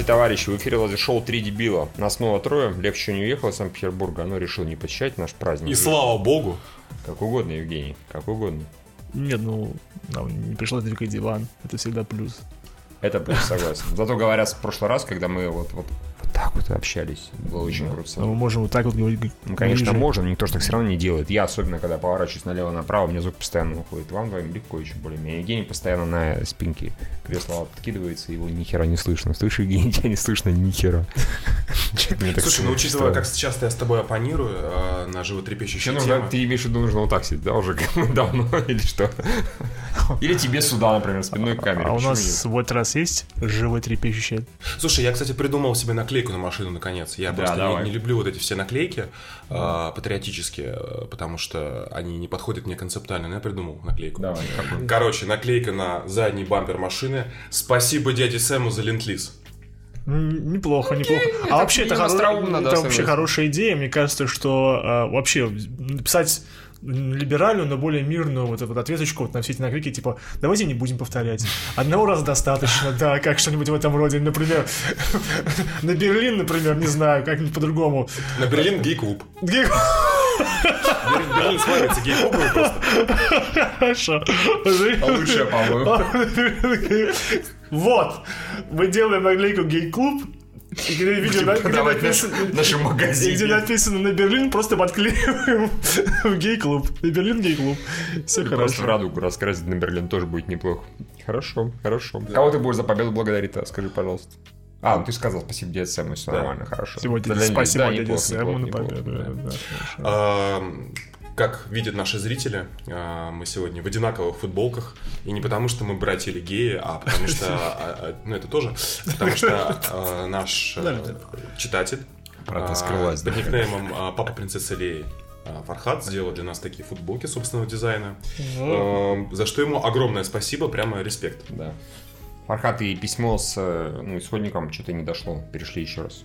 Здравствуйте, товарищи! В эфире лазер-шоу «Три дебила». Нас снова трое. Лев еще не уехал из Санкт-Петербурга, но решил не посещать наш праздник. И слава богу. Как угодно, Евгений, как угодно. Нет, ну, нам не пришлось двигать диван. Это всегда плюс. Это плюс, согласен. Зато говорят, в прошлый раз, когда мы вот, вот так вот общались, было очень Да. круто. Но мы можем вот так вот говорить. Ну, конечно, ниже. можно, никто же так все равно не делает. Я, особенно, когда поворачиваюсь налево-направо, мне звук постоянно уходит. Вам двоим легко еще более-менее. Евгений постоянно на спинке кресла откидывается, его ни хера не слышно. Слышишь, Евгений, тебя не слышно ни хера. Слушай, ну учитывая, как часто я с тобой оппонирую э, на животрепещущие нужно, темы. ты имеешь в виду, нужно вот так сидеть, да, уже как мы давно, или что? Или тебе сюда, например, спинной к камере. А у нас в этот раз есть живой трепещущий. Слушай, я, кстати, придумал себе наклейку на машину наконец. Я Да, просто не- давай. не, люблю вот эти все наклейки э, патриотические, потому что они не подходят мне концептуально. Но я придумал наклейку. Давай? Короче, наклейка на задний бампер машины. Спасибо дяде Сэму за ленд-лиз. М, Неплохо, неплохо. так А вообще это, не хоро- да, это вообще хорошая идея. Мне кажется, что э, вообще написать либеральную, но более мирную вот эту вот ответочку вот на все эти наклейки, типа, давайте не будем повторять. Одного раза достаточно, да, как что-нибудь в этом роде. Например, на Берлин, например, не знаю, как-нибудь по-другому. На Берлин гей-клуб. Где- Берлин, Берлин славится гей-клубами просто. Хорошо. Лучше, по-моему. Вот, мы делаем наклейку гей-клуб, где видим, на- где наш- написано, наши и где написано на Берлин, просто подклеиваем в гей-клуб. На Берлин гей-клуб. Все Или просто хорошо. радугу раскрасить на Берлин тоже будет неплохо. Хорошо, хорошо. Кого ты будешь за победу благодарить, а? скажи, пожалуйста. А, ну ты сказал спасибо дяде Сэму, все Да. нормально, хорошо. Сегодня спасибо да, неплохо, Сэму на победу. да. да, хорошо. Как видят наши зрители, а, мы сегодня в одинаковых футболках. И не потому, что мы братья или геи, а потому что... а, а, Ну, это тоже. Потому что а, наш а, читатель Правда, скрылась, да. под никнеймом Папа Принцессы Леи Фархат сделал для нас такие футболки собственного дизайна. За что ему огромное спасибо, прямо респект. Да. Фархат, и письмо с э, ну, исходником что-то не дошло. Перешли еще раз.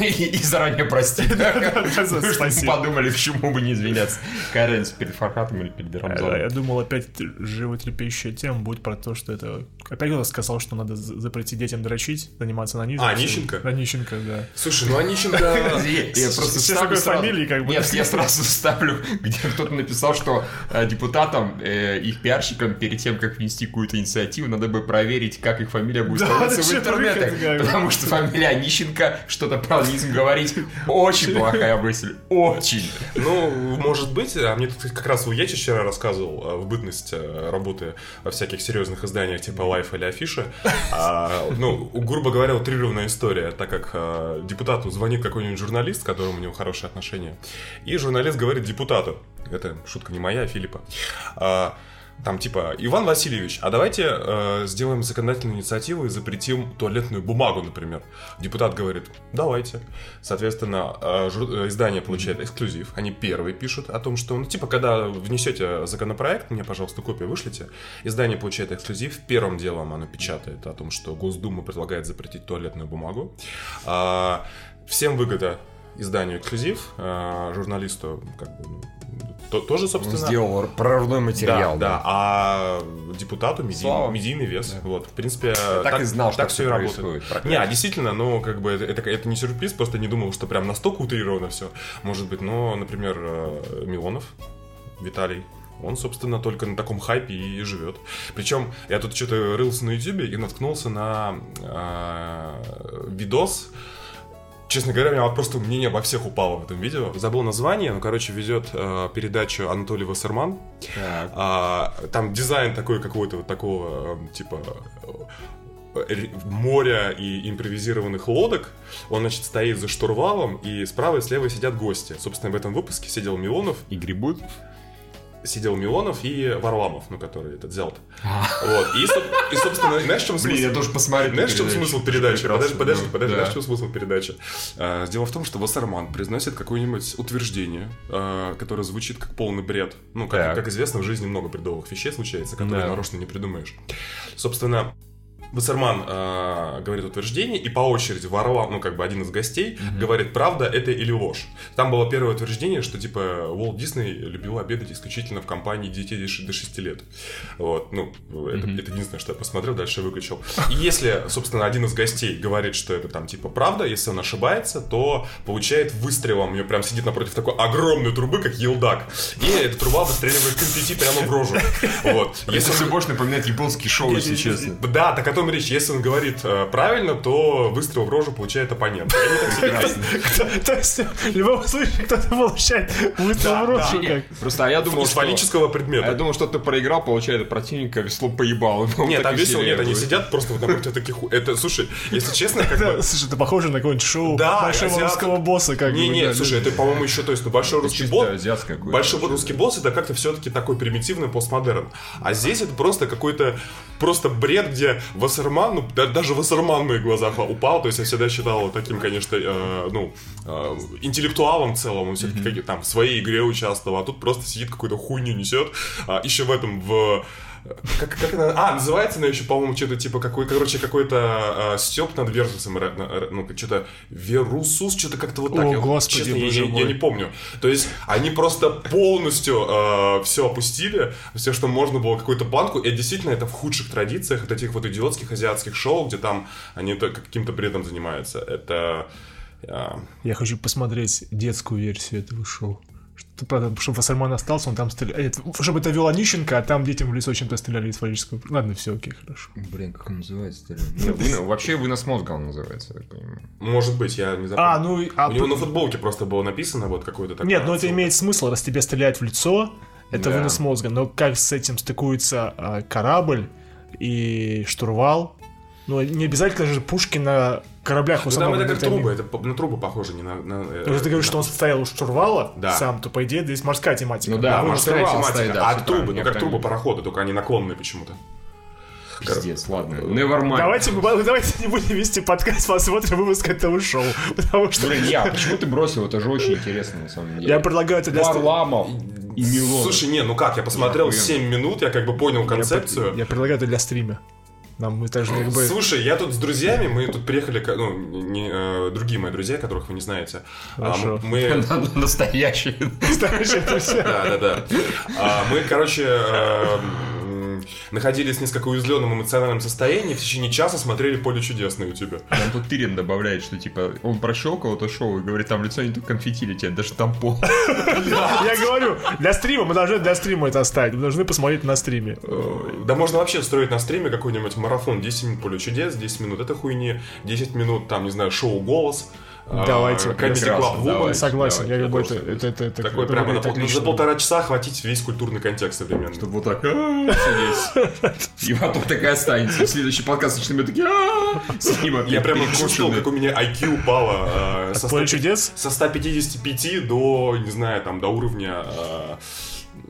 И заранее прости. Потому что подумали, почему бы не извиняться. Какая разница перед Фархатом или перед А, Я Рамзаном. думал, опять животрепещущая тема будет про то, что это... Опять кто-то сказал, что надо за- запретить детям дрочить, заниматься на А, Онищенко? Онищенко, да. Слушай, ну Онищенко... Я просто ставлю фамилией, как бы. Нет, я сразу ставлю, где кто-то написал, что э, депутатам, э, их пиарщикам, перед тем, как внести какую-то инициативу, надо бы проверить, как их фамилия будет это в бы. Потому что фамилия Онищенко, что-то про низм говорить, очень плохая мысль. Очень. Ну, может быть, а мне тут как раз Уячи вчера рассказывал а, в бытность а, работы во всяких серьезных изданиях типа Life или Афиша. А, ну, грубо говоря, утрированная история, так как а, депутату звонит какой-нибудь журналист, к которому у него хорошие отношения, и журналист говорит депутату, это шутка не моя, а Филиппа, а, там типа, Иван Васильевич, а давайте э, сделаем законодательную инициативу и запретим туалетную бумагу, например. Депутат говорит, давайте. Соответственно, э, жур- э, издание получает эксклюзив. Они первые пишут о том, что, ну, типа, когда внесете законопроект, мне, пожалуйста, копию вышлите. Издание получает эксклюзив. Первым делом оно печатает о том, что Госдума предлагает запретить туалетную бумагу. А, всем выгода изданию эксклюзив, а, журналисту как бы ну, то- тоже, Он собственно, сделал прорывной материал. да, да, а депутату медийный, Слава. медийный вес. Вот, в принципе, так и знал, что так все и работает. происходит. Не, а действительно, ну, как бы это, это, это не сюрприз, просто не думал, что прям настолько утрировано все. Может быть, но, например, э, Милонов, Виталий, он, собственно, только на таком хайпе и живет. Причем я тут что-то рылся на Ютубе и наткнулся на э, видос. Честно говоря, у меня просто мнение обо всех упало в этом видео. Забыл название, но, короче, ведет э, передачу Анатолий Вассерман. Так. А, там дизайн такой какого-то вот такого, эм, типа, э, ре- моря и импровизированных лодок. Он, значит, стоит за штурвалом, и справа и слева сидят гости. Собственно, в этом выпуске сидел Милонов, И грибут? Сидел Милонов и Варламов, ну, который этот взял. Вот. И, и, собственно, знаешь, в чем смысл? Блин, я должен посмотреть. Знаешь, в чем смысл передачи? Подожди, подожди, ну, подожди, да. знаешь, в чем смысл передачи? А, Дело в том, что Вассерман произносит какое-нибудь утверждение, а, которое звучит как полный бред. Ну, как, как известно, в жизни много бредовых вещей случается, которые нарочно не придумаешь. Собственно, Вассерман э, говорит утверждение, и по очереди Варлам, ну, как бы один из гостей, говорит, правда это или ложь. Там было первое утверждение, что, типа, Уолт Дисней любил обедать исключительно в компании детей до ш- до 6 лет. Вот, ну, это, это единственное, что я посмотрел, дальше выключил. И если, собственно, один из гостей говорит, что это там, типа, правда, если он ошибается, то получает выстрелом, у него прям сидит напротив такой огромной трубы, как елдак, и эта труба выстреливает конфетти прямо в рожу. Вот. Если все больше напоминает японские шоу, если честно. да, так о том и речь. Если он говорит э, правильно, то выстрел в рожу получает оппонент. То есть, в любом случае, кто-то получает выстрел в как. Просто а я думал, Из что... фаллического А я предмета. думал, что ты проиграл, получает от противника весло поебал. Нет, там весело, нет, они сидят просто вот напротив таких... Это, слушай, если честно, как бы... Слушай, это похоже на какое-нибудь шоу Да, большого русского босса, как бы, Не, не, слушай, это, по-моему, еще, то есть, ну, большой русский босс... Большой русский босс это как-то все-таки такой примитивный постмодерн. А здесь это просто какой-то просто бред, где Вассерман, ну, да- даже Вассерман в моих глазах упал. То есть я всегда считал таким, конечно, э, ну, э, интеллектуалом в целом. Он все-таки там в своей игре участвовал, а тут просто сидит какую-то хуйню несет. А, еще в этом, в как, как она, а, называется она еще, по-моему, что-то типа какой, короче, какой-то э, степ над Версусом, ну, что-то Верусус, что-то как-то вот так. О, Я господи, честно, я- я, я не помню. То есть они просто полностью все опустили, все, что можно было, какую-то планку, и действительно это в худших традициях, вот этих вот идиотских азиатских шоу, где там они каким-то бредом занимаются. Это... а, Я хочу посмотреть детскую версию этого шоу. Что, правда, чтобы Вассерман остался, он там стрелял. э, Чтобы это вел Онищенко, а там детям в лицо чем-то стреляли из фаллического... Ладно, все, окей, хорошо. Блин, как он называется? Вообще вынос мозга он называется, я понимаю. может быть, я не запомнил. А, ну... а У него на футболке просто было написано вот какой-то такой... Нет, ну это имеет смысл, раз тебе стреляют в лицо, это Да. вынос мозга. Но как с этим стыкуется а, корабль и штурвал? Ну, не обязательно же пушки на кораблях у Ну, там самого это как трубы, это на трубы похоже, не на... на, э, Если ты говоришь, что он стоял у штурвала Да. сам, то, по идее, здесь морская тематика. Ну да, Да, морская тематика, тематика, да, а трубы, ну как я трубы парохода, только они наклонные почему-то. Пиздец, ладно. Never mind. Давайте, давайте не будем вести подкаст, посмотрим выпуск этого шоу. Потому что Блин, я, почему ты бросил? Это же очень интересно, на самом деле. я предлагаю это для... Варламов и Милонов. Слушай, не, ну как, я посмотрел Охуенно. 7 минут, я как бы понял концепцию. Я предлагаю это для стрима. Нам мы также как бы... Слушай, я тут с друзьями, мы тут приехали, ну, не, э, другие мои друзья, которых вы не знаете. А, Хорошо. мы- мы, Настоящий. Настоящие друзья. да, да, да. А, мы, короче, э, находились в несколько уязвленном эмоциональном состоянии, в течение часа смотрели «Поле чудес» на ютубе. Там тут Тирин добавляет, что типа он прощелкал это шоу и говорит, там лицо не только конфетти летят, даже тампон. Я говорю, для стрима, мы должны для стрима это оставить. Мы должны посмотреть на стриме. Да можно вообще устроить на стриме какой-нибудь марафон 10 минут «Поле чудес», 10 минут это хуйни, 10 минут, там, не знаю, шоу «Голос», Давайте. Comedy Club Woman. давайте. Согласен, я я это, это, это, это, Такой это прямо на, выглядит пол- за полтора часа охватить весь культурный контекст современный. Чтобы вот так «А, сидеть. И потом такая останется. Следующий подкаст начнем такие «А». Я прямо чувствовал, как у меня IQ упало со, Поле 100 чудес? со 155 до, не знаю, там, до уровня...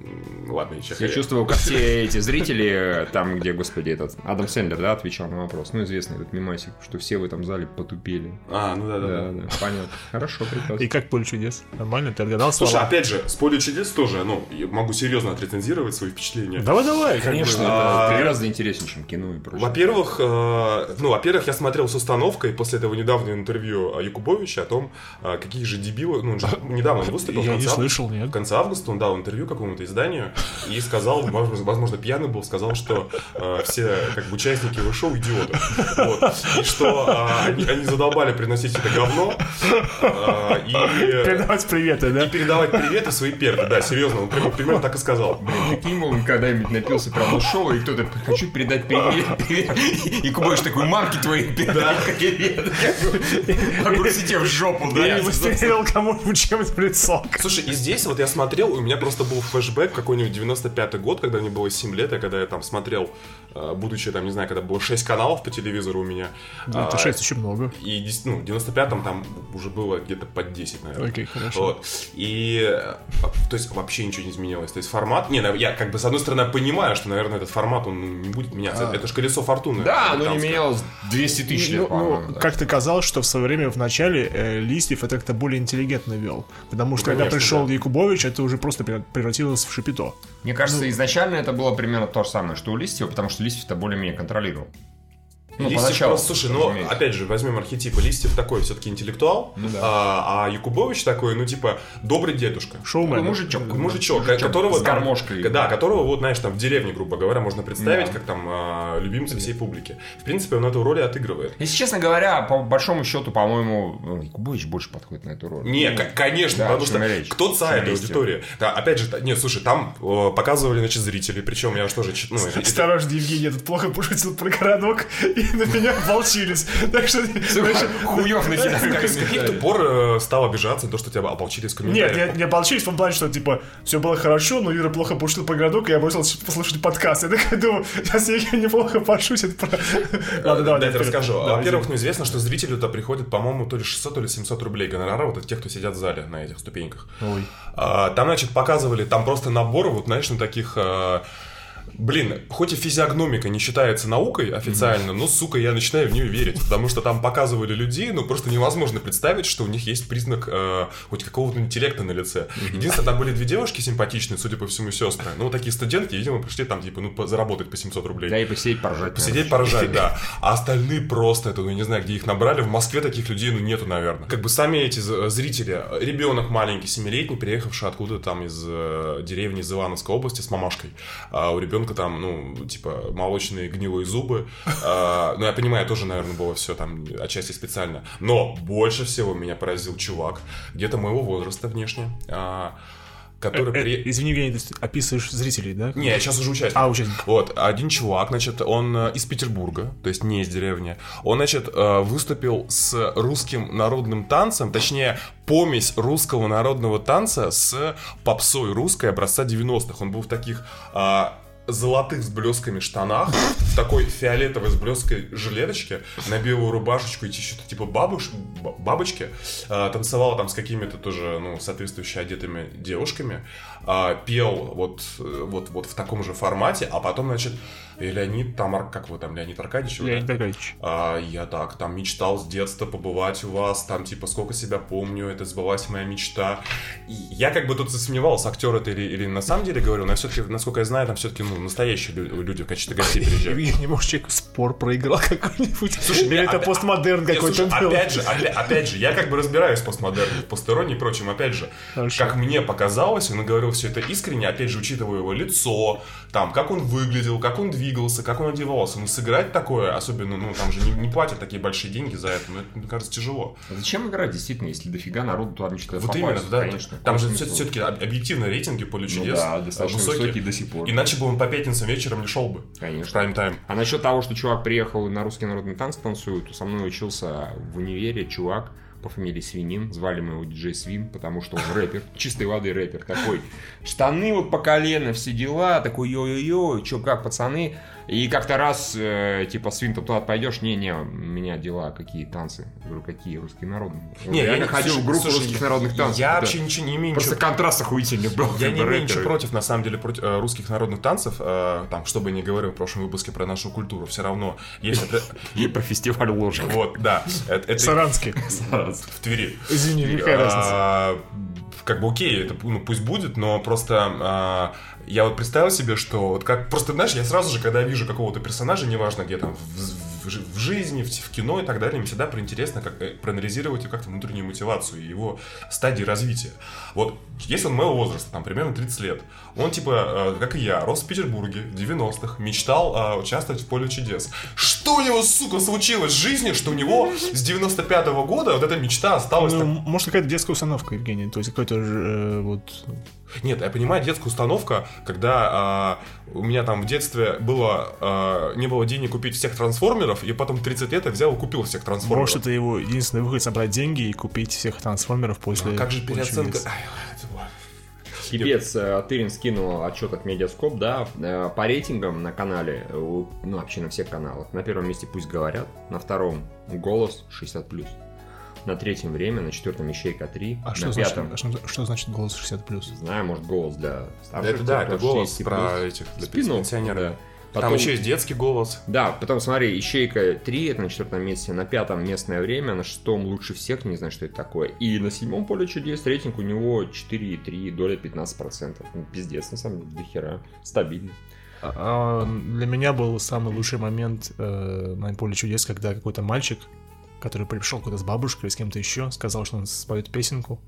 э, ладно, ничего. Я чувствовал, как все эти зрители, там, где, господи, этот Адам Сэндлер, да, отвечал на вопрос. Ну, известный этот мемасик, что все в этом зале потупели. А, ну да, да, Да, да. понятно. Хорошо, прекрасно. И как поле чудес? Нормально? Ты отгадал Слушай, слова? опять же, с поле чудес тоже, ну, могу серьезно отрецензировать свои впечатления. Давай-давай. как бы. Конечно, А, это гораздо интереснее, чем кино и прочее. Во-первых, э, ну, во-первых, я смотрел с установкой после этого недавнего интервью э, Якубовича о том, э, какие же дебилы, ну, он же недавно он выступил. в Я не слышал, В нет. конце августа он дал интервью какому-то изданию и сказал, возможно, пьяный был, сказал, что э, все как бы участники его шоу идиоты. Вот. И что э, они, они задолбали приносить это говно э, и, Передавать приветы, и да? передавать привет и свои перды. Да, серьезно, он прям- примерно так и сказал. Прикинь, он когда-нибудь напился прямо у шоу, и кто-то «хочу передать привет», привет. И Кубович такой, мамки твои передай привет. Тебе в жопу, да? Или выстрелил кому-нибудь чем-то в лицо. Слушай, и здесь вот я смотрел, у меня просто был флешбэк какой-нибудь 95-й год, когда мне было 7 лет, и когда я там смотрел, будучи там, не знаю, когда было 6 каналов по телевизору у меня. Это а, 6 очень много. И ну, в 95-м там уже было где-то под 10, наверное. Окей, хорошо. Вот. И, э, то есть, вообще ничего не изменилось. То есть, формат... Не, ну, я как бы, с одной стороны, понимаю, что, наверное, этот формат, он ну, не будет меняться. Это же колесо фортуны. Да, оно не менялось 200 тысяч лет, Ну, ну, да. как-то казалось, что в свое время в начале э, Листьев это как-то более интеллигентно вел. Потому что когда конечно, пришел да. Якубович, это уже просто превра- превратилось в шипито. Мне кажется, изначально это было примерно то же самое, что у Листьева, потому что Листьев это более-менее контролировал. Ну, Листьев поначалу, просто, слушай, ну, разумеется. опять же, возьмем архетипы. Листьев такой все-таки интеллектуал, Ну да. а, а Якубович такой, ну, типа, добрый дедушка. Шоумен. Мужичок. Мужичок, Мужичок которого с там- гармошкой. Да, которого, вот, знаешь, там в деревне, грубо говоря, можно представить, Да. как там а, любимца всей публики. В принципе, он эту роль и отыгрывает. Если честно говоря, по большому счету, по-моему, ну, Якубович больше подходит на эту роль. Не, к- конечно, Да, потому что речь. кто царь этой аудитории? Да, опять же, та- не, слушай, там э, показывали, значит, зрители, причем я уж тоже, ну, это- Осторожно, Евгений, я тут плохо пошутил про городок, и на меня волчились. Так что, Хуёв Как- начинает. С каких-то пор э, стал обижаться на то, что тебя ополчили из Нет, не, ополчились в том плане, что, типа, все было хорошо, но Юра плохо пошутил про городок, и я бросил послушать подкаст. Я такой думаю, сейчас я неплохо пошутит про... Ладно, давай. Дайте вперед. расскажу. Во-первых, ну известно, что зрителю туда приходит, по-моему, то ли 600, то ли 700 рублей гонорара, вот от тех, кто сидят в зале на этих ступеньках. Ой. А, Там, значит, показывали, там просто набор, вот, знаешь, на таких... Блин, хоть и физиогномика не считается наукой официально, но, сука, я начинаю в нее верить, потому что там показывали людей, ну, просто невозможно представить, что у них есть признак э, хоть какого-то интеллекта на лице. Единственное, там были две девушки симпатичные, судя по всему, сестры. Ну, такие студентки, видимо, пришли там, типа, ну, заработать по 700 рублей. Да и посидеть, поржать. Посидеть, поржать, да. А остальные просто, это, ну, я не знаю, где их набрали. В Москве таких людей, ну, нету, наверное. Как бы сами эти зрители, ребенок маленький, семилетний, приехавший откуда там из э, деревни из Ивановской области с мамашкой. А у ребенка там, ну, типа, молочные гнилые зубы. А, ну, я понимаю, тоже, наверное, было все там отчасти специально. Но больше всего меня поразил чувак, где-то моего возраста внешне, а, который... Э, при- Извини, Евгений, ты описываешь зрителей, да? Не, я сейчас уже участник. А, участник. Вот, один чувак, значит, он э, из Петербурга, то есть не из деревни. Он, значит, э, выступил с русским народным танцем, точнее, помесь русского народного танца с попсой русской образца 90-х. Он был в таких а, золотых с блесками штанах, в такой фиолетовой с блеской жилеточке, на белую рубашечку и что-то типа бабуш, бабочки. А, танцевал там с какими-то тоже, ну, соответствующе одетыми девушками. А, пел вот, вот, вот в таком же формате, а потом, значит, и Леонид там, как вы там, Леонид Аркадьевич? вы, да? Леонид Аркадьевич. А, я так, там мечтал с детства побывать у вас, там типа сколько себя помню, это сбылась моя мечта. И я как бы тут засомневался, актер это или, или на самом деле говорил, но все-таки, насколько я знаю, там все-таки ну, настоящие лю- люди в качестве гостей приезжают. Евгений, может, человек спор проиграл какой-нибудь? Слушай, Или это опя- постмодерн какой-то слушай, был? опять же, опять, опять же, я как бы разбираюсь в постмодерне, в постероне и прочем, опять же, Хорошо. как мне показалось, он говорил все это искренне, опять же, учитывая его лицо, там, как он выглядел, как он двигался, как он одевался, ну, сыграть такое, особенно, ну, там же не, не платят такие большие деньги за это, ну, это, мне кажется, тяжело. А Зачем играть, действительно, если дофига народу туда мечтает Вот попасть? именно, да, конечно. там же все-таки объективно рейтинги поле Ну чудес да, э, достаточно высокие до сих пор. Иначе бы он по пятницам вечером не шел бы. Конечно. прайм-тайм. А насчет того, что чувак приехал на русский народный танц танцует, со мной учился в универе чувак по фамилии Свинин. Звали мы его диджей Свин, потому что он рэпер. Чистой воды рэпер такой. Штаны вот по колено, все дела. Такой йо-йо-йо, чё как, пацаны. И как-то раз, э, типа, Свин, ты туда пойдешь? Не-не, у меня дела, какие танцы. Я говорю, какие русские народные? Не, я реально не- ходил слушай, в группу слушай, русских народных танцев. Я Да. вообще ничего не имею Просто ничего контраст охуительный был. Я не имею ничего против, на самом деле, против э, русских народных танцев, э, там, что бы ни говорил в прошлом выпуске про нашу культуру, все равно есть... И про фестиваль ложек. Вот, да, это это Саранский. в Твери. Извини, какая разница? Как бы окей, это ну, пусть будет, но просто а, я вот представил себе, что вот как просто, знаешь, я сразу же, когда вижу какого-то персонажа, неважно где там, в, в в жизни, в, в кино и так далее, мне всегда проинтересно как, э, проанализировать его как-то внутреннюю мотивацию и его стадии развития. Вот, если он моего возраста, там, примерно 30 лет, он, типа, э, как и я, рос в Петербурге в 90-х, мечтал а, участвовать в «Поле чудес». Что у него, сука, случилось в жизни, что у него с 95-го года вот эта мечта осталась Ну, так может, какая-то детская установка, Евгений. То есть какой-то э, вот... Нет, я понимаю детская установка, когда а, у меня там в детстве было а, не было денег купить всех трансформеров, и потом в 30 лет я взял и купил всех трансформеров. Может, это его единственный выход собрать деньги и купить всех трансформеров после... А как же «Поле переоценка? чудес». Ай, это вот. Пипец, э, Тырин скинул отчет от Медиаскоп, да, э, по рейтингам на канале, э, ну, вообще на всех каналах. На первом месте пусть говорят, на втором голос 60+. На третьем время, на четвертом ищейка 3, А на что значит, пятом, а что, что значит голос 60 плюс? знаю, может, голос для старших. Это да, это голос 60+. про этих для Спину, пенсионеров. да. Там Потом- еще есть детский голос. Да, потом смотри, ищейка 3, это на четвертом месте, на пятом местное время, на шестом лучше всех, не знаю, что это такое. И на седьмом поле чудес рейтинг у него 4,3, доля 15%. Ну, пиздец, на самом деле, до хера. Стабильно. А, Для меня был самый лучший момент э, на поле чудес, когда какой-то мальчик, который пришел куда-то с бабушкой или с кем-то еще, сказал, что он споет песенку,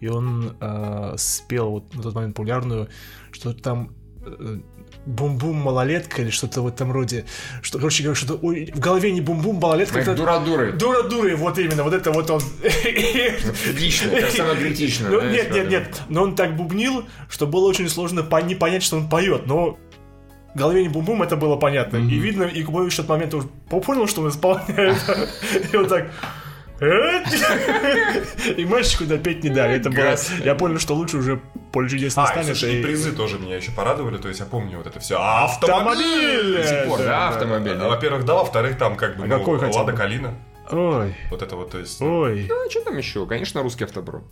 и он э, спел вот на тот момент популярную, что там э, бум-бум малолетка или что-то в этом роде. Что, короче говоря, что-то ой, в голове не бум-бум малолетка. Это- Дура-дуры. Дура-дуры, вот именно, вот это вот он. Критично, как самое критично. Ну, нет, нет, как- нет. Но он так бубнил, что было очень сложно не понять, что он поет. Но в голове не бум-бум, это было понятно. И видно, и Кубович в тот момент уже понял, что он исполняет. И он так... И мальчику допеть не дали. Это было... Я понял, что лучше уже поле чудес не А, станет. и призы тоже меня еще порадовали, то есть я помню вот это все. Автомобиль! До сих пор, да, автомобиль? А, Во-первых, да, во-вторых, там как бы А ну, какой Лада? Калина. Ой, Вот это вот, то есть... ой. Ну, а что там еще? Конечно, русский автобром.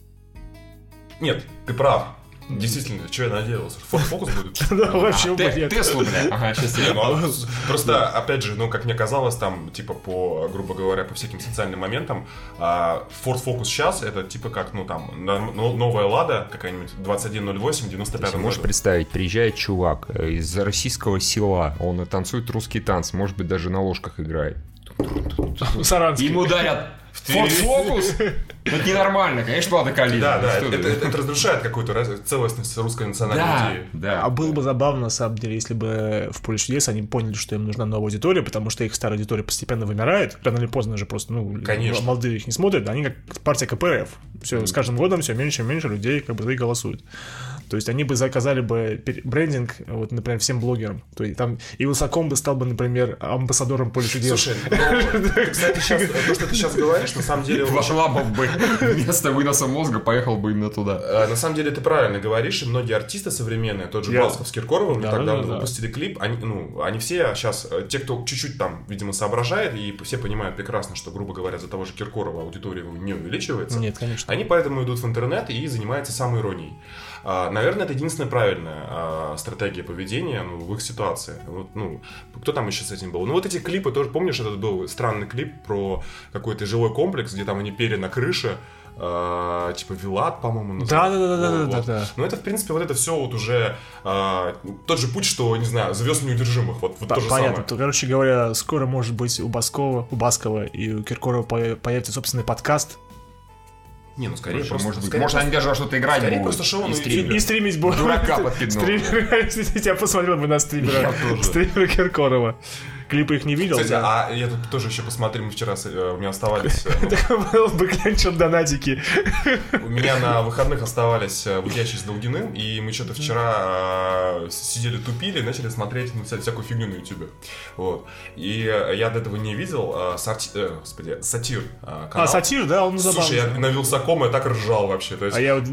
Нет, ты прав. Действительно, что я надеялся? Форд Фокус будет? Да, вообще нет. Теслу, бля. Ага, сейчас я... а Просто, опять же, ну, как мне казалось, там, типа, по, грубо говоря, по всяким социальным моментам, а, Ford Focus сейчас, это, типа, как, ну, там, новая Лада, какая-нибудь 2108, 95 Ты можешь представить, приезжает чувак э, из российского села, он танцует русский танц, может быть, даже на ложках играет. Саранский. Ему дарят Ford Focus? Ну, Это ненормально, конечно, Лада Калина. Да, да, это, ты? это- это разрушает какую-то целостность русской национальной Да, идеи. да. А было бы забавно, на самом деле, если бы в поле чудес они поняли, что им нужна новая аудитория, потому что их старая аудитория постепенно вымирает. Рано или поздно же просто, ну, Конечно. молодые их не смотрят, они как партия КПРФ. Все, с каждым годом все меньше и меньше людей как бы них голосуют. То есть они бы заказали бы брендинг, вот, например, всем блогерам. То есть там и Высоком бы стал бы, например, амбассадором поле чудес. Слушай, ну, кстати, сейчас, то, что ты сейчас говоришь, на самом деле... Ваш Лабов бы вместо выноса мозга поехал бы именно туда. Э, На самом деле ты правильно говоришь, и многие артисты современные, тот же Басков с Киркоровым, Да, так да, давно да, да. выпустили клип, они, ну, они все сейчас, э, те, кто чуть-чуть там, видимо, соображает, и все понимают прекрасно, что, грубо говоря, за того же Киркорова аудитория не увеличивается, Нет, конечно. они поэтому идут в интернет и занимаются самоиронией. А, Наверное, это единственная правильная а, стратегия поведения ну, в их ситуации. Вот, ну, кто там еще с этим был? Ну, вот эти клипы тоже, помнишь, этот был странный клип про какой-то жилой комплекс, где там они пели на крыше, а, типа Вилат, по-моему, Да, называется. да, да, да, Вот, да, вот. да. Ну, это, в принципе, вот это все вот уже а, тот же путь, что, не знаю, звезд неудержимых, вот, вот По- то же Понятно. самое. То, короче говоря, скоро, может быть, у Баскова, у Баскова и у Киркорова по- появится собственный подкаст. Не, ну, скорее Слушай, просто... может быть, скорее может, они даже во что-то играть скорее будут. просто шоу и стримить. YouTube. И стримить будут. Дурака подкидного. Стример, я посмотрел бы на стримера. Я тоже. Стримера Киркорова. Клипы их не видел. Кстати, да. а я тут тоже еще посмотрел, мы вчера, э, у меня оставались... э, ну, Был бы клянчил донатики. У меня на выходных оставались э, «Будячий с Долгиным», и мы что-то вчера сидели тупили, начали смотреть ну, вся- всякую фигню на ютубе. Вот. И я до этого не видел господи, сатир канал. А, сатир, да, он забавный. Слушай, я на Вилсакома я так ржал вообще. А я вот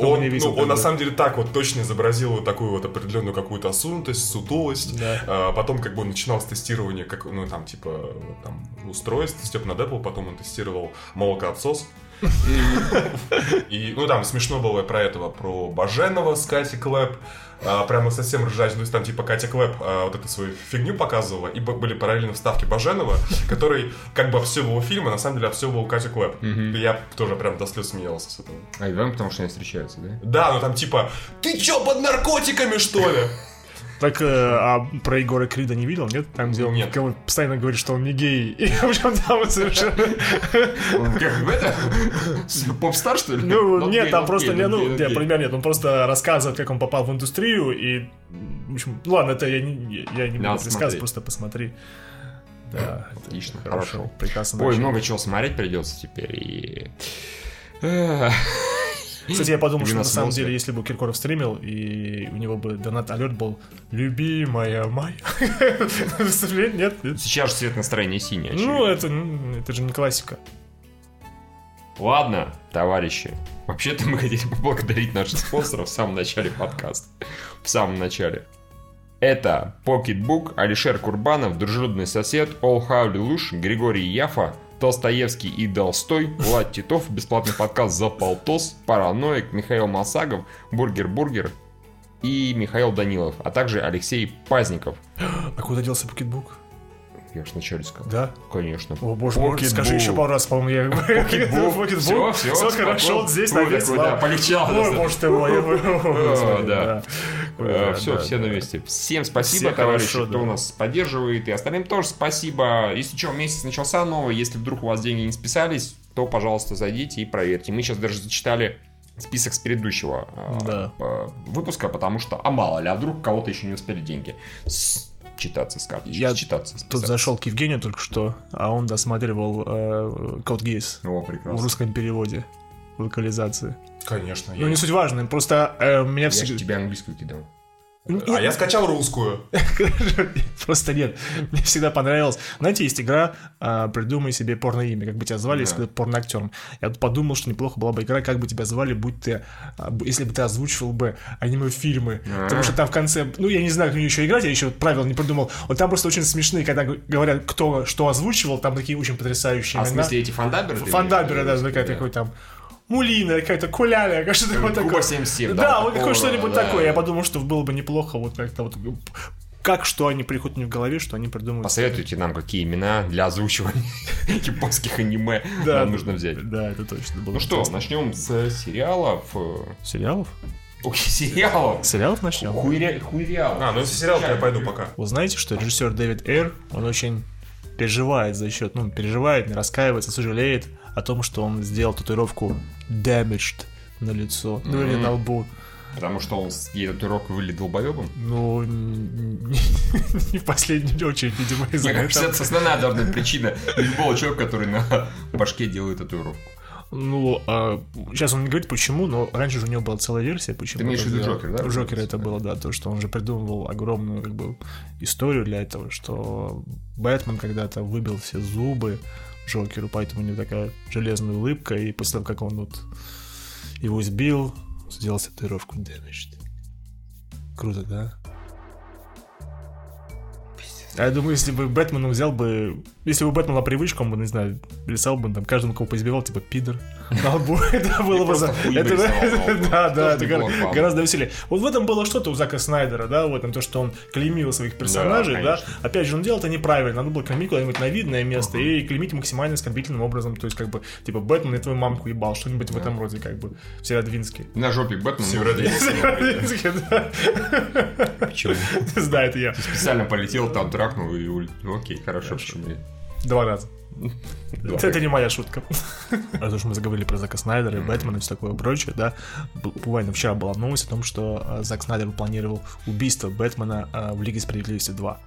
он, не видел. ну, он на самом деле так вот точно изобразил вот такую вот определенную какую-то осунутость, сутулость. Потом как бы он начинал с тестирования, как, ну там типа вот там устройств, Степ над Apple, потом он тестировал молокоотсос. И, ну, там смешно было про этого, про Баженова с Кати Клэп. А, прямо совсем ржач. То есть там типа Катя Клэп а, вот эту свою фигню показывала, и были параллельно вставки Баженова, который как бы обсебывал фильм, а на самом деле обсебывал Катю Клэп. И я тоже прям до слез смеялся с этого. А, и потому что они встречаются, да? Да, ну там типа, ты чё, под наркотиками, что ли? Так, э, а про Егора Крида не видел, нет? Там, где он Нет. кого- постоянно говорит, что он не гей. И, в общем, там совершенно... Как в это? Поп-стар, что ли? Ну, нет, там просто, ну, пример нет, он просто рассказывает, как он попал в индустрию, и, в общем, ну ладно, это я не, я не буду рассказывать, просто посмотри. Да, Отлично, хорошо, прекрасно. Ой, много чего смотреть придется теперь. И... Кстати, я подумал, что на самом деле, если бы Киркоров стримил, и у него бы донат алерт был «Любимая моя». Нет, нет, нет. Сейчас же цвет настроения синий, Ну, очевидно. это, ну, это же не классика. Ладно, товарищи. Вообще-то мы хотели поблагодарить наших спонсоров в самом начале подкаста. В самом начале. Это Pocketbook, Алишер Курбанов, Дружелюбный сосед, All Хаули Луш, Григорий Яфа, Толстоевский и Толстой, Влад Титов, бесплатный подкаст «За полтос», Параноик, Михаил Масагов, Бургер Бургер и Михаил Данилов, а также Алексей Пазников. А куда делся Pocketbook? Вначале сказал. Да? Конечно. О, боже мой, скажи еще пару раз, по-моему, я... Всё, Все успокоил. хорошо, вот здесь на какой, да, полегчало. Ой, боже ты мой. да. Все, все на месте. Всем спасибо, Все товарищи, кто нас поддерживает. И остальным тоже спасибо. Если что, месяц начался новый. Если вдруг у вас деньги не списались, то, пожалуйста, зайдите и проверьте. Мы сейчас даже зачитали список с предыдущего э, Да. э, выпуска, потому что, а мало ли, а вдруг кого-то еще не успели деньги с- читаться с карточки, Я читаться. Тут зашел к Евгению только что, а он досматривал э, Код Гейс О, в прекрасно. русском переводе, в локализации. Конечно. Ну, я- не суть важно, просто э, меня Я всегда... тебе английскую кидал. А я скачал русскую. Просто нет. Мне всегда понравилось. Знаете, есть игра а, «Придумай себе порно-имя», как бы тебя звали, если бы ты порноактером. Я подумал, что неплохо была бы игра, как бы тебя звали, будь ты, а, если бы ты озвучивал бы аниме-фильмы. Потому что там в конце, ну, я не знаю, как мне еще играть, я еще правил не придумал. Вот там просто очень смешные, когда говорят, кто что озвучивал, там такие очень потрясающие А в смысле эти фандаберы? в да, такой там... Мулина, какая-то куляля, как что-то вот Куба такое. 77, Да, да, вот какое что-нибудь да. такое. Я подумал, что было бы неплохо вот как-то вот... Как что они приходят мне в голове, что они придумывают. Посоветуйте нам, какие имена для озвучивания японских аниме Да. нам нужно взять. Да, это точно было. Ну что, начнем с сериалов. Сериалов? Ой, сериалов. Сериалов начнем? Хуйря- Хуйреалов. А, ну если сериал, то я пойду пока. Вы знаете, что режиссер Дэвид Эйр, он очень переживает за счет, ну, переживает, не раскаивается, сожалеет о том, что он сделал татуировку damaged на лицо, ну или на лбу. Потому что он ей татуировку вылет долбоебом. Ну, не в последнюю очередь, видимо, из-за этого. это основная быть причина любого человека, который на башке делает татуировку. Ну, а, сейчас он не говорит почему, но раньше же у него была целая версия, почему. Ты имеешь в виду. Джокер, да, У Джокера разумеется, это было, да, то, что он же придумывал огромную, как бы, историю для этого, что Бэтмен когда-то выбил все зубы Джокеру, поэтому у него такая железная улыбка, и после того, как он вот его сбил, сделал татуировку Damaged. Круто, да? А я думаю, если бы Бэтмен взял бы... Если бы Бэтмен была привычка, он бы, не знаю, рисовал бы там каждому, кого поизбивал, типа, пидор. На лбу. Это было бы... это-. Да, да, это гораздо веселее. Вот в этом было что-то у Зака Снайдера, да, в этом то, что он клеймил своих персонажей, да. Опять же, он делал это неправильно. Надо было клеймить куда-нибудь на видное место и клеймить максимально оскорбительным образом. То есть, как бы, типа, Бэтмен и твою мамку ебал, что-нибудь в этом роде, как бы. Все адвинские. На жопе Бэтмен. Северодвинский. Да. Почему? Знаю, это я. Специально полетел, там трахнул и Окей, хорошо, почему нет? Два раза. Два. Это, не моя шутка. Раз уж мы заговорили про Зака Снайдера и Бэтмена и все такое прочее, да. Буквально вчера была новость о том, что э, Зак Снайдер планировал убийство Бэтмена э, в Лиге Справедливости 2.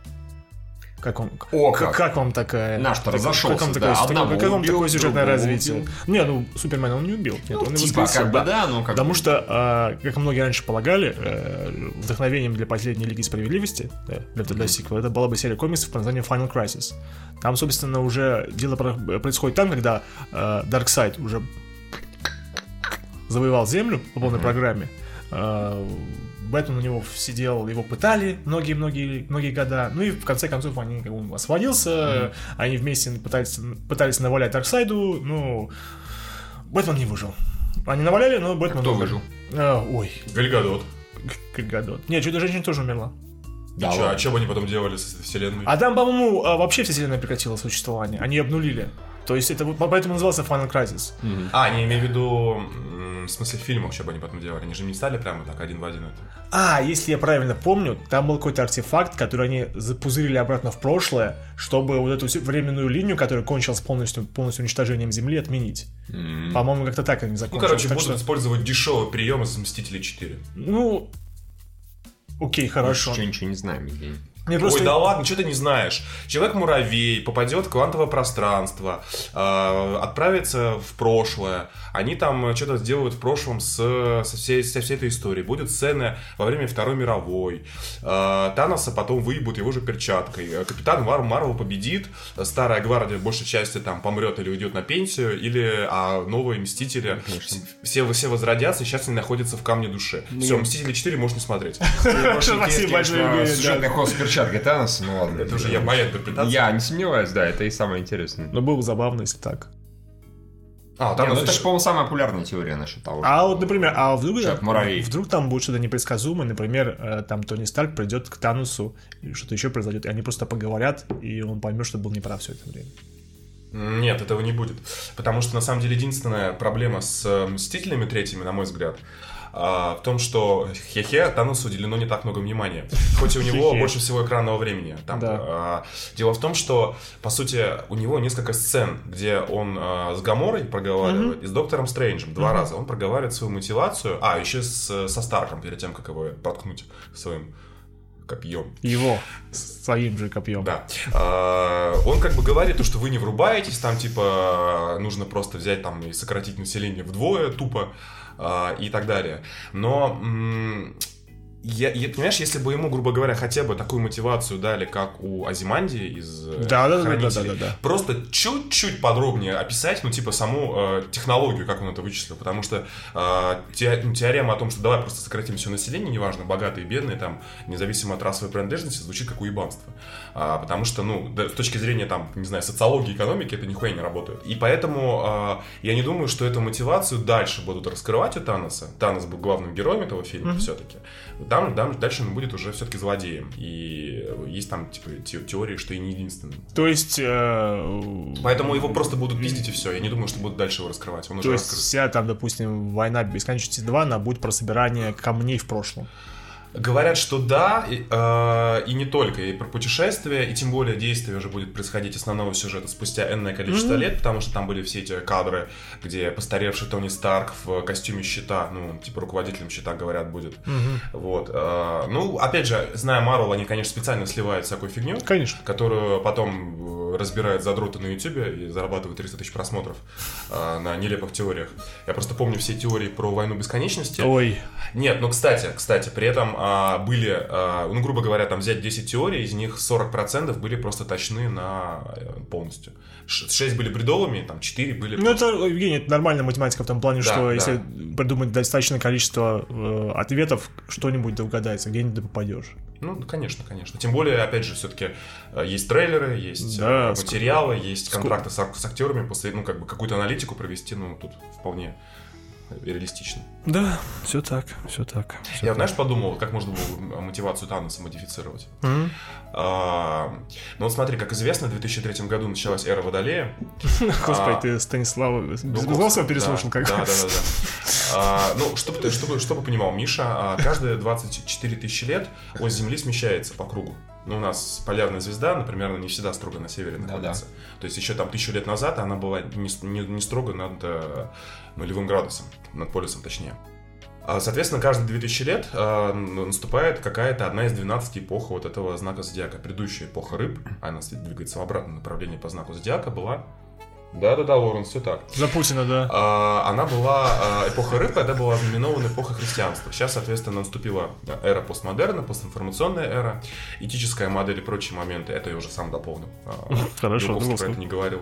Как вам, О, как, как. как вам такая... Наш-то так- разошелся, как вам да, такое, сюжет- одного как вам убил, такое сюжетное развитие? убил. Не, ну, Супермена он не убил. Нет, он его Типа, воскресил, как бы да. да, но как Потому что, а, как многие раньше полагали, э, вдохновением для последней Лиги Справедливости, да, для, для сиквела, это была бы серия комиксов под названием Final Crisis. Там, собственно, уже дело про- происходит там, когда э, Дарксайд уже завоевал Землю по полной программе. Э, Бэтмен у него сидел, его пытали многие-многие многие года. Ну и в конце концов они, как он освободился, они вместе пытались, пытались навалять Дарксайду, ну, Бэтмен не выжил. Они наваляли, но Бэтмен Кто умер. выжил? А, ой, Гальгадот. как гадот. Нет, Чудо-женщина тоже умерла. Да, Да чё, а что бы они потом делали с вселенной? А там, по-моему, а, вообще вся вселенная прекратила существование. Они обнулили. То есть это вот поэтому назывался Final Crisis. А, не имею в виду, в смысле фильмов, что бы они потом делали. Они же не стали прямо так один в один это. А, если я правильно помню, там был какой-то артефакт, который они запузырили обратно в прошлое, чтобы вот эту временную линию, которая кончилась полностью, полностью уничтожением Земли, отменить. По-моему, как-то так они Ну, закончились. короче, Так будут что- использовать дешевый прием из Мстителей 4. Ну, окей, хорошо. Еще ничего не знаем, Евгений. Мне просто... Ой, да ладно, что ты не знаешь? Человек-муравей попадет в квантовое пространство, э, отправится в прошлое. Они там что-то сделают в прошлом с, со, всей, со всей этой историей. Будет сцена во время Второй мировой. Э, Таноса потом выебут его же перчаткой. Э, Капитан Мар Марвел победит. Старая гвардия большей части там помрет или уйдет на пенсию. Или а новые Мстители все, все возродятся и сейчас они находятся в камне души. Все, Мстители 4 можно смотреть. Спасибо большое, Евгений, да. Сюжетный ход перчаткой Таноса, ну ладно. Это уже я моя интерпретация. Я не сомневаюсь, да, это и самое интересное. Но было бы забавно, если так. А, Не, Танос, ну это же, по-моему, самая популярная теория насчет того. А вот, например, а вдруг, муравей. вдруг там будет что-то непредсказуемое, например, э, там Тони Старк придет к Танусу, и что-то еще произойдет, и они просто поговорят, и он поймет, что был неправ все это время. Нет, этого не будет. Потому что, на самом деле, единственная проблема с э, Мстителями третьими, на мой взгляд, а, в том, что хе-хе, Таносу уделено не так много внимания. Хоть и у него больше всего экранного времени. Там, Да. а, дело в том, что, по сути, у него несколько сцен, где он а, с Гаморой проговаривает, и с Доктором Стрэнджем два раза. Он проговаривает свою мотивацию. А, еще с, со Старком, перед тем, как его проткнуть своим копьем. Его своим же копьем. Да. А, Он как бы говорит, то, что вы не врубаетесь, там типа нужно просто взять там и сократить население вдвое тупо и так далее. Но я, я- понимаешь, если бы ему, грубо говоря, хотя бы такую мотивацию дали, как у Азиманди из э, Да, да, да, «Хранителей», да, да, да. просто чуть-чуть подробнее описать, ну, типа, саму э, технологию, как он это вычислил, потому что э, те- ну, теорема о том, что давай просто сократим все население, неважно, богатые, бедные, там, независимо от расовой принадлежности, звучит как уебанство. А, потому что, ну, да, с точки зрения, там, не знаю, социологии, экономики, это нихуя не работает. И поэтому э, я не думаю, что эту мотивацию дальше будут раскрывать у Таноса. Танос был главным героем этого фильма все-таки. Там, там дальше он будет уже все-таки злодеем. И есть там, типа, те- теории, что и не единственным. То есть... э, Поэтому его просто будут пиздить и все. Я не думаю, что будут дальше его раскрывать. Он уже То есть раскрыт. вся там, допустим, война бесконечности 2, она будет про собирание камней в прошлом. Говорят, что да, и, э, и не только, и про путешествия, и тем более действие уже будет происходить основного сюжета спустя энное количество лет, потому что там были все эти кадры, где постаревший Тони Старк в костюме щита, ну, типа руководителем щита, говорят, будет. Вот. э, ну, опять же, зная Марвел, они, конечно, специально сливают всякую фигню. Конечно. которую потом э, разбирают задроты на Ютубе и зарабатывают 300 тысяч просмотров э, на нелепых теориях. Я просто помню все теории про войну бесконечности. Ой, Нет, ну, кстати, кстати, при этом а, были, а, ну, грубо говоря, там взять 10 теорий, из них 40% были просто точны на э, полностью. 6 были бредовыми, там 4 были... Ну, это, Евгений, это нормальная математика в том плане, Да, что да. если придумать достаточное количество э, ответов, что-нибудь да угадается, где-нибудь да попадешь. Ну, конечно, конечно. Тем более, опять же, все-таки есть трейлеры, есть Да, э, материалы, есть ск- контракты с, с актерами, после, ну, как бы какую-то аналитику провести, ну, тут вполне реалистично. Да, все так, все так. Я, знаешь, подумал, как можно было мотивацию Таноса модифицировать. А, ну вот смотри, как известно, в 2003 году началась эра Водолея. Господи, А, ты Станислава Белковского, Безгласова переслушал, как Да, да, да. А, ну, чтобы, ты- понимал, Миша, а, каждые 24 тысячи лет ось Земли смещается по кругу. Ну, у нас полярная звезда, например, она не всегда строго на севере находится. То есть еще там тысячу лет назад она была не, не- не строго над э, нулевым градусом, над полюсом точнее. А, Соответственно, каждые 2000 лет э, наступает какая-то одна из 12 эпох вот этого знака зодиака. Предыдущая эпоха рыб, она двигается в обратном направлении по знаку зодиака, была... Да-да-да, Лоренс, все так. За Путина, да. А, она была, а, эпоха рыб, это была знаменована эпоха христианства. Сейчас, соответственно, наступила эра постмодерна, постинформационная эра, этическая модель и прочие моменты. Это я уже сам дополнил. А, Хорошо, думал, про это не говорил.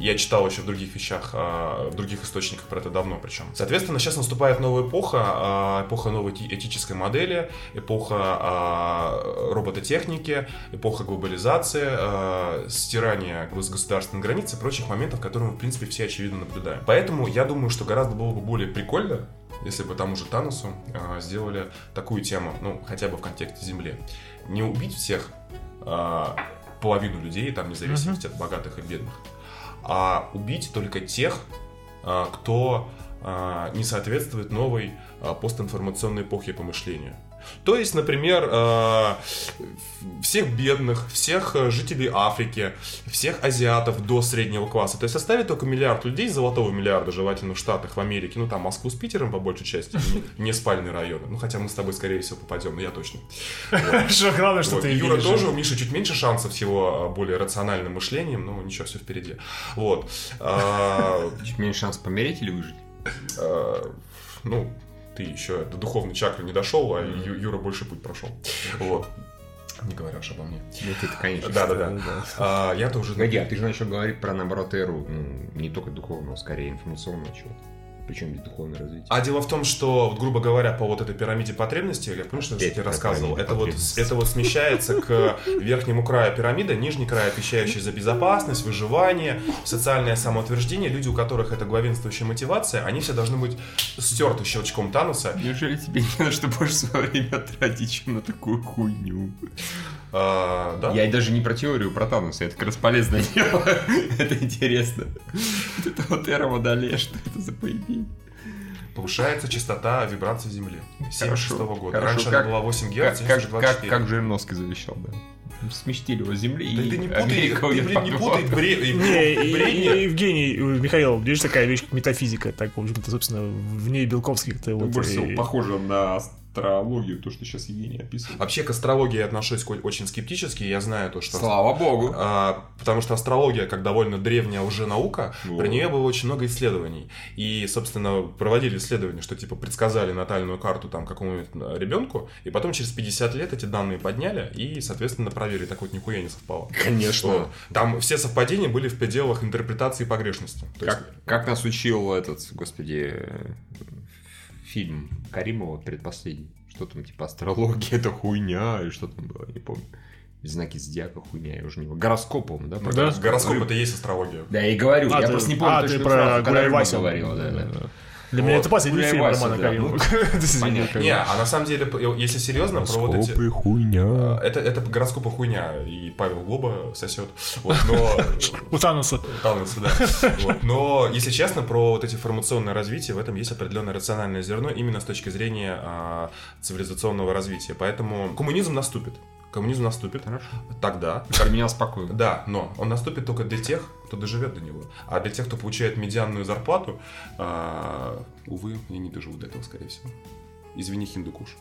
Я читал еще в других вещах, а, в других источниках про это давно причем. Соответственно, сейчас наступает новая эпоха, эпоха новой эти- этической модели, эпоха робототехники, эпоха глобализации, стирания гос- государственных границ и прочих моментов, которые мы, в принципе, все очевидно наблюдаем. Поэтому я думаю, что гораздо было бы более прикольно, если бы тому же Таносу а, сделали такую тему, ну, хотя бы в контексте Земли. Не убить всех а, половину людей, там, вне зависимости от богатых и бедных, а убить только тех, а, кто а, не соответствует новой а, постинформационной эпохе помышления. То есть, например, а, всех бедных, всех э, жителей Африки, всех азиатов до среднего класса. То есть оставить только миллиард людей, золотого миллиарда, желательно в Штатах, в Америке, ну там Москву с Питером по большей части, не- спальные районы. Ну хотя мы с тобой, скорее всего, попадем, но я точно. Что главное, что ты Юра тоже, у Миши чуть меньше шансов с его а, более рациональным мышлением, но ничего, все впереди. Вот. А, Чуть меньше шанс помереть или выжить? а, Ну, ты еще до духовной чакры не дошел, а Ю- Юра больше путь прошел. Вот. Не говоря уж обо мне. Ну, ты-то, конечно. Да-да-да. А, Я-то уже... Погоди, а ты же начал говорить про, наоборот, эру, ну, не только духовного, скорее информационного чего-то. Причем здесь духовное развитие. А дело в том, что, вот, грубо говоря, по вот этой пирамиде потребностей, я помню, что я тебе рассказывал, это вот, это вот смещается к верхнему краю пирамиды, нижний край, отвечающий за безопасность, выживание, социальное самоутверждение. Люди, у которых это главенствующая мотивация, они все должны быть стерты щелчком Таноса. Неужели тебе не на что больше свое время тратить, чем на такую хуйню? А, да? Я даже не про теорию, про Тануса, это как раз полезное дело. Это интересно. Это вот эра Водолея, что это за поединок? Повышается частота вибраций Земли. 76 Хорошо, года. хорошо. Раньше Как- она была 8 Как, Гц, как, как, 24. как Жириновский завещал, да. Сместили его с земли, Да и ты не путай, Америка ты, блин, не путай воду. бре- и- Не, и- Евгений, э, Михаил, есть такая вещь, как метафизика, так, в общем-то, собственно, в ней Белковский-то вот... Больше всего и- похоже на астрологию, то, что сейчас Евгений описывает. Вообще к астрологии я отношусь очень скептически. Я знаю то, что... Слава богу. А, потому что астрология, как довольно древняя уже наука, Вот. про нее было очень много исследований. И, собственно, проводили исследования, что типа предсказали натальную карту там какому-нибудь э, ребенку, и потом через 50 лет эти данные подняли и, соответственно, проверили. Так вот нихуя не совпало. Конечно. Вот. Там все совпадения были в пределах интерпретации и погрешности. То есть- Как, как нас учил этот, господи, фильм Каримова предпоследний. Что там, типа, астрология, это хуйня, и что там было, не помню. Знаки зодиака хуйня, я уже не помню. Гороскоп, по-моему, да? Да. Гороскоп это и есть астрология. Да, я и говорю, А, я ты- просто не помню а, точную ты про когда Гуляй Рыба Васю. говорила, да, да. Для меня Вот. это последний фильм Романа Каримова. ну, понятно. Не, а на самом деле, если серьезно, про вот эти... Хуйня. Это, это гороскопы хуйня, и Павел Глоба сосет. Вот, но... У Таноса. Таунса, да. Вот. Но, если честно, про вот эти формационное развитие, в этом есть определенное рациональное зерно именно с точки зрения а, цивилизационного развития. Поэтому коммунизм наступит. Коммунизм наступит. Хорошо. Тогда. Для меня спокойно. Да, но он наступит только для тех, кто доживет до него. А для тех, кто получает медианную зарплату, а, увы, я не доживу до этого, скорее всего. Извини, Хиндукуш.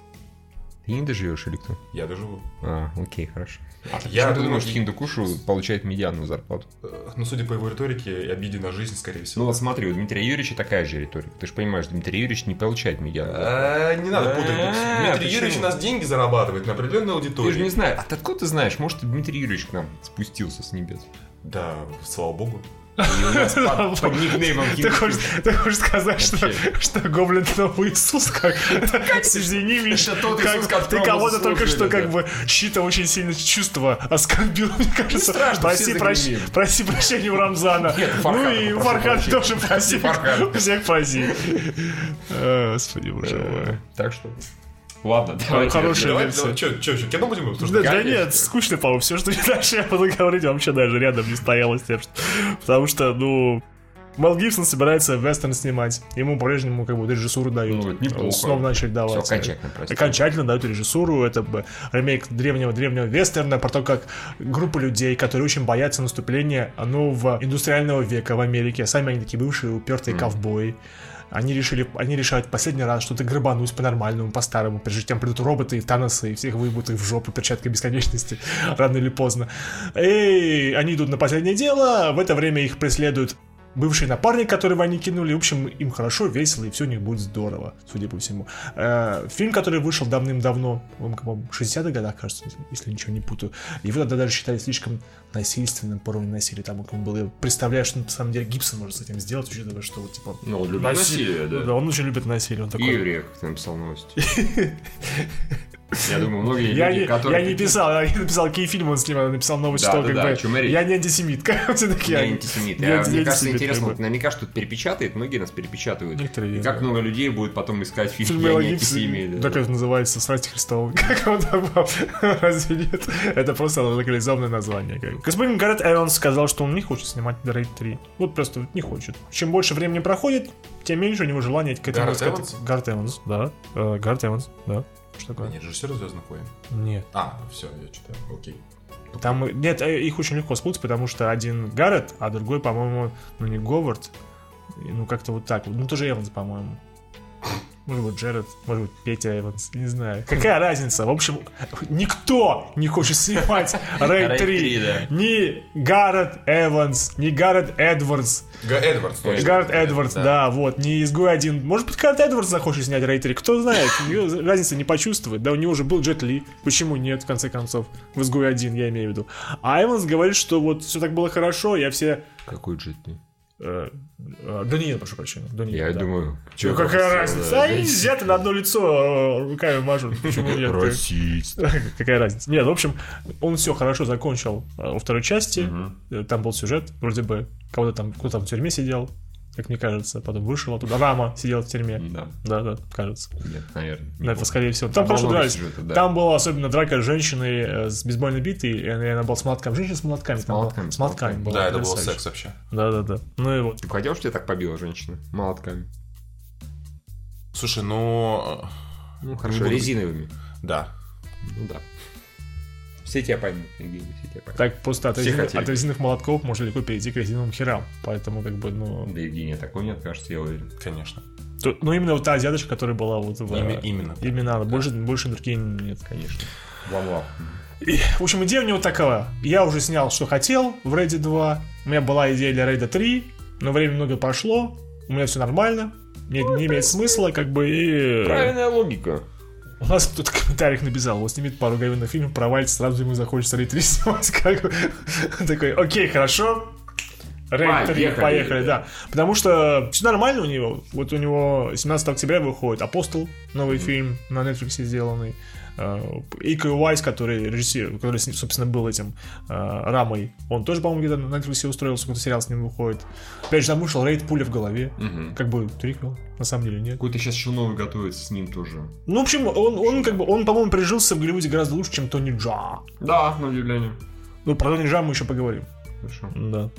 Ты не доживешь или кто? Я доживу. А, окей, хорошо. А Я думаю, думаешь, и- Хиндукушу получает медианную зарплату? Э, Ну, судя по его риторике, обиде на жизнь, скорее Ну всего. вот смотри, у Дмитрия Юрьевича такая же риторика. Ты же понимаешь, Дмитрий Юрьевич не получает медианную зарплату. Э, Не надо путать. Дмитрий? Юрьевич у нас деньги зарабатывает на определенной Ты же не знаешь. А ты откуда ты знаешь? Может, Дмитрий Юрьевич к нам спустился с небес? Да, слава богу. Под, под никнеймом Ты хочешь, ты хочешь сказать, что, что Гоблин новый Иисус? Как, извини, Миша, тот как- Иисус, ты кого-то только что как бы чьи-то очень сильно чувства оскорбил, мне кажется. проси, загремели. проси прощения у Рамзана. Ну и прощения. тоже проси. Всех проси. Э, Господи, боже мой. Э, Так что... Ладно, давайте. хорошая Давай, версия. давай, что, что, кино будем Да, обсуждать? да Конечно. нет, скучно, по-моему, все, что дальше я буду говорить, вообще даже рядом не стояло с тем, что... Потому что, ну, Мел Гибсон собирается вестерн снимать. Ему по-прежнему как бы режиссуру дают. Ну, неплохо. Снова начали Все, давать. окончательно. Окончательно дают режиссуру. Это бы ремейк древнего-древнего вестерна про то, как группа людей, которые очень боятся наступления нового индустриального века в Америке. Сами они такие бывшие упертые ковбои. Они решили, они решают последний раз что-то грабануть по-нормальному, по-старому, прежде чем придут роботы и Таносы, и всех выебут их в жопу перчаткой бесконечности, рано или поздно. И они идут на последнее дело, в это время их преследует бывший напарник, которого они кинули. В общем, им хорошо, весело, и все у них будет здорово, судя по всему. Э, фильм, который вышел давным-давно, по-моему, по-моему, в 60-х годах, кажется, если ничего не путаю. Его тогда даже считали слишком насильственным по уровню насилия. Там он был, я представляю, что на самом деле Гибсон может с этим сделать, учитывая, что вот, типа... Ну, он любит наси- насилие, да. Да, он очень любит насилие. Он такой... евреев, как ты написал новости. Я думаю, многие Я люди, не, которые... я не писал, я не написал, какие фильмы он снимал, я написал новость, Да, что да, как да, бы, я не антисемит, как все такие. Я антисемит. Я Я- Мне кажется, антисемит, интересно, как вот наверняка что-то перепечатает, многие нас перепечатывают. Некоторые, И как да. много людей будет потом искать фильм Фильм «Я не антисемит». так это называется «Страсти Христовы». Как он там, разве нет? Это просто локализованное название. как. Господин Гаррет Эванс сказал, что он не хочет снимать Рейд 3. Вот просто не хочет. Чем больше времени проходит, тем меньше у него желания к этому... Гаррет Эванс? Гаррет Эванс, да. Э, Гаррет Эванс, да. Что такое? Нет, режиссер Звездных войн. Нет. А, все, я читаю. Окей. Там, нет, э, их очень легко спутать, потому что один Гаррет, а другой, по-моему, ну не Говард. Ну, как-то вот так. Ну, тоже Эванс, по-моему. Может быть, Джеред, может быть, Петя Эванс, не знаю. Какая разница? В общем, никто не хочет снимать Рейд Рейд 3. 3, да. Ни Гаррет Эванс, ни Гаррет Эдвардс. Эдвардс, точно. Гаррет Эдвардс, да, вот, не изгой один. Может быть, Гаррет Эдвардс захочет снять Рейд 3, кто знает, разницы не почувствует. Да, у него уже был Джет Ли, почему нет, в конце концов, в изгой один, я имею в виду. А Эванс говорит, что вот все так было хорошо, я все... Какой джет? э, Даниил, прошу прощения. Даниил, Я да. думаю, Ну чё какая разница? да, Они да, взяты на одно лицо э, руками мажут. Почему нет? Расист. Какая разница? Нет, в общем, он все хорошо закончил э, во второй части. Э, Там был сюжет, вроде бы, кого-то там, кто там в тюрьме сидел, как мне кажется, потом вышел оттуда. Рама сидел в тюрьме. Да, Да, да, кажется. нет, наверное. не Ну, это скорее всего. Там Там дрались. сюжета, да. Там была особенно драка с женщиной э, с бейсбольной битой, и она была с молотками. Женщина с молотками. была. молотками, С с молотками. была Да, это был секс вообще. Да, да, да. Ну и вот. Ты бы хотел, чтобы тебя так побила женщина? Молотками. Слушай, ну... Ну, Не хорошо, буду- резиновыми. Да. Ну да. Все тебя поймут, Евгений, все тебя поймут. Так просто от, хотели. от резиновых молотков можно легко перейти к резиновым херам. Поэтому, как бы, ну... Да, Евгения, такой не откажется, я уверен. Конечно. то- ну, именно вот та азиаточка, которая была вот в... Ими- э, именно. Именно, она. больше, больше другие нет. Конечно. Вам-вам. И, в общем, идея у него такова. Я уже снял, что хотел в Рейде 2. У меня была идея для Рейда 3, но время много прошло. У меня все нормально. Не, не имеет смысла, как бы, и... Правильная логика. У нас тут в комментариях написал, вот снимет пару говенных фильмов, провалится, сразу ему захочется Рейд 3 снимать. Как. Такой, окей, хорошо. Рейд 3, Поехали. поехали, да. Потому что все нормально у него. Вот у него 17 октября выходит «Апостол», новый фильм на Netflix сделанный. Ика Уайс, который режиссер, который, собственно, был этим э, Рамой, он тоже, по-моему, где-то на Netflix устроился, какой-то сериал с ним выходит. Опять же, там вышел Рейд Пуля в голове. Мгм. Как бы триквел, на самом деле, нет. Какой-то сейчас еще новый готовится с ним тоже. Ну, в общем, он, он как бы, он, по-моему, прижился в Голливуде гораздо лучше, чем Тони Джа. Да, на удивление. Ну, про Тони Джа мы еще поговорим. Хорошо. Да.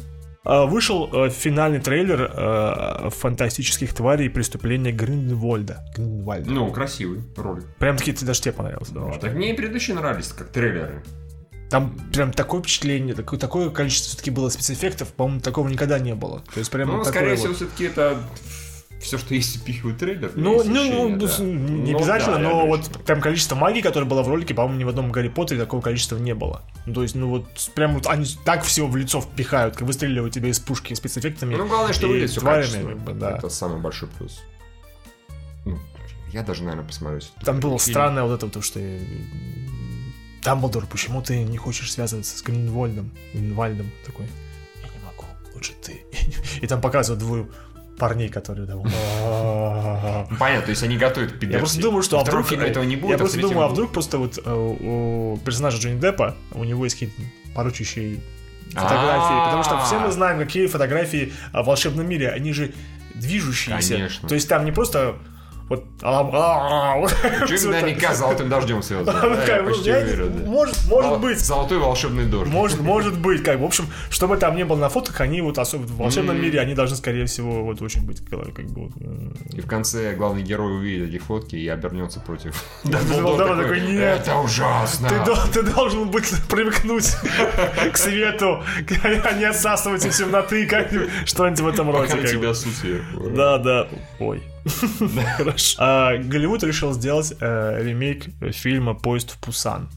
А, Вышел э, финальный трейлер э, фантастических тварей и преступления Гриндевольда. Гриндевальда. Ну, красивый ролик. Прям таки даже тебе понравился. да, так мне и предыдущие нравились, как трейлеры. Там прям такое впечатление, такое, такое количество все-таки было спецэффектов, по-моему, такого никогда не было. То есть прям Ну, скорее вот- всего, все-таки это все, что есть, впихивают трейлер. Ну, есть ну, ну, да. не Ну, обязательно, да, но вот там количество магии, которое было в ролике, по-моему, ни в одном Гарри Поттере такого количества не было. Ну, то есть, ну вот прям вот они так все в лицо впихают, как выстреливают тебе из пушки спецэффектами. Ну, главное, что выглядит все тварями, да. Это самый большой плюс. Ну, я даже, наверное, посмотрю. Там было фильм. странное вот это, то, что Дамблдор, почему ты не хочешь связываться с Гринвольдом? Гринвальдом такой, я не могу, лучше ты. И там показывают двое парней, которые там... Понятно, то есть они готовят пидорси. Я просто думаю, что а вдруг... этого не будет, Я а просто думаю, а вдруг просто вот э, у персонажа Джонни Деппа, у него есть какие-то порочащие фотографии, потому что все мы знаем, какие фотографии а, в волшебном мире, они же движущиеся. Конечно. То есть там не просто вот... а, а, а, Чуть наверняка с золотым дождем да, да. Может, может быть. Золотой волшебный дождь. Может, может быть, как в общем, чтобы там не было на фотках, они вот особенно в волшебном мире, они должны, скорее всего, вот очень быть, как бы, м, И в конце главный герой увидит эти фотки и обернется против. Дамблдор такой, «Нет, Это ужасно. Ты, дол- ты должен быть привыкнуть к свету, а не отсасывать из темноты, как что-нибудь в этом роде. Как тебя сверху. Да, да. Ой. Хорошо. А, Голливуд решил сделать э, ремейк фильма «Поезд в Пусан».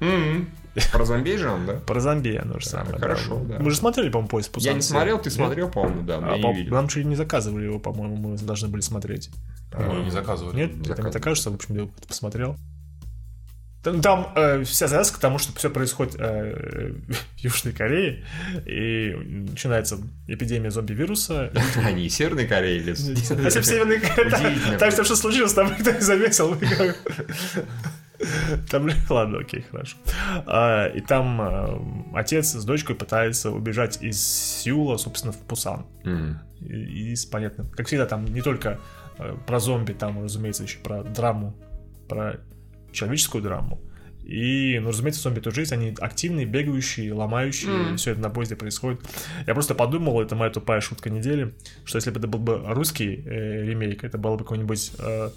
М. Про зомби же он, да? Про зомби оно же самое. хорошо, да. Мы же смотрели, по-моему, «Поезд в Пусан». Я не смотрел, ты смотрел, по-моему, да, но А. Нам же не заказывали его, по-моему, мы должны были смотреть. Мы не заказывали. Нет, тебе заказывали. так кажется, в общем, я посмотрел. Там, там, э, вся завязка к тому, что все происходит э, в Южной Корее, и начинается эпидемия зомби-вируса. Они из Северной Кореи или... А в Северной Корее. Так что что случилось, там никто не заметил. Там, ладно, окей, хорошо. А, И там э, отец с дочкой пытаются убежать из Сеула, собственно, в Пусан. М. И, и понятно. Как всегда, там не только э, про зомби, там, разумеется, еще про драму, про человеческую драму. И, ну, разумеется, зомби тоже есть, они активные, бегающие, ломающие, Мгм. все это на поезде происходит. Я просто подумал, это моя тупая шутка недели, что если бы это был бы русский э, ремейк, это было бы какой-нибудь э,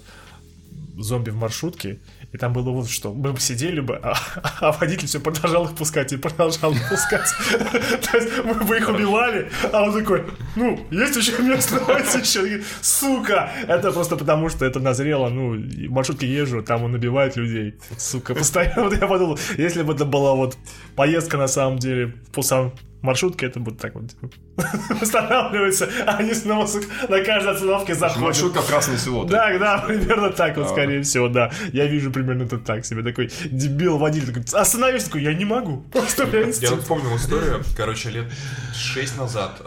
зомби в маршрутке, и там было вот что, мы бы сидели бы, а, а водитель все продолжал их пускать и продолжал их пускать. То есть мы бы их убивали, а он такой, ну, есть еще место, давайте еще. Сука! Это просто потому, что это назрело, ну, и в маршрутке езжу, там он набивает людей. Сука, постоянно. Вот я подумал, если бы это была вот поездка на самом деле в Пусан Маршрутки это будет так вот типа, останавливаются, а они снова на каждой остановке заходят. Маршрутка в Красное Село. Да, да, примерно так вот, скорее всего, да. Я вижу примерно это так себе. Такой дебил водитель такой, остановись, такой, я не могу. Просто Я вспомнил историю, короче, лет 6 назад.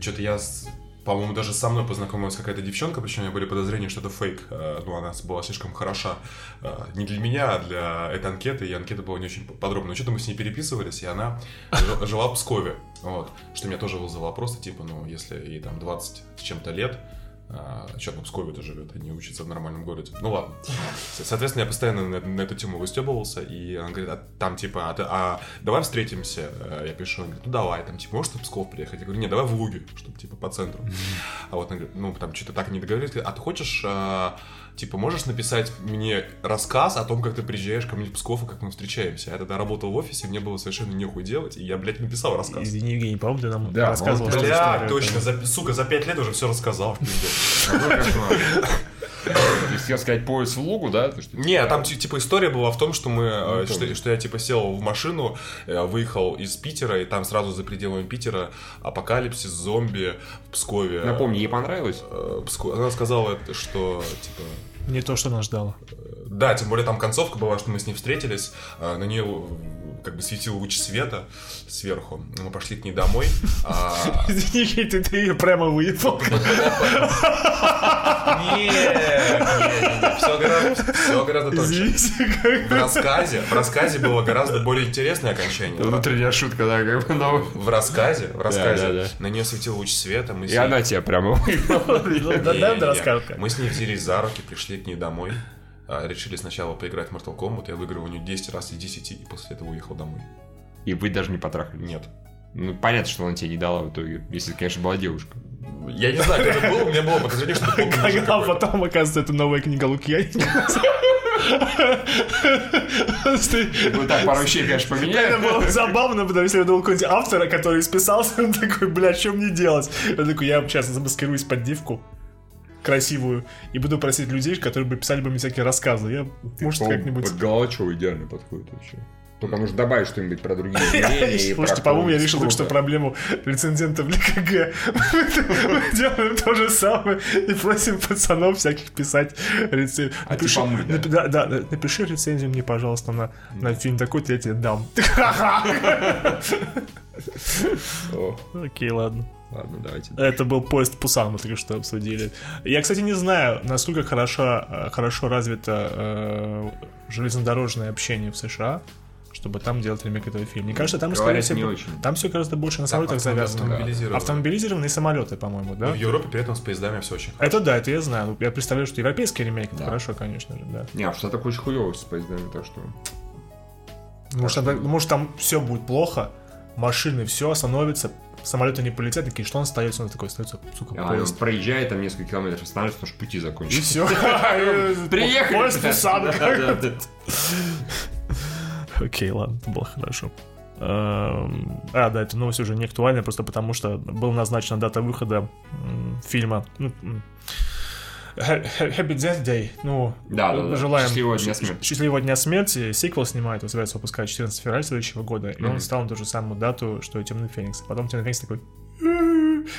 Что-то я, по-моему, даже со мной познакомилась какая-то девчонка, причем у меня были подозрения, что это фейк. Э, Ну, она была слишком хороша. э, Не для меня, а для этой анкеты, и анкета была не очень подробная. Но что-то мы с ней переписывались, и она жи- жила в Пскове. Вот. Что меня тоже вызвало вопросы, типа, ну, если ей там 20 с чем-то лет, что в Пскове-то живет, а не учится в нормальном городе. Ну ладно. Со- Соответственно, я постоянно на, на эту тему выстебывался, и она говорит, а там типа, а, а давай встретимся. Э, Я пишу, она говорит, ну давай, там типа, можешь в Псков приехать? Я говорю, нет, давай в Луги, чтобы типа по центру. А вот она говорит, ну там что-то так не договорились, а ты хочешь, а, типа, можешь написать мне рассказ о том, как ты приезжаешь ко мне в Псков и как мы встречаемся? Я тогда работал в офисе, мне было совершенно нехуй делать, и я, блядь, написал рассказ. Извини, Евгений, по-моему, ты нам Да, рассказывал, Бля, точно, это- за, сука, за пять лет уже все рассказал. То есть, хотел сказать, поезд в Лугу, да? То, что- Не, там ти- типа история была в том, что мы, э, Ну, что, я типа сел в машину, э, выехал из Питера, и там сразу за пределами Питера апокалипсис, зомби в Пскове. Напомни, ей понравилось? Э, Она сказала, что типа Не то, что нас ждало. да, тем более там концовка была, что мы с ней встретились, на нее как бы светил луч света сверху. Мы пошли к ней домой. а, Извини, ты, ее прямо выебал. Нет, все гораздо, все гораздо как В рассказе, в рассказе было гораздо более интересное окончание. Внутренняя шутка, да, как бы, но... В рассказе, в рассказе на нее светил луч света. И она тебя прямо выебала. Да, да, да, рассказка. Мы с ней взялись за руки, пришли к ней домой. А, Решили сначала поиграть в Mortal Kombat. Я выиграл у нее 10 раз из 10, и после этого уехал домой. И вы даже не потрахали. Нет. Ну, понятно, что она тебе не дала в итоге, если, конечно, была девушка. Я не знаю, как это было, у меня было подозрение, что это А какой-то. потом, оказывается, это новая книга Лукьяненко. Ну так, пару вещей, конечно, Это поменяли. было забавно, потому что я думал какой-нибудь автора, который списался, он такой, бля, что мне делать? Я такой, я сейчас замаскируюсь под девку красивую и буду просить людей, которые бы писали бы мне всякие рассказы. Я, может, как-нибудь... Под Галачева идеально подходит вообще. Только нужно добавить что-нибудь про другие измерения. Слушайте, по-моему, я решил только что проблему рецензентов для КГ. Мы делаем то же самое и просим пацанов всяких писать рецензии. А типа да? Напиши рецензию мне, пожалуйста, на, на фильм такой-то, я тебе дам. Окей, ладно. Ладно, давайте. Это был поезд Пусан, мы только что обсудили. Я, кстати, не знаю, насколько хорошо, э, хорошо развито э, железнодорожное общение в США, чтобы там делать ремейк этого фильма. Мне кажется, там, скорее Говорят, всего, не очень. там все гораздо больше на самолетах завязано. автомобилизировано. Автомобилизированные самолеты, по-моему, да? В Европе при этом с поездами все очень Это да, это я знаю. Я представляю, что европейский ремейк, это Да. хорошо, конечно же, да. Не, а в Штатах очень хуёво с поездами, так что... Может, там, может, там все будет плохо, машины все остановятся, самолеты не полетят, такие, что он остается? Он такой остается, сука, А, он поезд. проезжает там несколько километров, останавливается, потому что пути И закончились. все. Приехали! Поезд Пусан. Окей, ладно, это было хорошо. Эм, А, да, эта новость уже не актуальна, просто потому что была назначена дата выхода фильма. Ну, Happy Death Day. Ну, Да, да, да. желаем Счастливого дня смерти. Счастливого дня смерти. Сиквел снимает, его собирается выпускать 14 февраля следующего года. И он стал на ту же самую дату, что и Темный Феникс. А потом Темный Феникс такой...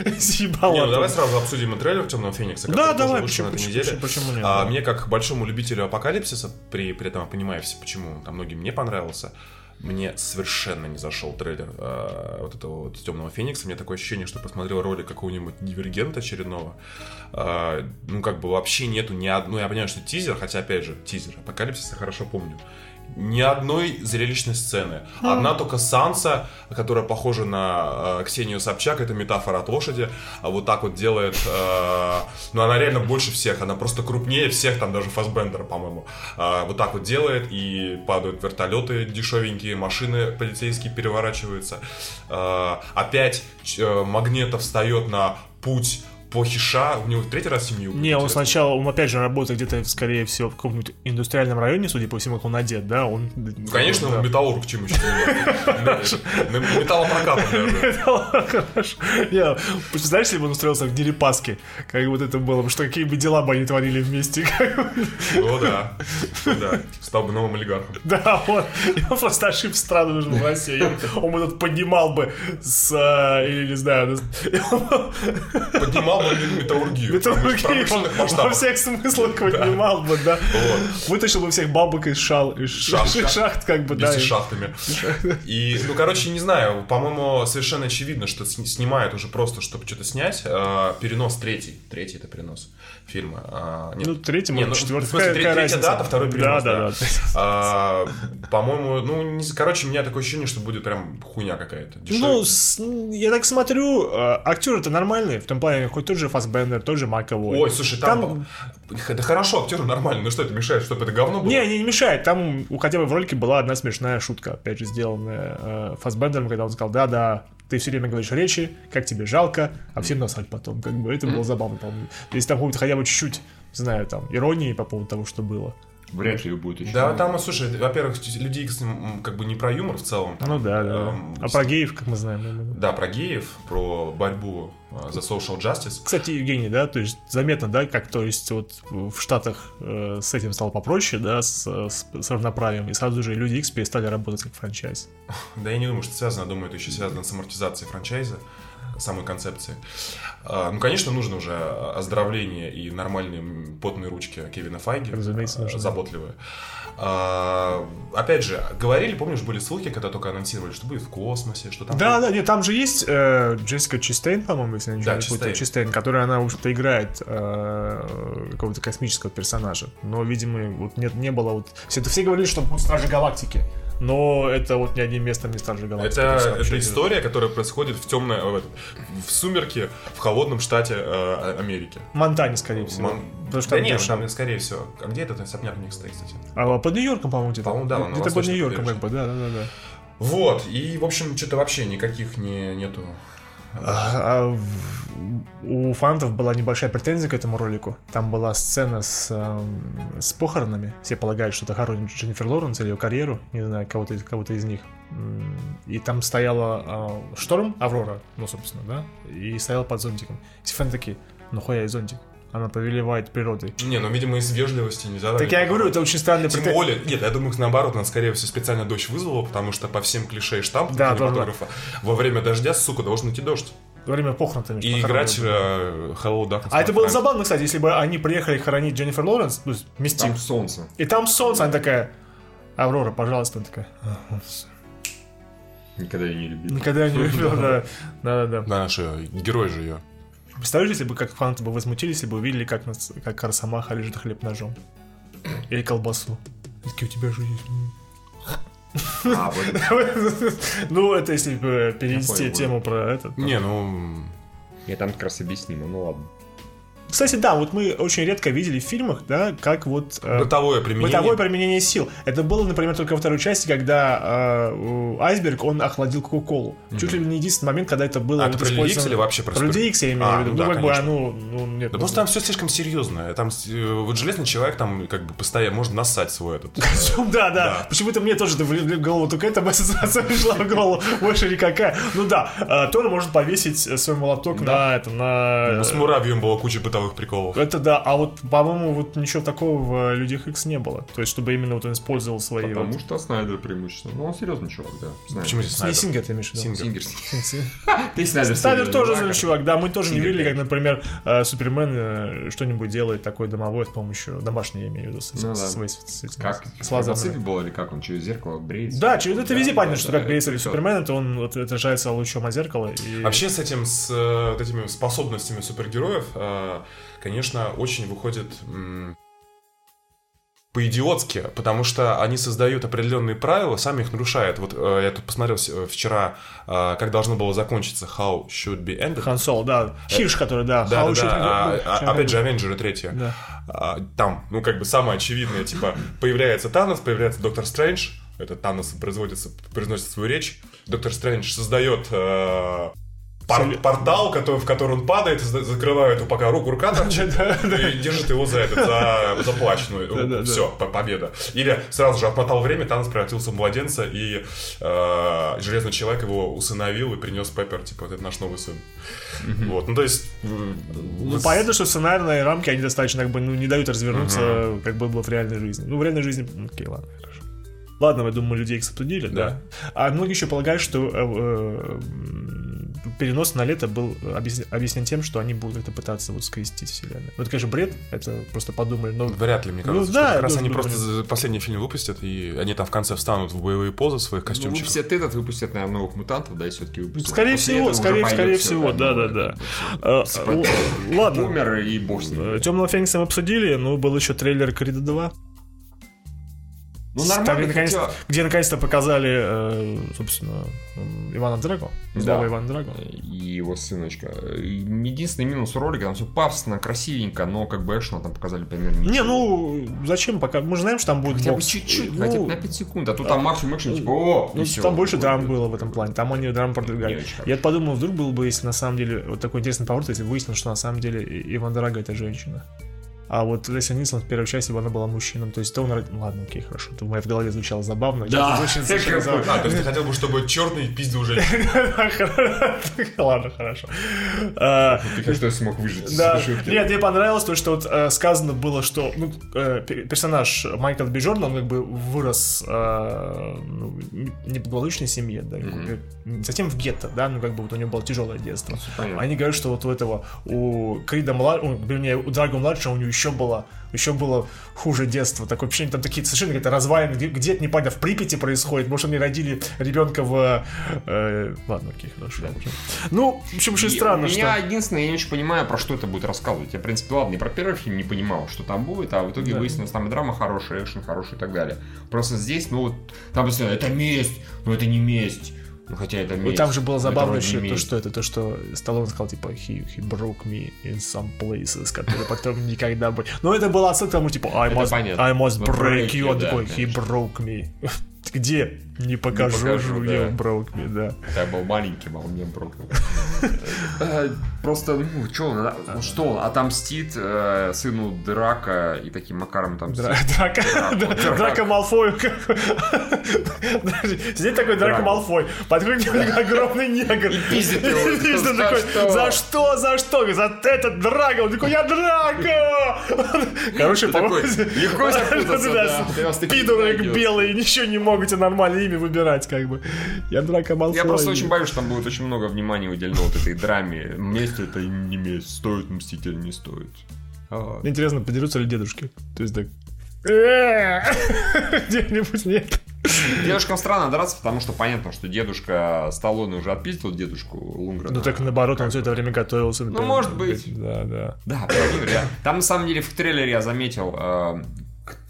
Не, Съебал. ну оттуда. давай сразу обсудим и трейлер Темного Феникса, Да, давай, почему, на этой почему, неделе. почему, почему нет? А, да. мне, как большому любителю апокалипсиса, при, при этом я понимаю все, почему там многим не понравился, мне совершенно не зашел трейлер а, вот этого вот Темного Феникса. Меня такое ощущение, что посмотрел ролик какого-нибудь дивергента очередного. А, ну, как бы вообще нету ни одной... Я понимаю, что тизер, хотя, опять же, тизер. Апокалипсис я хорошо помню. Ни одной зрелищной сцены. Одна только Санса, которая похожа на э, Ксению Собчак, это метафора от лошади, а вот так вот делает, э, ну она реально больше всех, она просто крупнее всех, там даже Фасбендера, по-моему, А, вот так вот делает, и падают вертолеты дешевенькие, машины полицейские переворачиваются. А, опять э, Магнета встает на путь плохиша, у него третий раз семью. Не, он сначала, он опять же работает где-то, скорее всего, в каком-нибудь индустриальном районе, судя по всему, как он одет, да, он... Ну, конечно, да. он металлург чем еще металлопрокат, наверное. Представляешь, если бы он устроился в Дерипаске, как вот это было бы, что какие бы дела бы они творили вместе. Ну да, да. Стал бы новым олигархом. Да, вот. Он просто ошиб страну нужен в России. Он бы тут поднимал бы с, э, или не знаю, Поднимал бы металлургию. металлургию во всех смыслах поднимал бы, да. Вытащил бы всех бабок из шал, из Шахт, как бы, да. С шахтами. И, ну, короче, не знаю, по-моему, совершенно очевидно, что сни- снимают уже просто, чтобы что-то снять. А, перенос третий. Третий это перенос фильма. А, нет. Ну, третий, может, ну, четвертый. Какая- тре- какая третья разница? дата, второй Да, перенос. да, да. А, По-моему, ну, не короче, у меня такое ощущение, что будет прям хуйня какая-то. Ну, Дешевле. с- я так смотрю, э, актеры-то нормальные, в том плане, хоть тот же Фассбендер, тот же Маковой. Ой, слушай, там... Да хорошо, актеры нормально, ну что это мешает, чтобы это говно было? Не, не, не мешает. Там у- хотя бы в ролике была одна смешная шутка, опять же, сделанная э, Фассбендером, когда он сказал, да-да, ты все время говоришь речи, как тебе жалко, а всем насрать потом. Как бы это было забавно, по-моему. Если там будет хотя бы чуть-чуть, знаю, там, иронии по поводу того, что было. Вряд ли ее будет еще. Да, там, слушай, во-первых, Люди Икс как бы не про юмор в целом. там, Ну да, да. эм, А про геев, как мы знаем. Да, про геев, про борьбу э, за social justice. Кстати, Евгений, да, то есть заметно, да, как то есть вот в Штатах э, с этим стало попроще, да, с, с- с равноправием, и сразу же Люди Икс перестали работать как франчайз. Да я не думаю, что это связано, думаю, это еще связано с амортизацией франчайза, самой концепции. А, Ну, конечно, нужно уже оздоровление и нормальные потные ручки Кевина Файги, Разумеется, а, нужно. заботливые. А, Опять же, говорили, помнишь, были ссылки, когда только анонсировали, что будет в космосе, что там... Да, да, нет, там же есть э, Джессика Чистейн, по-моему, если я ничего Да, не путаю, Честейн. Чистейн, которая, она, в общем-то, играет э, какого-то космического персонажа. Но, видимо, вот нет, не было вот... Все, все говорили, что будет Стражи Галактики. Но это вот ни одним местом не Стражи Галактики. Это, это история, которая происходит в темной, в, в сумерке, в холодном штате э, Америки. В Монтане, скорее всего. Мон- Потому что да нет, там, скорее всего. А где этот особняк у них стоит, кстати? А под Нью-Йорком, по-моему, где-то. По-моему, да, Где-то под Нью-Йорком, как бы, да, да, да, да. Вот, и, в общем, что-то вообще никаких не, нету. А, у фанатов была небольшая претензия к этому ролику. Там была сцена с, эм, с похоронами. Все полагают, что это хоронит Дженнифер Лоуренс или ее карьеру, не знаю, кого-то кого-то из них. И там стояла а, Шторм, Аврора, ну, собственно, да, и стояла под зонтиком. И фаны такие, ну хуя и зонтик. Она повелевает природой. Не, ну, видимо, из вежливости нельзя. Так я говорю, это очень странная Тем более, нет, я думаю, наоборот, она, скорее всего, специально дождь вызвала, потому что по всем клише и штампам Да, кинематографа во время дождя, сука, должен идти дождь. Во время похорон, там, И играть э, Hello Darkness. А это было забавно, кстати, если бы они приехали хоронить Дженнифер Лоуренс, ну, вместе, Там солнце. и там солнце, она такая, Аврора, пожалуйста, она такая, «А, Никогда ее не любил. никогда не любила, да, да, да, да. Да, наш герой же ее. Представляешь, если бы как фанаты бы возмутились, если бы увидели, как, нас, как Росомаха лежит хлеб ножом. Или колбасу. И такие, у тебя же есть... м». А, вот. Ну, это если бы перенести тему про это. Не, ну... Я там как раз объяснимо, ну ладно. Кстати, да, вот мы очень редко видели в фильмах, да, как вот... э, Бытовое применение. Бытовое применение сил. Это было, например, только во второй части, когда э, Айсберг, он охладил Кока-Колу. Чуть ли не единственный момент, когда это было А, вот ты про использовано- или вообще про Про Икс я имею А, в виду. ну Ну, да, как бы, конечно. ну, ну, нет. Да ну, просто там все слишком серьезно. Там э, вот железный человек там как бы постоянно может нассать свой этот. э, Да, да. Почему-то мне тоже в голову только эта ассоциация пришла в голову, больше никакая. Ну да, э, Тор может повесить свой молоток на это, на... Ну, С муравьем было куча бытовых приколов. Это да, а вот, по-моему, вот ничего такого в э, Людях Икс не было. То есть, чтобы именно вот он использовал свои... Потому вот- что Снайдер преимущественно. Ну, он серьезный чувак, да. Снайдер. Почему Не Снайдер? Сингер, ты имеешь в виду? Сингер. Ты Снайдер. Снайдер тоже злой чувак, да, мы тоже не видели, как, например, э, Супермен э, что-нибудь делает такое домовое с помощью, домашнее, я имею в виду, с, Ну Как? с лазерными. Мотоцикл был или как он? Через зеркало бреется? Да, через это везде понятно, что как бреется. Супермен, это он вот, отражается лучом от зеркала. Вообще с этим, с вот этими способностями супергероев, э, конечно, очень выходит по-идиотски, потому что они создают определенные правила, сами их нарушают. Вот э, я тут посмотрел э, вчера, э, как должно было закончиться How Should Be Ended. Хан Соло, да. Хирш, который, да. Да, How да, should- да. А, ну, а, опять же, Авенджеры третья. Да. А, Там, ну, как бы самое очевидное, типа, появляется Танос, появляется Доктор Стрэндж, этот Танос производится, произносит свою речь, Доктор Стрэндж создает э, пор- портал, который, в который он падает, за- закрывают его, пока руку рука торчит, и держит его за этот, за, за плащ. Ну, Да-да-да. все, победа. Или сразу же отмотал время, Танос превратился в младенца, и э, Железный Человек его усыновил и принес Пеппер, типа, вот это наш новый сын. Вот, ну то есть... Ну, понятно, что сценарные рамки, они достаточно, как бы, ну, не дают развернуться, как бы было в реальной жизни. Ну, в реальной жизни, окей, ладно, хорошо. Ладно, я думаю, людей их обсудили, да. А многие еще полагают, что э, э, перенос на лето был объяс- объяснен тем, что они будут это пытаться вот скрестить вселенную. Ну, это, конечно, бред, это просто подумали, но... Вряд ли, мне Ну кажется, да, что как раз ну, они думаю. просто последний фильм выпустят, и они там в конце встанут в боевые позы своих Ну, костюмчиках. выпустят этот, выпустят, наверное, новых мутантов, да, и все-таки выпустят. Скорее После всего, скорее, скорее всего, да, да, да. всё. л- Ладно. Умер и бог с ним. Темного Феникса мы обсудили, но был еще трейлер Крида 2. Ну, нормально, где, наконец, где наконец-то показали, э, собственно, Ивана Драго. Да. Ивана Драго. и его сыночка. Единственный минус ролика, там все пафосно, красивенько, но как бы экшена там показали примерно ничего. Не, ну, зачем пока? Мы же знаем, что там будет Хотя бы бокс. чуть-чуть, Ну, хотя бы на 5 секунд, а тут там максимум экшен, типа, о, ну, и всё. там больше драм было в этом плане. Там они драм продвигали. Я подумал, вдруг было бы, если на самом деле вот такой интересный поворот, если выяснилось, что на самом деле Иван Драго это женщина. А вот Леся Нильсон в первой части она была мужчином. То есть то он... ладно, окей, хорошо. Это в моей голове звучало забавно. Да. Я очень забавно. А, то есть ты хотел бы, чтобы черный пиздил женщин? Ладно, хорошо. А, Ты что смог выжить Да. Нет, мне понравилось то, что вот э, сказано было, что ну, э, пер- персонаж Майкл Би Джордан, он как бы вырос э, ну, в неблагополучной семье, да, затем в гетто, да, ну как бы вот у него было тяжелое детство. Они говорят, что вот у этого, у Крида младшего, вернее, у Драго младшего у него еще было еще было хуже детство. Такое ощущение, там такие совершенно какие-то развалины, где- где-то непонятно, в Припяти происходит. Может, они родили ребенка в... э, ладно, окей, хорошо. Ну, в общем, очень странно, что... меня единственное, я не очень понимаю, про что это будет рассказывать. Я, в принципе, ладно, и про первый фильм не понимал, что там будет, а в итоге Да. выяснилось, там и драма хорошая, экшен хороший и так далее. Просто здесь, ну вот, там это месть, но это не месть. Ну, хотя это Ну, там же было забавно еще то, что это, то, что Сталлоне сказал, типа, he, he broke me in some places, которые потом никогда бы... Но это было отсылка тому, типа, I must. I must Ну, break you, он такой, he broke me. Где? Не покажу, покажу, you да. broke me, да. Я был маленьким, а он меня брокнул. Э, Просто, ну, что он, а, ну, что он отомстит э, сыну Драка и таким макаром там... Дра- Драка. Драко Малфой. Сидит такой Драко. Малфой, подходит огромный негр. И пиздит его. За такой, что? за что, за что? За этот Драко. Он такой, я Драко. Короче, Такой, по-моему, легко запутаться, да. Пидоры белые, ничего не могут тебе нормальное имя выбирать, как бы. Я Драко Малфой. Я просто очень боюсь, что там будет очень много внимания уделено вот этой драме. Месть это не месть, стоит мстить или не стоит. А, Мне интересно, подерутся ли дедушки? То есть так... «Э, Где-нибудь нет. Дедушкам странно драться, потому что понятно, что дедушка Сталлоне уже отпиздил дедушку Лунгрена. Ну так наоборот, он все это время готовился. Ну, может быть. Да, да. Да, реально. Там на самом деле в трейлере я заметил, э,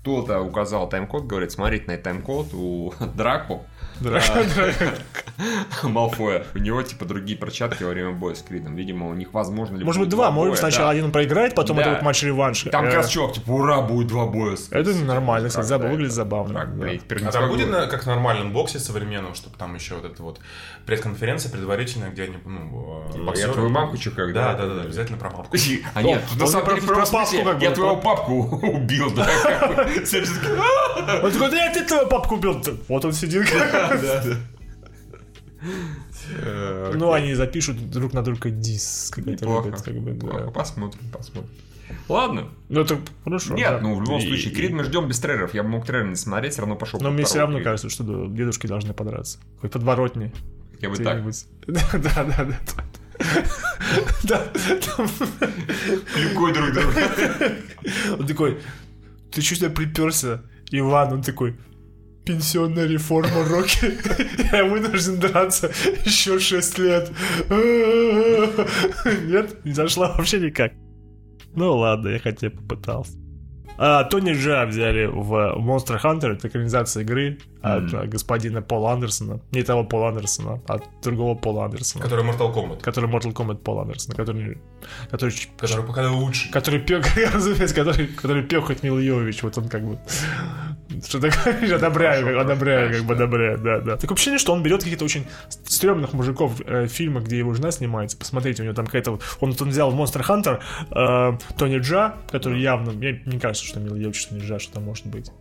кто-то указал тайм-код, говорит, смотрите на этот тайм-код у Драку. Малфоя. У него, типа, другие перчатки во время боя с Кридом. Видимо, у них возможно... ли Может быть, два. Может, сначала один проиграет, потом это матч-реванш. Там как Э, раз чувак, типа, ура, будет два боя. с- Это нормально, кстати, выглядит забавно, А там будет как в нормальном боксе современном, чтобы там еще вот это вот пресс-конференция предварительная, где они, ну, э, Я боксеры- твою мамку как, Да, да? да, да, да, обязательно про мамку. А нет, Он- на самом про- деле, про папку смысле, как бы, я про- твоего папку убил, да? таки, Он такой, да я ты твою папку убил. Вот он сидит. «А». Ну, они запишут друг на друга дис. какой-то Неплохо. да. Посмотрим, посмотрим. Ладно. Ну, это хорошо. Нет, да. ну в любом И- случае, Крид мы ждем без трейлеров. Я бы мог трейлер не смотреть, все равно пошел. Но мне все равно кажется, что да, дедушки должны подраться. Хоть подворотни. Я бы так. Да, да, да. да. Да, там- Клюкой друг друга. Он такой, ты что сюда приперся? Иван, он такой, пенсионная реформа Рокки. Я вынужден драться еще 6 лет. Нет, не зашла вообще никак. Ну ладно, я хотя бы попытался. А, Тони Джа взяли в Monster Hunter, это экранизация игры от а, господина Пола Андерсона. Не того Пола Андерсона, а другого Пола Андерсона. Который Mortal Kombat. Который Mortal Kombat Пола Андерсона, который, который Который пока лучший. который разумеется, который, который пек хоть Мил Йович, вот он как бы Что такое? Одобряю, как- одобряю, как бы одобряю, да, да. Такое ощущение, что он берет каких-то очень стрёмных мужиков э, фильма, где его жена снимается. Посмотрите, у него там какая-то... Он, он взял Monster Hunter э, Тони Джа, который явно... Мне не кажется, что Мила Йович Тони Джа, что там может быть.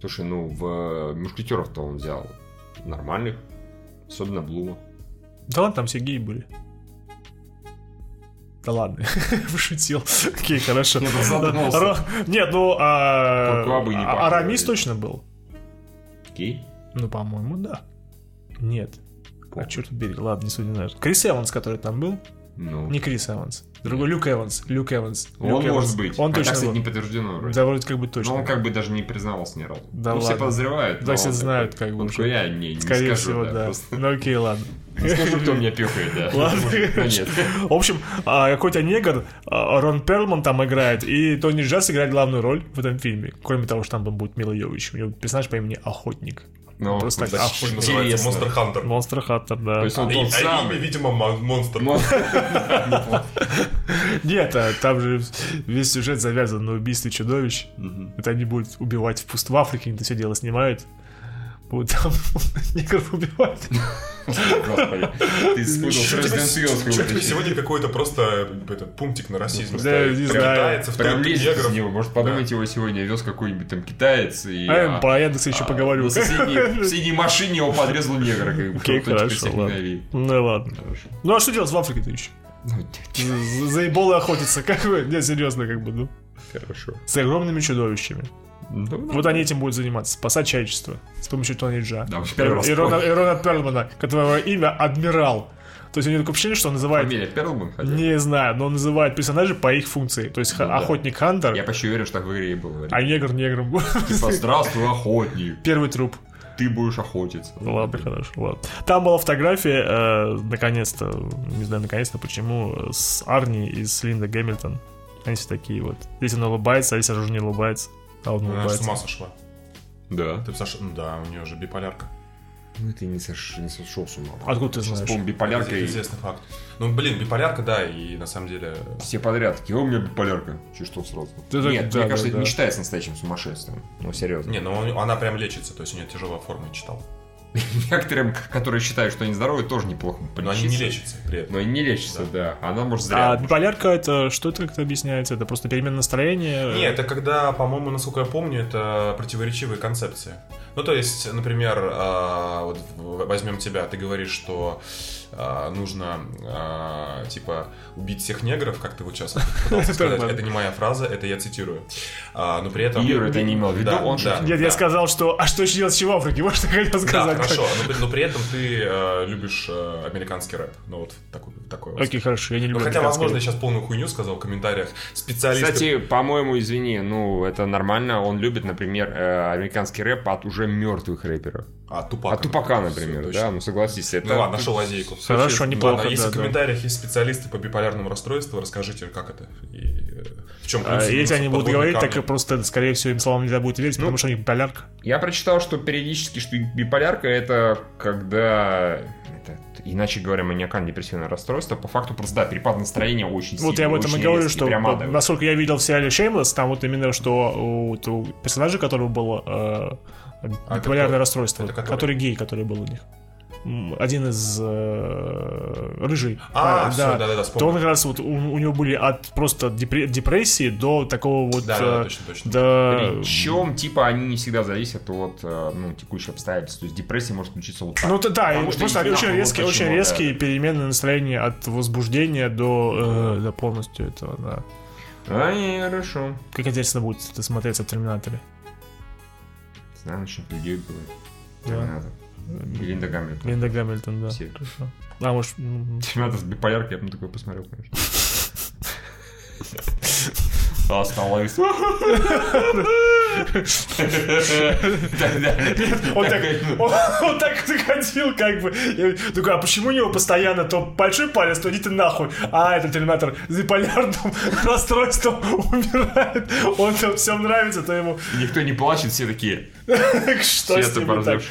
Слушай, ну в Мушкетеров-то он взял нормальных, особенно Блума. Да ладно, там все геи были. Да ладно, пошутил. Окей, хорошо. Нет, он задумался. Нет, ну, а... Не а- пахнет. Арамис точно был. Окей. Ну, по-моему, да. Нет. А черт побери, ладно, не суть не знаю. Крис Эванс, который там был. Ну, Не Крис Эванс. Другой Люк Эванс. Люк Эванс. он Люк Эванс. может быть. Он Хотя, точно кстати, не подтверждено вроде. Да, вроде как бы Но точно. он как бы даже не признавался ни разу. Да ну, все ладно. подозревают. Да, но все он знают, как бы Он такой, я не, не Скорее скажу, всего, да. просто. Ну окей, ладно. Не скажу, кто меня пихает, да. Ладно. Ну, нет. В общем, а, какой-то негр, а, Рон Перлман там играет, и Тони Джаз играет главную роль в этом фильме. Кроме того, что там будет Мила Йович. У него персонаж по имени Охотник. Ну, Просто так, значит, охотник. Называется. Monster Hunter. Монстр Хаттер, да. То есть он И- тот а имя, самый. видимо, мо- монстр. Нет, а там же весь сюжет завязан на убийстве чудовищ. Это они будут убивать в пуст в Африке, они это все дело снимают. Будут там негров убивать. Господи, ты спутал с Resident тебе сегодня какой-то просто этот пунктик на расизм Да, не знаю. В Прям темп лезет него. Может, подумать, его сегодня вез какой-нибудь там китаец и... А, а, про Яндекса еще а, поговорю. на соседней- В соседней машине его подрезал негр. Окей, хорошо, ладно. Ну ладно. Хорошо. Ну а что делать в Африке-то еще? За- эболой охотиться, как вы? Нет, серьезно, как бы, ну. Хорошо. С огромными чудовищами. Ну, Вот они этим будут заниматься, спасать человечество с помощью Тони Джа. Да, раз и, Рона, и Рона Перлмана, которого имя Адмирал. То есть у него такое ощущение, что он называет... Фамилия Перлман хотя? Не знаю, но он называет персонажей по их функции. То есть ха- да. охотник Хантер, Я почти уверен, что так в игре и было. а негр негром. Типа, здравствуй, охотник. Первый труп. Ты будешь охотиться. Ну ладно, хорошо, ладно. Там была фотография, э, наконец-то, не знаю, наконец-то почему, э, с Арни и с Линда Гэмильтон. Они все такие вот. Здесь она улыбается, а здесь она уже не улыбается. А он Она с ума сошла. Да. Ты Саша, ну да, у нее же биполярка. Ну, ты не, сош... не сошел с ума. Откуда ты знаешь? по-моему, биполярка Это и... известный факт. Ну, блин, биполярка, да, и на самом деле... Все подряд такие, у меня биполярка. Че что сразу? Да, да, Нет, да, мне да, кажется, это да. не считается настоящим сумасшествием. Ну, серьезно. Не, ну он- она прям лечится, то есть у нее тяжелая форма, я читал. Некоторым, которые считают, что они здоровы, тоже неплохо Но они не лечатся при этом. Но они не лечатся, да. Она может зря. А биполярка это что это как-то объясняется? Это просто перемена настроения? Не, это когда, по-моему, насколько я помню, это противоречивые концепции. Ну, то есть, например, а, вот возьмем тебя, ты говоришь, что а, нужно, а, типа, убить всех негров, как ты вот сейчас пытался сказать. Это не моя фраза, это я цитирую. А, Но при этом... Юра это не имел в виду, Да, он да, шутил. Нет, да. я сказал, что а что еще делать в Африке? Вот что я хотел Да, сказать. хорошо, но, при- но при этом ты э, любишь э, американский рэп. Ну, вот такой, такой вот. Окей, хорошо, я не Ну, люблю хотя, возможно, я сейчас полную хуйню сказал в комментариях. Специалисты... Кстати, по-моему, извини, ну, это нормально. Он любит, например, э, американский рэп от уже мертвых рэперов. А, Тупака. От Тупака, например, да? Ну, согласись, это... Ну ладно, нашел лазейку. Хорошо, неплохо, если да, в да. комментариях есть специалисты по биполярному расстройству, расскажите, как это и э, в чем А, плюсы, Если они будут говорить, камни. так просто, скорее всего, им словам нельзя будет верить, Ну, потому что у них биполярка. Я прочитал, что периодически, что биполярка это когда... это, иначе говоря, маниакально-депрессивное расстройство. По факту просто, да, перепад настроения очень сильный. Вот я об этом и говорю, резкий, что прям вот, адовый. насколько я видел в сериале Shameless, там вот именно, что у, у персонажа, которого было э, биполярное какой? расстройство, Это который? который гей, который был у них. Один из э, рыжий. А, А, всё, да. да-да-да, То вспомнил. он как раз вот у, у него были от просто депре- депрессии до такого вот Да, да, да, точно, точно. до- Причем, типа, они не всегда зависят от э, ну, текущих обстоятельств. То есть депрессия может случиться вот так. Ну то да, Потому и что просто очень резкие, вот очень резкие перемены настроения от возбуждения до, э, до полностью этого, да. А, не, хорошо. Как интересно будет это смотреться в Терминаторе. Насчет людей было. Да. Линда Гамильтон. Линда Гамильтон, да. Все. Хорошо. А, может, Терминатор с биполяркой, я бы такой посмотрел, конечно. Осталось. он так, он, так заходил, как бы. Я такой, а почему у него постоянно то большой палец, то иди ты нахуй. А, это Терминатор с биполярным расстройством умирает. Он там всем нравится, то ему... Никто не плачет, все такие. Что Все с ним так?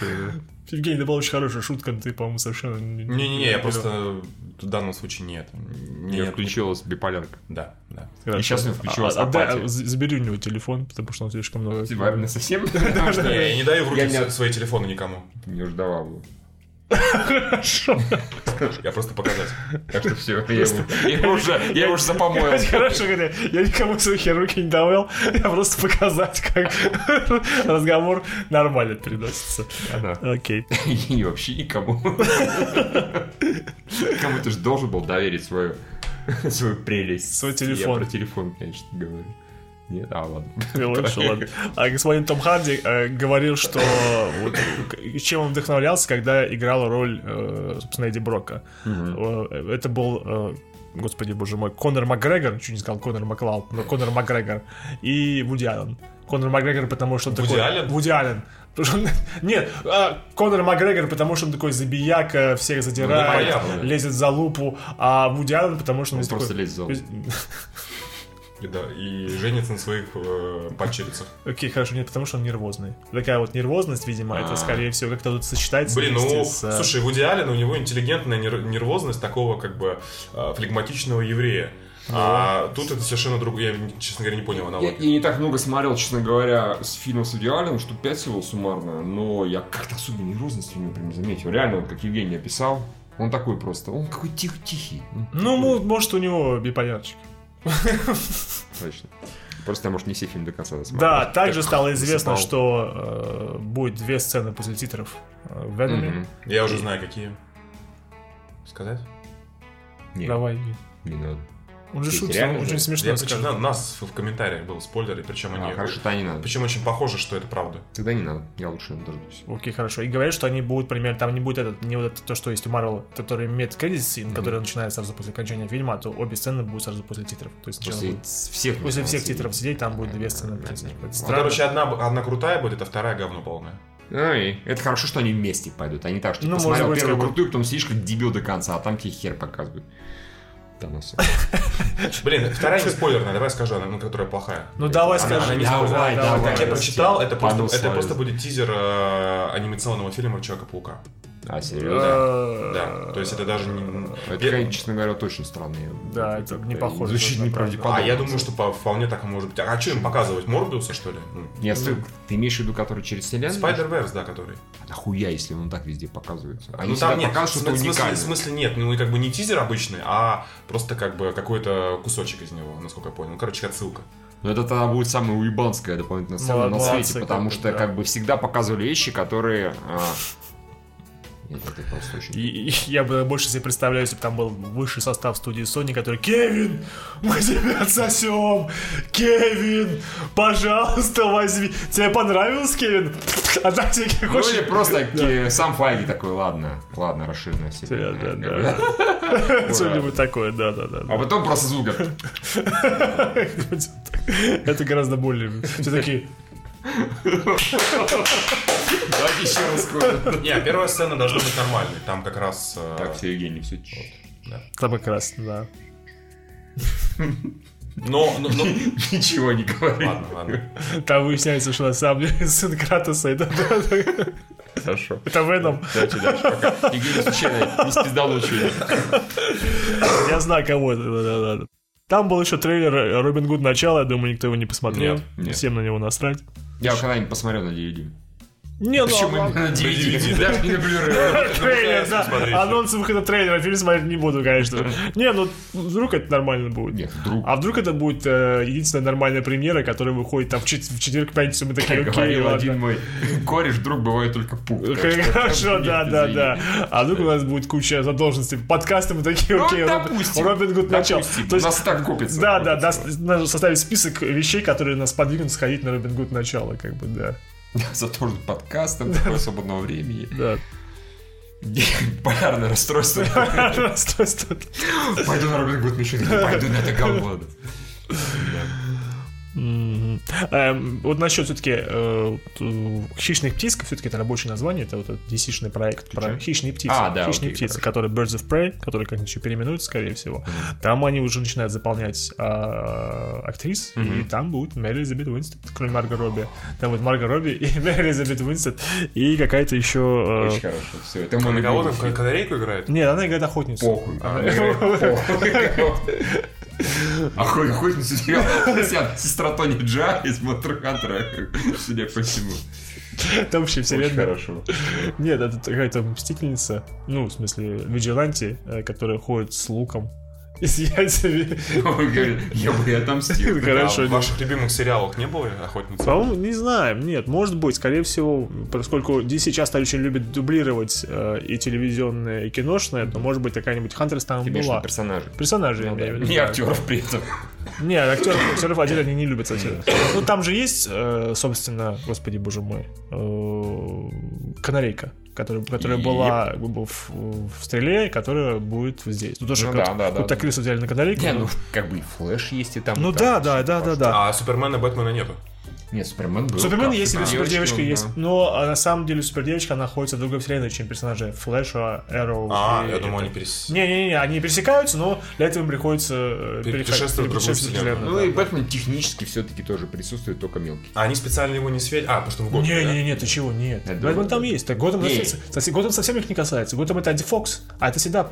Евгений, это была очень хорошая шутка, но ты, по-моему, совершенно... Не-не-не, я просто в данном случае нет. Не включилась биполярка. Да, да. И сейчас него включилась а, а, з- забери у него телефон, потому что он слишком много... Именно совсем? Не, я не даю в руки Я не- свои телефоны никому. не уж давал бы. Хорошо. Я просто показать. Так что все, я уже, я уже запомоил. Хорошо, я никому свои руки не давал, я просто показать, как разговор нормально переносится. Окей. И вообще никому. Кому ты же должен был доверить свою, свою прелесть. Свой телефон. Я про телефон, конечно, говорю. Нет, а ладно. Лучше, ладно. А господин Том Харди э, говорил, что вот, чем он вдохновлялся, когда играл роль, э, собственно, Эдди Брока. Э, Это был, э, господи, боже мой, Конор Макгрегор, чуть не сказал Конор Маклауд, но Конор Макгрегор и Вуди Аллен. Конор Макгрегор, потому что он Вуди такой... Аллен? Вуди Аллен. Потому что он- Нет, а, Конор Макгрегор, потому что он такой забияка, всех задирает, Ну, лезет за лупу, а Вуди Аллен, потому что он, Он весь просто такой- лезет за лупу. И, да, и женится на своих э, падчерицах. Окей, хорошо, нет, потому что он нервозный. Такая вот нервозность, видимо, это, А. скорее всего, как-то тут сочетается Блин, ну, с, э, слушай, Вуди Аллен, у него интеллигентная нер- нервозность такого, как бы, э, флегматичного еврея. А тут это совершенно другое, я, честно говоря, не понял Я, аналогию. я не так много смотрел, честно говоря, с фильмом с Алленом, что 5 всего суммарно, но я как-то особо нервозности у него прям заметил. Реально, вот как Евгений описал, он такой просто, он какой тих-тихий. Ну, мо- может, у него биполярчик. Точно. Просто я, может, не все фильмы до конца досмотрел. Да, также стало известно, что э, будет две сцены после титров э, в Веноме. Я уже знаю, какие. Сказать? Нет, Давай. не надо. Он же шутит, реально очень смешно Я, скажет. на- нас в, комментариях был спойлер, и причем они... А, хорошо, тогда не надо. Причем очень похоже, что это правда. Тогда не надо. Я лучше не дождусь. Окей, хорошо. И говорят, что они будут, примерно, там не будет этот, не вот это, то, что есть у Марвел, который имеет кредит сцен, который начинается сразу после окончания фильма, а то обе сцены будут сразу после титров. То есть сначала После будет- всех после всех титров сидеть, там будет две сцены. Ну, короче, одна, одна крутая будет, а вторая говно полное. Ну и это хорошо, что они вместе пойдут. Они так, что Ну, посмотрел быть, первую крутую, потом сидишь как дебил до конца, а там тебе хер показывают. Танос. Блин, вторая не спойлерная, давай скажу, она, ну, которая плохая. Ну давай скажи. она не спойлерная. Как я прочитал, это просто будет тизер э, анимационного фильма Человека-паука. А, серьезно? Да, то есть это даже не... Это, конечно, честно говоря, очень странные. Да, это не похоже Звучит на неправдеподобно. А я думаю, что по- вполне так может быть. А что им показывать? Морбиуса, что ли? Ну, Нет, стой, ты имеешь в виду, который через вселенную? Spider-Verse, да, который. Да хуя, если он так везде показывается. Они ну там нет, в показывают что-то смысле, в смысле, уникальное. в смысле нет, ну как бы не тизер обычный, а просто как бы какой-то кусочек из него, насколько я понял. Ну, короче, отсылка. Но это тогда будет самая уебанская дополнительная сцена на Молодцы, свете, как потому что да. как бы всегда показывали вещи, которые... это просто очень... И, и я бы больше себе представляю, если бы там был высший состав студии Sony, который «Кевин, мы тебя отсосем! Кевин, пожалуйста, возьми! Тебе понравилось, Кевин? А так тебе Ну хочешь...» или просто ки- сам Файги такой, ладно, ладно, расширенная вселенная. Да, да, да. Что-нибудь такое, да-да-да. А потом просто звук. Это гораздо более... Все такие... Давайте еще раз. Не, первая сцена должна быть нормальной. Там как раз... э, Так, все, Евгений, все. Там как раз, да. Но, но, но- Ничего не говори. Ладно, ладно. Там выясняется, что на самом деле сын Кратоса это, Хорошо. это Веном. Дальше, дальше, пока. Евгений случайно не спиздал ничего. Я знаю, кого это. да, да, да. Там был еще трейлер Робин Гуд начало, я думаю, никто его не посмотрел. Нет, нет. Всем на него насрать. Я когда-нибудь посмотрел на DVD. Не, ну, Почему а- именно на DVD? Даже не на Blu-ray. Трейлер, да. смотреть. Анонс выхода трейлера, фильм смотреть не буду, конечно. Не, ну вдруг это нормально будет. Нет, вдруг. А вдруг это будет э, единственная нормальная премьера, которая выходит там в, чет- в четверг, пятницу, мы такие, окей, один мой кореш, друг бывает только пух. Хорошо, да, да, да. А вдруг у нас будет куча задолженностей. Подкасты мы такие, Ну, окей, Робин- Гуд начал. То есть- нас так копится. Да, да, надо составить список вещей, которые нас подвигнут сходить на Робин Гуд начало, как бы, да. Зато же подкастом, такое свободного времени. Да. Полярное расстройство. Расстройство. Пойду на Робин Гуд ми шель, не пойду на это говно. Мгм. Эм, Вот насчет все-таки хищных птиц, все-таки это рабочее название, это вот этот DC -шный проект про чё? хищные птицы. А, да, хищные окей, птицы, которые Birds of Prey, которые как-нибудь еще переименуются, скорее всего. Там они уже начинают заполнять а, актрис, и там будет Мэри Элизабет Уинстед, кроме Марго Робби. Там будет Марго Робби и Мэри Элизабет Уинстед, и какая-то еще... э, Очень хорошо. Все, это кого там канарейку играет? Нет, она играет охотницу. Похуй. Она- Она играет похуй. Охотник, охотник, сериал. Сестра Тони Джа из Монстр Хантера, судя по всему. Там вообще Очень вселенная. хорошо. Нет, это какая-то мстительница, ну, в смысле, Виджиланти, э, которая ходит с луком и с яйцами. Он говорит, я бы и отомстил. Хорошо. А в ваших любимых сериалах не было охотницы? По-моему, не знаем, нет, может быть, скорее всего, поскольку DC часто очень любит дублировать э, и телевизионное, и киношное, то, может быть, какая-нибудь Хантерс там была. персонажей. Персонажи, я Ну имею в виду. Не актеров при этом. Не, актеров, актеров отдельно они не любят, кстати. Ну, там же есть, э, собственно, господи, боже мой, э, канарейка, которая, которая Еп. была как бы, в, в стреле, которая будет здесь. Ну, тоже Ну как, да, да, да, да. крысу взяли на канарейку. Не, ну, ну, как бы и Флэш есть и там. ну и там. да, да, да, да, да. А Супермена и Бэтмена нету. Нет, Супермен был. Супермен есть, или супердевочка, супердевочка он, есть. да. Но а, на самом деле супердевочка она находится в другой вселенной, чем персонажи Флэша, Эроу. А, и я думал, они перес... Не-не-не, они пересекаются, но для этого им приходится э, путешествовать в другую вселенную. Ну да, и да. Бэтмен технически все-таки тоже присутствует, только мелкий. А они специально его не светят? А, потому что в год. Не-не-не, ты чего, нет. Я Бэтмен думаю, там да. есть. Так Готэм, совсем- совсем- Готэм совсем их не касается. Готэм это Анди Фокс, а это всегда...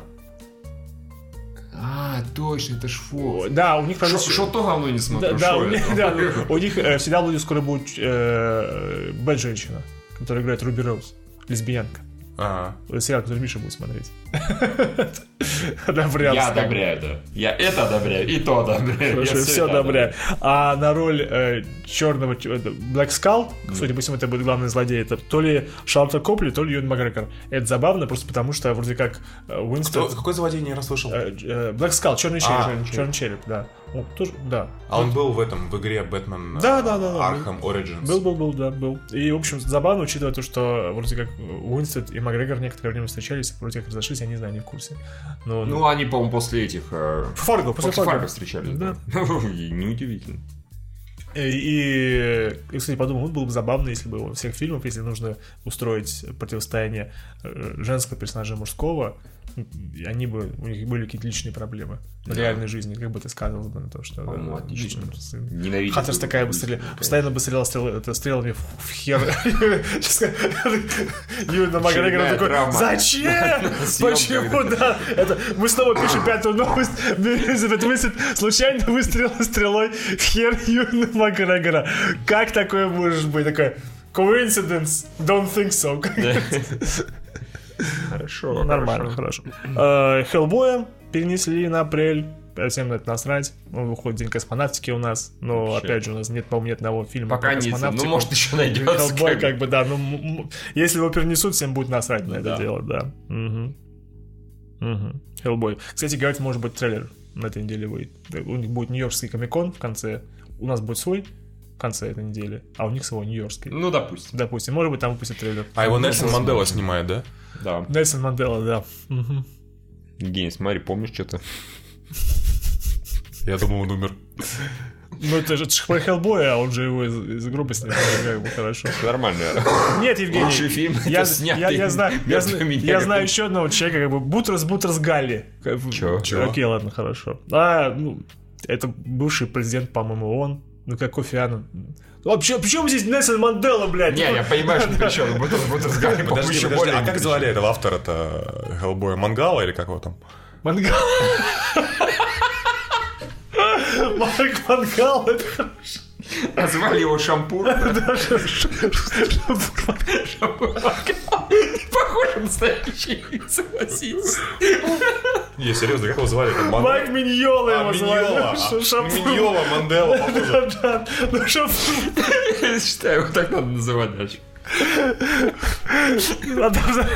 А, точно, это ж Фокс. Да, у них... правда, Что то говно не Да, смотрю, да, шо у них, это? да, у них э, всегда будет скоро будет э, Бэт-женщина, которая играет Руби Роуз, лесбиянка. А, Это сериал, который Миша будет смотреть. Вариант Я одобряю, да. Я это одобряю, и то одобряю. Я все это одобряю. А на роль э, черного Black Skull, судя по всему, это будет главный злодей, это то ли Шарлто Копли, то ли Юэн Макгрегор. Это забавно, просто потому что вроде как э, Уинстон... кто, какой злодей не расслышал? э, э, Black Skull, черный череп, А, черный череп, да. Он тоже, да. А он был в этом, в игре Бэтмен Да, да, да, да. Arkham Origins. Был, был, был, да, был. И, в общем, забавно, учитывая то, что вроде как Уинстед и Макгрегор некоторое время встречались, вроде как разошлись, я не знаю, не в курсе. Но, Ну, они, по-моему, после этих... э, Фарго, после После Фарго. Фарго встречались, да. И Неудивительно. И, и, и, кстати, подумал, вот было бы забавно, если бы во всех фильмах, если нужно устроить противостояние э, женского персонажа и мужского, они бы, у них были какие-то личные проблемы в Да. реальной жизни, как бы ты сказал бы на то, что... По-моему, да, отлично. лично. Ненавидел. Хаттерс такая бы стреляла, постоянно бы стреляла стрел- это, стрелами в, в хер. Юна Макгрегор Очередная такой, зачем? Почему, да? Это, мы снова пишем пятую новость. Элизабет Уинстед случайно выстрелила стрелой в хер Юна Макгрегора. Как такое может быть? Такое, coincidence, don't think so. Хорошо, Нормально, хорошо. Э, Хеллбоя перенесли на апрель. Всем на это насрать. Он выходит День космонавтики у нас. Но, Вообще. опять же, у нас нет, по-моему, ни одного фильма Пока про не... Ну, может, еще найдется. Хеллбой, как как бы, да, ну, если его перенесут, всем будет насрать на это Да. дело, да. Мгм. Хеллбой. Кстати, говорят, может быть, трейлер на этой неделе выйдет. У них будет Нью-Йоркский комикон в конце. У нас будет свой в конце этой недели, а у них свой Нью-Йоркский. Ну, допустим. Допустим, может быть, там выпустят трейлер. А его Ну, Нельсон. Мандела снимает, да? Да. Нельсон Мандела, да. Мгм. Евгений, смотри, помнишь что-то? Я думал, он умер. Ну, это же про Хеллбоя, а он же его из, из гроба снял, как бы хорошо. Нормально. Нет, Евгений. Лучший фильм Я, снятый я, я знаю, я, я знаю еще одного человека, как бы Бутрос Бутрос Галли. Чё? Чё? Окей, ладно, хорошо. А, ну, это бывший президент, по-моему, ООН. Ну, как Кофи Аннан. Вообще, почему здесь Нельсон Мандела, блядь? Не, я понимаю, что при чем. Разговариваем, Подожди, по-моему, еще подожди, более а как звали этого автора-то? Хеллбоя Мангала или как его там? Мангал. Марк Мангал, это хорошо. А звали его Шампур. Похоже на настоящий, согласитесь. Не, серьезно, как его звали? Ман- Майк Миньола А, его звали. Миньола, Мандела, похоже. Да, да. Ну, Шампур. Я считаю, вот так надо называть за-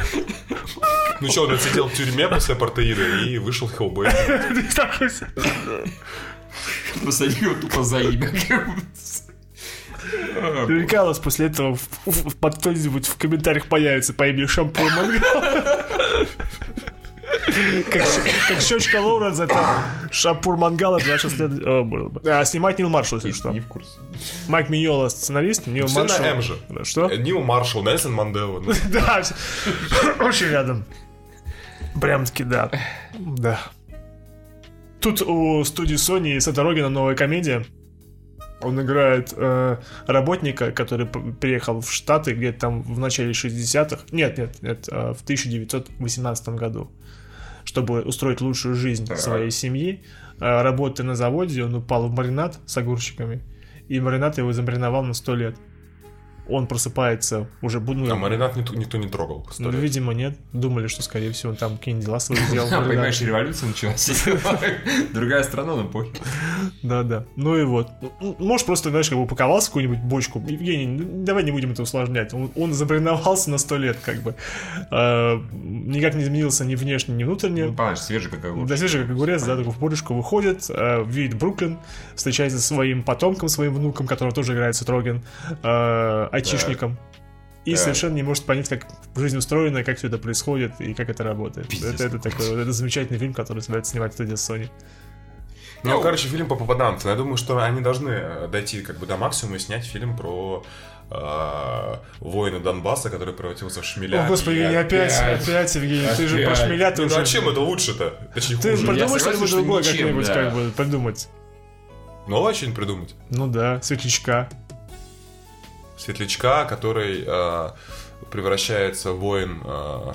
Ну что, он сидел в тюрьме после апартеида и вышел Хеллбой. Посадил его тупо за имя. Рикалос после этого под кто-нибудь в комментариях появится по имени Шампур Мангал. Как, как щечка Лоуренс, это Шапур Мангала 26 лет. О, боже мой. А, снимать Нил Маршалл, если что. Не в курсе. Майк Миола сценарист, Нил Все Маршалл. на М же. Да, Что? Э, Нил Маршалл, Нельсон Мандела. ну. Да, очень рядом. Прям-таки, да. Да. Тут у студии Sony Сета Рогена новая комедия. Он играет э, работника, который приехал в Штаты где-то там в начале 60-х. Нет, нет, нет, э, в 1918 году. Чтобы устроить лучшую жизнь Так. своей семьи. Э, работая на заводе, он упал в маринад с огурчиками. И маринад его замариновал на 100 лет. Он просыпается уже... ну, А маринад никто, никто не трогал. ну, видимо, нет. Думали, что, скорее всего, он там какие-нибудь дела свои сделал. Понимаешь, революция началась. Другая страна, но похер. Да, да. Ну и вот. Ну, Может, просто, знаешь, как бы упаковался какую-нибудь бочку. Евгений, ну, давай не будем это усложнять. Он, замариновался на сто лет, как бы. А, никак не изменился ни внешне, ни внутренне. Ну, понимаешь, свежий как огурчик. Да, свежий как огурец, да, такой в бочку выходит, э, видит Бруклин, встречается со своим потомком, своим внуком, который тоже играет Сетроген, айтишником. И Так. совершенно не может понять, как жизнь устроена, как все это происходит и как это работает. Пиздец это, это такой вот, это замечательный фильм, который собирается снимать студия Sony. Ну, короче, фильм по попаданцам. Я думаю, что они должны э, дойти как бы до максимума и снять фильм про э, воина Донбасса, который превратился в шмеля. О, господи, Евгений, опять, опять. опять, Евгений, ты же про Опять. шмеля ты Ну, уже... а чем это лучше-то? Точнее, Ты хуже. придумай что-нибудь что другое как-нибудь, да. как бы, придумать. Новое что-нибудь придумать? Ну да, светлячка. Светлячка, который э, превращается в воин э,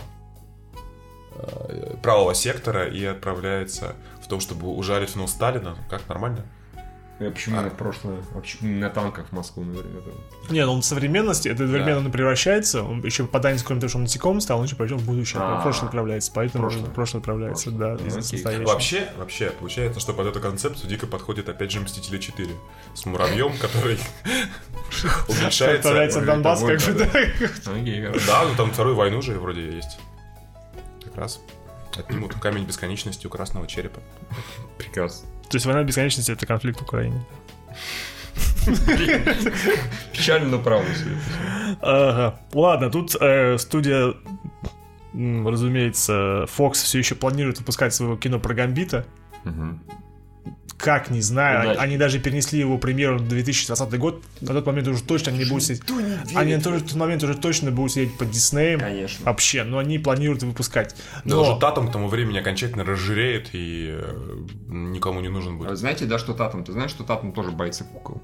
э, правого сектора и отправляется в том, чтобы ужалить в нос Сталина. Как, нормально? Я почему на прошлое? А почему не на танках в Москву, например? Не, ну он в современности, это одновременно он превращается, он еще попадание, кроме того, что он насекомым стал, он еще пойдем в будущее, А. в прошлое отправляется, поэтому Прошлое. он в прошлое отправляется, да, Ну, из окей. Вообще, вообще, получается, что под эту концепцию дико подходит опять же Мстители 4 с муравьем, который уменьшается. Отправляется Донбасс, как бы, да. Да, ну там вторую войну же вроде есть. Как раз. Отнимут камень бесконечности у красного черепа. Прекрасно. То есть война бесконечности это конфликт в Украине. Печально, но. Ага. Ладно, тут э, студия, разумеется, Fox все еще планирует выпускать своего кино про Гамбита. Как, не знаю. Они, Удачи. они даже перенесли его премьеру на 2020 год. На тот момент уже точно они не будут сидеть. Они на тот, тот момент уже точно будут сидеть под Диснеем. Конечно. Вообще, но они планируют выпускать. Да Но уже Татум к тому времени окончательно разжиреет и э, никому не нужен А будет. Знаете, да, что Татум? Ты знаешь, что Татум тоже боится кукол?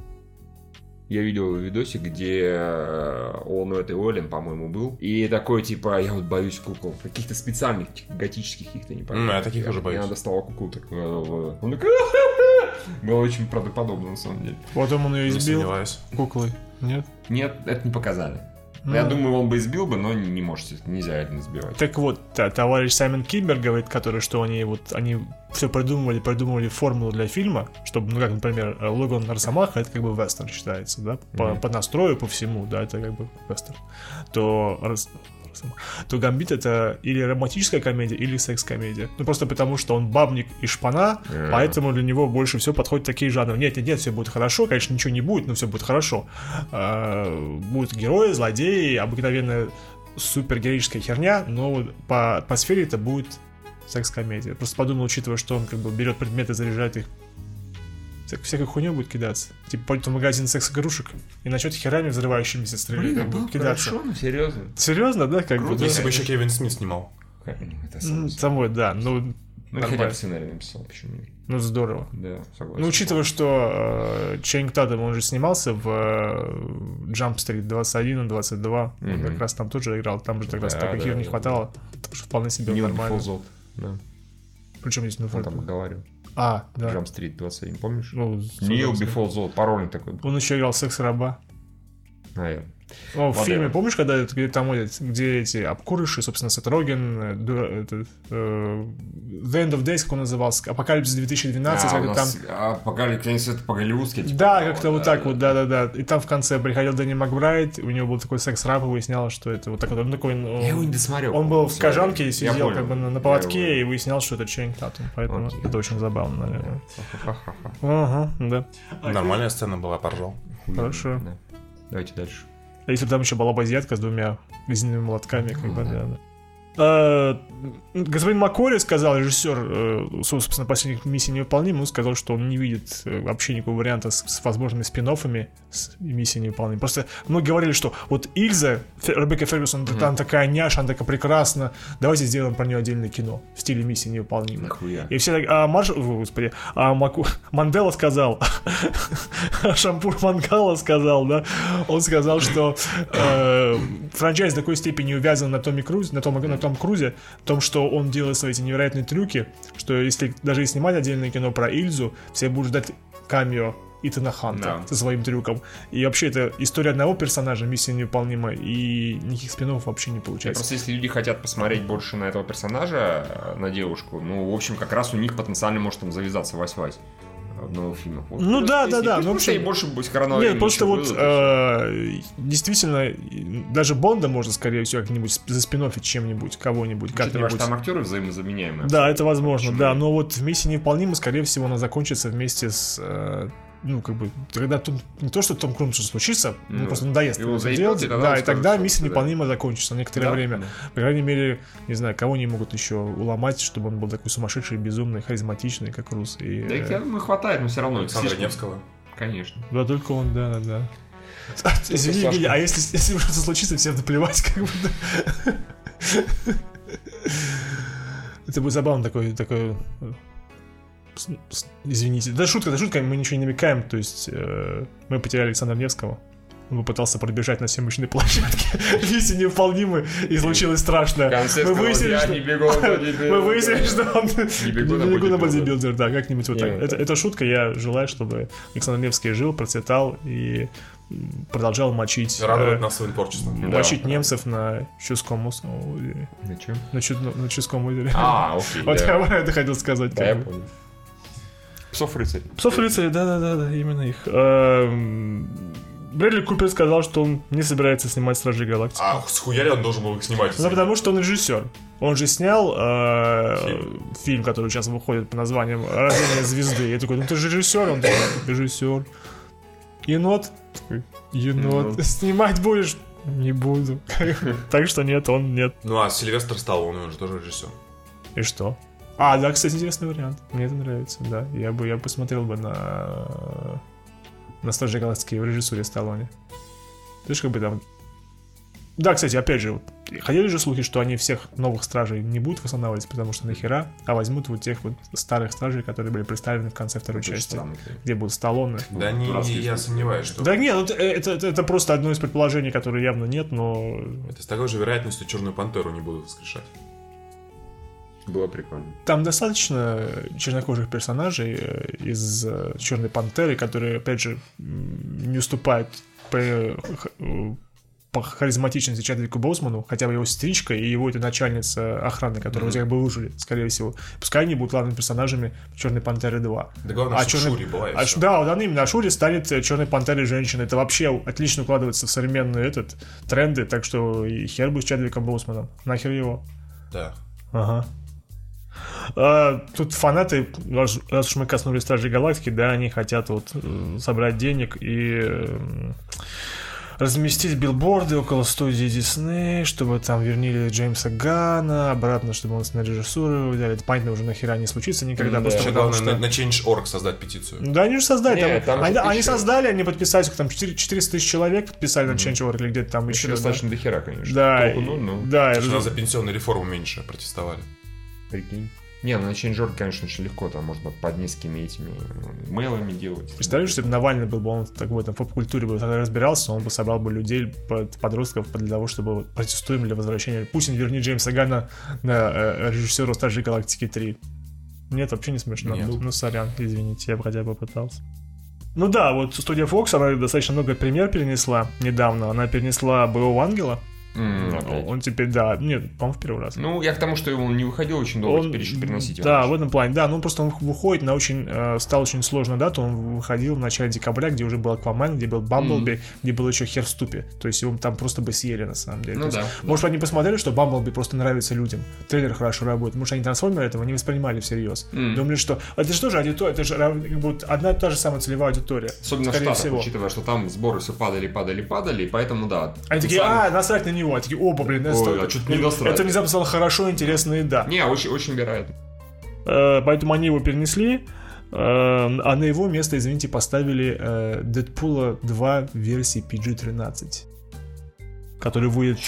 Я видел видосик, где э, он у этой Олен, по-моему, был. И такой, типа, я вот боюсь кукол. Каких-то специальных, типа, готических каких-то, не М, я таких тоже боюсь. Я достала куклу, так, э, он такой, было очень правдоподобно, на самом деле. потом он ее избил куклой. Нет? Нет, это не показали. Ну. Я думаю, он бы избил бы, но не, не можете, нельзя это избивать. Так вот, та- товарищ Саймон Кильбер говорит, который, что они вот, они все придумывали, придумывали формулу для фильма, чтобы, ну, как, например, Логан Росомаха, это как бы вестерн считается, да, по, Мгм. по настрою, по всему, да, это как бы вестерн. То, Росомаха- то Гамбит это или романтическая комедия, или секс-комедия. Ну, просто потому, что он бабник и шпана, Э. поэтому для него больше всего подходят такие жанры. Нет, нет, нет, все будет хорошо, конечно, ничего не будет, но все будет хорошо. А, Будут герои, злодеи, обыкновенная супергероическая херня, но вот по атмосфере это будет секс-комедия. Просто подумал, учитывая, что он как бы берет предметы, заряжает их вся- всякой хуйней будет кидаться. Типа пойдет в магазин секс-игрушек и начнет херами взрывающимися стрелять, Блин, как бы было кидаться. хорошо, ну серьезно. Серьезно, да, как бы? Круто, да? Если бы еще Кевин Смит снимал. Самое. Самой, да, ну, Ну, или хотя нормально. бы сценарий написал, почему нет? ну здорово. Да, согласен. Ну, учитывая, что э, Чейнг Татум, он же снимался в э, Jump Street 21 и 22, он Мгм. как раз там тоже играл, там же как раз Да, да, не да, хватало, так что вполне себе Нил нормально. Бифол Золт. Да. Причем здесь ну, Он там говорил. А, да. Джамп Стрит 21, помнишь? Ну, собственно. Бифол Золт, пароль такой. Он еще играл секс-раба. Наверное. О, в фильме, помнишь, когда где там где эти обкурыши, собственно, Сет Роген, э, этот, э, The End of Days, как он назывался, Апокалипсис 2012, А, как там... нас а, Апокалипсис это по-голливудски. типа, Да, как-то вот так вот, да-да-да. И там в конце приходил Дэнни Макбрайд, у него был такой секс-раб, и выяснялось, что это вот такой, он такой... ну, Я его не досмотрел. Он был в кожанке я и сидел понял. как бы на, на Я поводке и выяснял, что это Ченнинг Татум. Поэтому Окей. это очень забавно, наверное. Ага, да. Нормальная сцена была, поржал. Хорошо. Да. Давайте дальше. А если бы там еще была бы азиатка с двумя резиновыми молотками, как бы, да. Э, Господин Маккори сказал, режиссер, э, собственно, последних миссий невыполнимых, он сказал, что он не видит э, вообще никакого варианта с, с возможными спин с миссией невыполнимой. Просто многие говорили, что вот Ильза, Фе- Ребекка Фергюсон, mm-hmm. там такая няша, она такая прекрасна, давайте сделаем про нее отдельное кино в стиле миссии невыполнимой. Нахуя? И все так, а Марш... О, Господи, а Маку... Мандела сказал, Шампур Мангала сказал, да, он сказал, что э, франчайз в такой степени увязан на Томе Крузе, на Том, на Том Крузе, в том, что он делает свои эти невероятные трюки, что если даже и снимать отдельное кино про Ильзу, все будут ждать камео Итана Ханта Да. со своим трюком. И вообще это история одного персонажа, миссия невыполнима, и никаких спин вообще не получается. Просто если люди хотят посмотреть больше на этого персонажа, э, на девушку, ну, в общем, как раз у них потенциально может там завязаться вась-вась в новых фильмах. Вот Ну просто да, да, да, ну, в просто общем- ей больше будет коронавирус. Нет, просто вот э, действительно, даже Бонда можно, скорее всего, как-нибудь за спин чем-нибудь, кого-нибудь, как-нибудь. там актеры взаимозаменяемые. Да, это возможно, Почему да, но вот в миссии невыполнима, скорее всего, она закончится вместе с э, ну, как бы, когда Том- не то, что Том Круз случится, ну, Ну, просто надоест его делать, и тогда да, и тогда миссия да. невыполнима закончится на некоторое Да? время. По крайней мере, не знаю, кого они могут еще уломать, чтобы он был такой сумасшедший, безумный, харизматичный, как Рус. И, Да э, я думаю, хватает, но все равно. Александра слишком- Невского. Конечно. Да, только он, да, да, да. Извини. Евгений, а если, если что-то случится, всем наплевать, как бы. Это будет забавно такой, такой... Извините. Да шутка, да шутка, мы ничего не намекаем, то есть э, мы потеряли Александра Невского. Он попытался пробежать на съемочной площадке. Миссия невыполнима, и случилось страшное. конце Мы выяснили, «Я что... не бегу на бодибилдер». Мы выяснили, что он Не бегу на бодибилдер. да, как-нибудь вот так. Это, шутка, я желаю, чтобы Александр Невский жил, процветал и продолжал мочить, э, нас своим творчеством. Мочить немцев на Чудском озере. На чем? На, Чуд- на Чудском озере. А, окей, Вот я это хотел сказать. Да, я понял. Псов рыцарь. Псов рыцарей, да-да-да, именно их. Эм, Брэдли Купер сказал, что он не собирается снимать Стражи Галактики. А схуяли он должен был их снимать? Ну, потому что он режиссер. Он же снял э, Фильм. фильм. который сейчас выходит по названием «Рождение звезды». Я такой, ну ты же режиссер, он такой, режиссер. Енот? Такой, Енот. Енот. Снимать будешь? Не буду. Так что нет, он нет. Ну а Сильвестр Сталлоне, он же тоже режиссер. И что? А, да, кстати, интересный вариант. Мне это нравится, да. Я бы, я посмотрел бы на на Стражи Галактики в режиссуре Сталлоне. Ты же как бы там... Да, кстати, опять же, вот, ходили же слухи, что они всех новых стражей не будут восстанавливать, потому что нахера, а возьмут вот тех вот старых стражей, которые были представлены в конце второй Очень части, странно, где будут Сталлоне. Да не, дурацкий я сомневаюсь, что... Да нет, ну, это, это, это просто одно из предположений, которое явно нет, но... Это с такой же вероятностью Черную Пантеру не будут воскрешать. Было прикольно. Там достаточно чернокожих персонажей э, из э, Черной Пантеры, которые, опять же, не уступают по, э, по харизматичности Чадвику Боусману, хотя бы его сестричка и его эта начальница охраны, которую всех бы выжили, скорее всего. Пускай они будут главными персонажами Черной Пантеры 2. Да главное, А что чёрный- Шури была А, ш- да, она именно Ашури станет Черной Пантерой женщиной. Это вообще отлично укладывается в современные этот, тренды, так что и хер бы с Чадвиком Боусманом. Нахер его. Да. Ага. А, тут фанаты, раз, уж мы коснулись Стражей Галактики, да, они хотят вот собрать денег и разместить билборды около студии Дисней, чтобы там вернили Джеймса Гана, обратно, чтобы он на режиссуру взяли. Это понятно, уже нахера не случится никогда, Ну да. просто потому главное что... на, на Change.org создать петицию. Да, они же создали. Не, там- там же они, они создали, они подписали, сколько там 4 400 тысяч человек подписали на Change.org или где-то там Еще еще. достаточно дохера, конечно. Да, Толку, и- ну, ну, да, что и- за пенсионную реформу меньше протестовали. Прикинь. Не, ну на Change.org, конечно, очень легко, там можно под несколькими этими э, мейлами делать. Представляешь, если бы Навальный был бы, он так в этом поп-культуре бы разбирался, он бы собрал бы людей, под- подростков для того, чтобы протестуем для возвращения. Путин верни Джеймса Гана на э, режиссера Стражей Галактики 3. Нет, вообще не смешно. Нет. Ну, ну, сорян, извините, я бы хотя бы попытался. Ну да, вот студия Fox, она достаточно много премьер перенесла недавно. Она перенесла «Боевого ангела». Опять. Он теперь, да, нет, по-моему, в первый раз. Ну, я к тому, что он не выходил очень долго, Он- теперь еще переносить его. Да, начали. в этом плане, да, ну просто он выходит на очень, э, стал очень сложную дату, он выходил в начале декабря, где уже был Аквамен, где был Бамблби, где был еще Хер в ступе, то есть его там просто бы съели на самом деле. Ну То есть, да, Может, они посмотрели, что Бамблби просто нравится людям, трейлер хорошо работает, может, они трансформеры этого не воспринимали всерьез, М. думали, что это же тоже аудитория, это же как вот одна и та же самая целевая аудитория, Особенно в Штатах, всего. учитывая, что там сборы все падали, падали, падали, поэтому, да. Они такие, а, насрать на него. А такие, оба, блин, это, Ой, а достраивает. это внезапно стало хорошо, интересно и да. Не, очень, очень вероятно. Э, Поэтому они его перенесли, э, а на его место, извините, поставили э, Дэдпула 2 в версии PG-13. Который выйдет...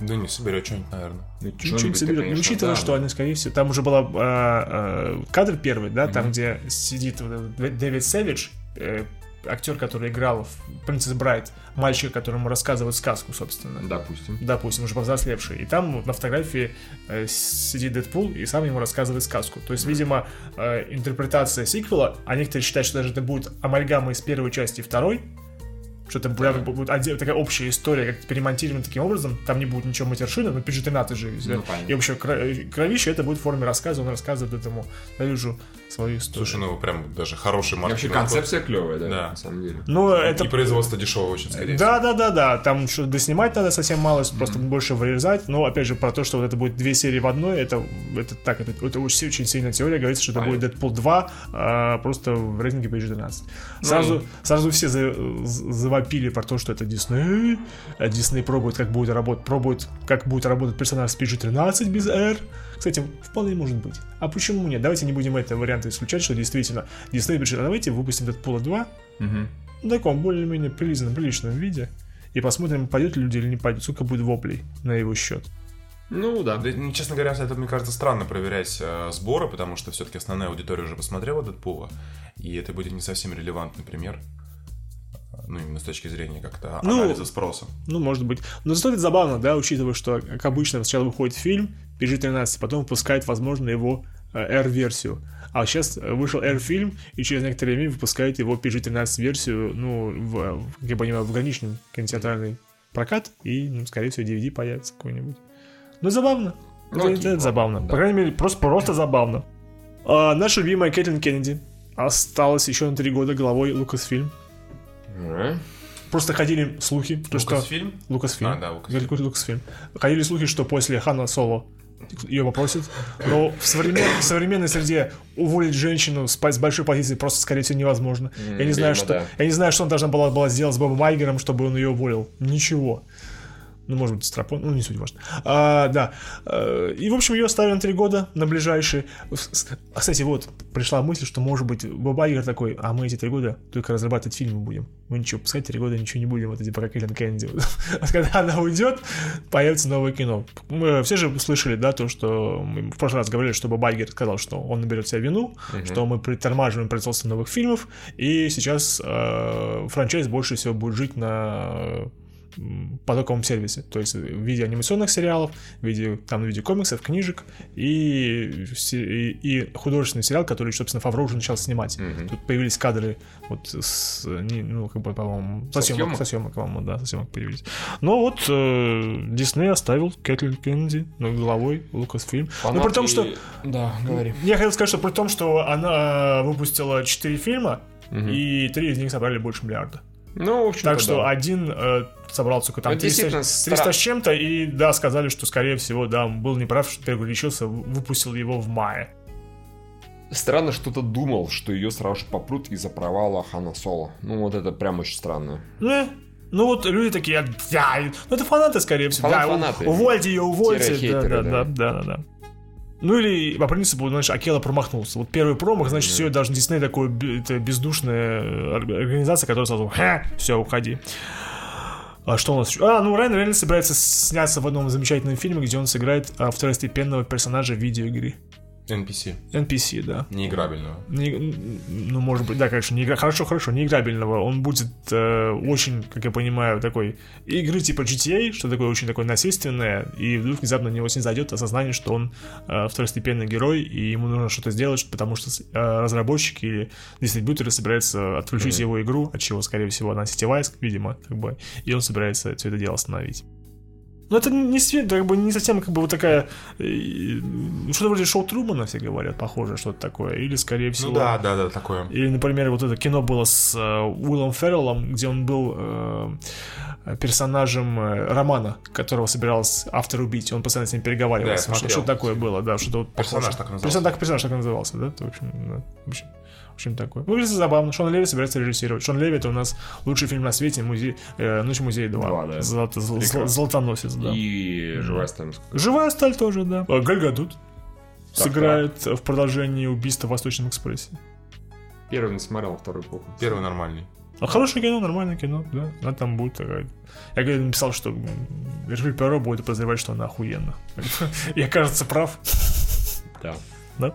Да не соберет что-нибудь, наверное. Ну, Чуть-чуть что-нибудь-то, соберет. конечно, Учитывая, да, что они, скорее всего, там уже была э, э, кадр первый, да, там, где сидит Дэвид Сэвидж, актер, который играл в Принцесс Брайт, мальчик, которому рассказывают сказку, собственно. Допустим. Допустим, уже повзрослевший. И там вот на фотографии э, сидит Дэдпул и сам ему рассказывает сказку. То есть, видимо, э, интерпретация сиквела, а некоторые считают, что даже это будет амальгама из первой части и второй, что это будет, будет отдел- такая общая история, как перемонтирована таким образом, там не будет ничего матершины, но PG-13 же. да. Ну, понятно. и вообще кро- кровище это будет в форме рассказа, он рассказывает этому Давижу свою историю. Слушай, ну прям даже хороший И Вообще маркетинг. концепция клевая, да, Да. на самом деле. Ну, это... И производство дешевое очень, скорее всего. Да, да, да, да. Там что-то доснимать надо совсем мало, просто больше вырезать. Но опять же, про то, что вот это будет две серии в одной, это, это так, это, это очень, очень сильная теория. Говорится, что это будет Дэдпул 2, а, просто в рейтинге PG-13. Сразу, сразу все за- завопили про то, что это Дисней. а Дисней пробует, как будет работать, пробует, как будет работать персонаж с PG-13 без R. Кстати, вполне может быть. А почему нет? Давайте не будем это варианты исключать, что действительно Дисней решит, а давайте выпустим Дэдпула 2, в таком более-менее приличном, приличном виде. И посмотрим, пойдут ли люди или не пойдут, сколько будет воплей на его счет. Ну, да. Да, ну, честно говоря, это, мне кажется, странно проверять э, сборы, потому что все-таки основная аудитория уже посмотрела Дэдпула, и это будет не совсем релевантный пример. Ну, именно с точки зрения как-то Ну, анализа спроса. Ну, может быть. Но зато это забавно, да, учитывая, что, как обычно, сначала выходит фильм PG-13, потом выпускает, возможно, его э, R-версию. А сейчас вышел R-фильм, и через некоторое время выпускают его PG-13-версию, ну, в, как я понимаю, в ограниченный кинотеатральный прокат, и, ну, скорее всего, DVD появится какой-нибудь. Ну, забавно. Ну, это, окей, это забавно. да. По крайней мере, просто, просто забавно. А, наша любимая Кэтлин Кеннеди осталась еще на три года главой Лукасфильм. Просто ходили слухи, то, что... Лукасфильм? Лукасфильм. А, да, Лукасфильм. Лукасфильм. Ходили слухи, что после Хана Соло ее попросят. Но в, современ- в современной среде уволить женщину с, с большой позиции просто, скорее всего, невозможно. я, не знаю, видимо, что, да. я не знаю, что она должна была, была сделать с Бобом Айгером, чтобы он ее уволил. Ничего. Ну, может быть, Страпон, ну, не суть важно. А, да. Э, И, в общем, ее оставили на три года, на ближайшие. А, кстати, вот, пришла мысль, что, может быть, Боб Айгер такой, а мы эти три года только разрабатывать фильмы будем. Мы ничего, пускай три года ничего не будем, вот эти пока Кэлен Кеннеди. А когда она уйдет, появится новое кино. Мы все же слышали, да, то, что мы в прошлый раз говорили, что Боб Айгер сказал, что он наберет себя вину, что мы притормаживаем производство новых фильмов, и сейчас э, франчайз больше всего будет жить на м, потоковом сервисе, то есть в виде анимационных сериалов, в виде, там, в виде комиксов, книжек и, и, и художественный сериал, который, собственно, Фавро уже начал снимать. Тут появились кадры вот с, ну, как бы, по-моему, со, Со съемок, съемок? со съемок, по-моему, да, со съемок появились. Но вот э, Дисней оставил Кэтлин Кеннеди ну, главой Лукасфильм. Ну, при том, что... Да, говори. Я хотел сказать, что при том, что она выпустила 4 фильма, и три из них собрали больше миллиарда. Ну, в общем Так что один э, собрал только там Ну, 300, действительно, 300 стра- с чем-то, и да, сказали, что, скорее всего, да, он был неправ, что переключился, выпустил его в мае. Странно, что-то думал, что ее сразу же попрут из-за провала Хана Соло. Ну, вот это прям очень странно. Ну, ну вот люди такие, да, ну это фанаты, скорее всего. Фанат- да, фанаты. увольте ее, увольте. Да, да, да. да, да, да, да. Ну или по принципу, знаешь, Акела промахнулся. Вот первый промах, значит, все, даже Дисней такой это бездушная ор- организация, которая сразу, все, уходи. А что у нас еще? А, ну Райан Рейнольдс собирается сняться в одном замечательном фильме, где он сыграет а, второстепенного персонажа в видеоигре. NPC. NPC, да. Неиграбельного. Не- ну, может быть, да, конечно, не игра... хорошо, хорошо, неиграбельного. Он будет э, очень, как я понимаю, такой игры типа GTA, что такое очень такое насильственное, и вдруг внезапно на него снизойдет осознание, что он э, второстепенный герой, и ему нужно что-то сделать, потому что э, разработчики или дистрибьюторы собираются отключить его игру, от чего, скорее всего, она сетевая, видимо, как бы, и он собирается все это дело остановить. Но это не, све- как бы, не совсем как бы вот такая... э, Что-то вроде шоу Трумана, все говорят, похоже, что-то такое. Или, скорее всего... Ну да, да, да, такое. Или, например, вот это кино было с э, Уиллом Ферреллом, где он был э, персонажем э, романа, которого собирался автор убить. Он постоянно с ним переговаривался. Да, что-то такое было, да, что-то вот Персонаж похоже. так назывался. Персонаж, так, персонаж так назывался, да? В общем, да, в общем, общем, такое. Выглядит забавно. Шон Леви собирается режиссировать. Шон Леви это у нас лучший фильм на свете, музей, э, Ночь музея 2. Два, да. Золото- зол-. Золотоносец, да. И живая сталь. Живая сталь тоже, да. А Галь Гадот Так, сыграет в продолжении убийства в Восточном экспресессе. Первый не смотрел, второй плохо. Первый нормальный. А хорошее кино, нормальное кино, да. Она там будет такая. Я говорю, написал, что м, Эркюль Перо будет подозревать, что она охуенна. Я, кажется, прав. Да. Да?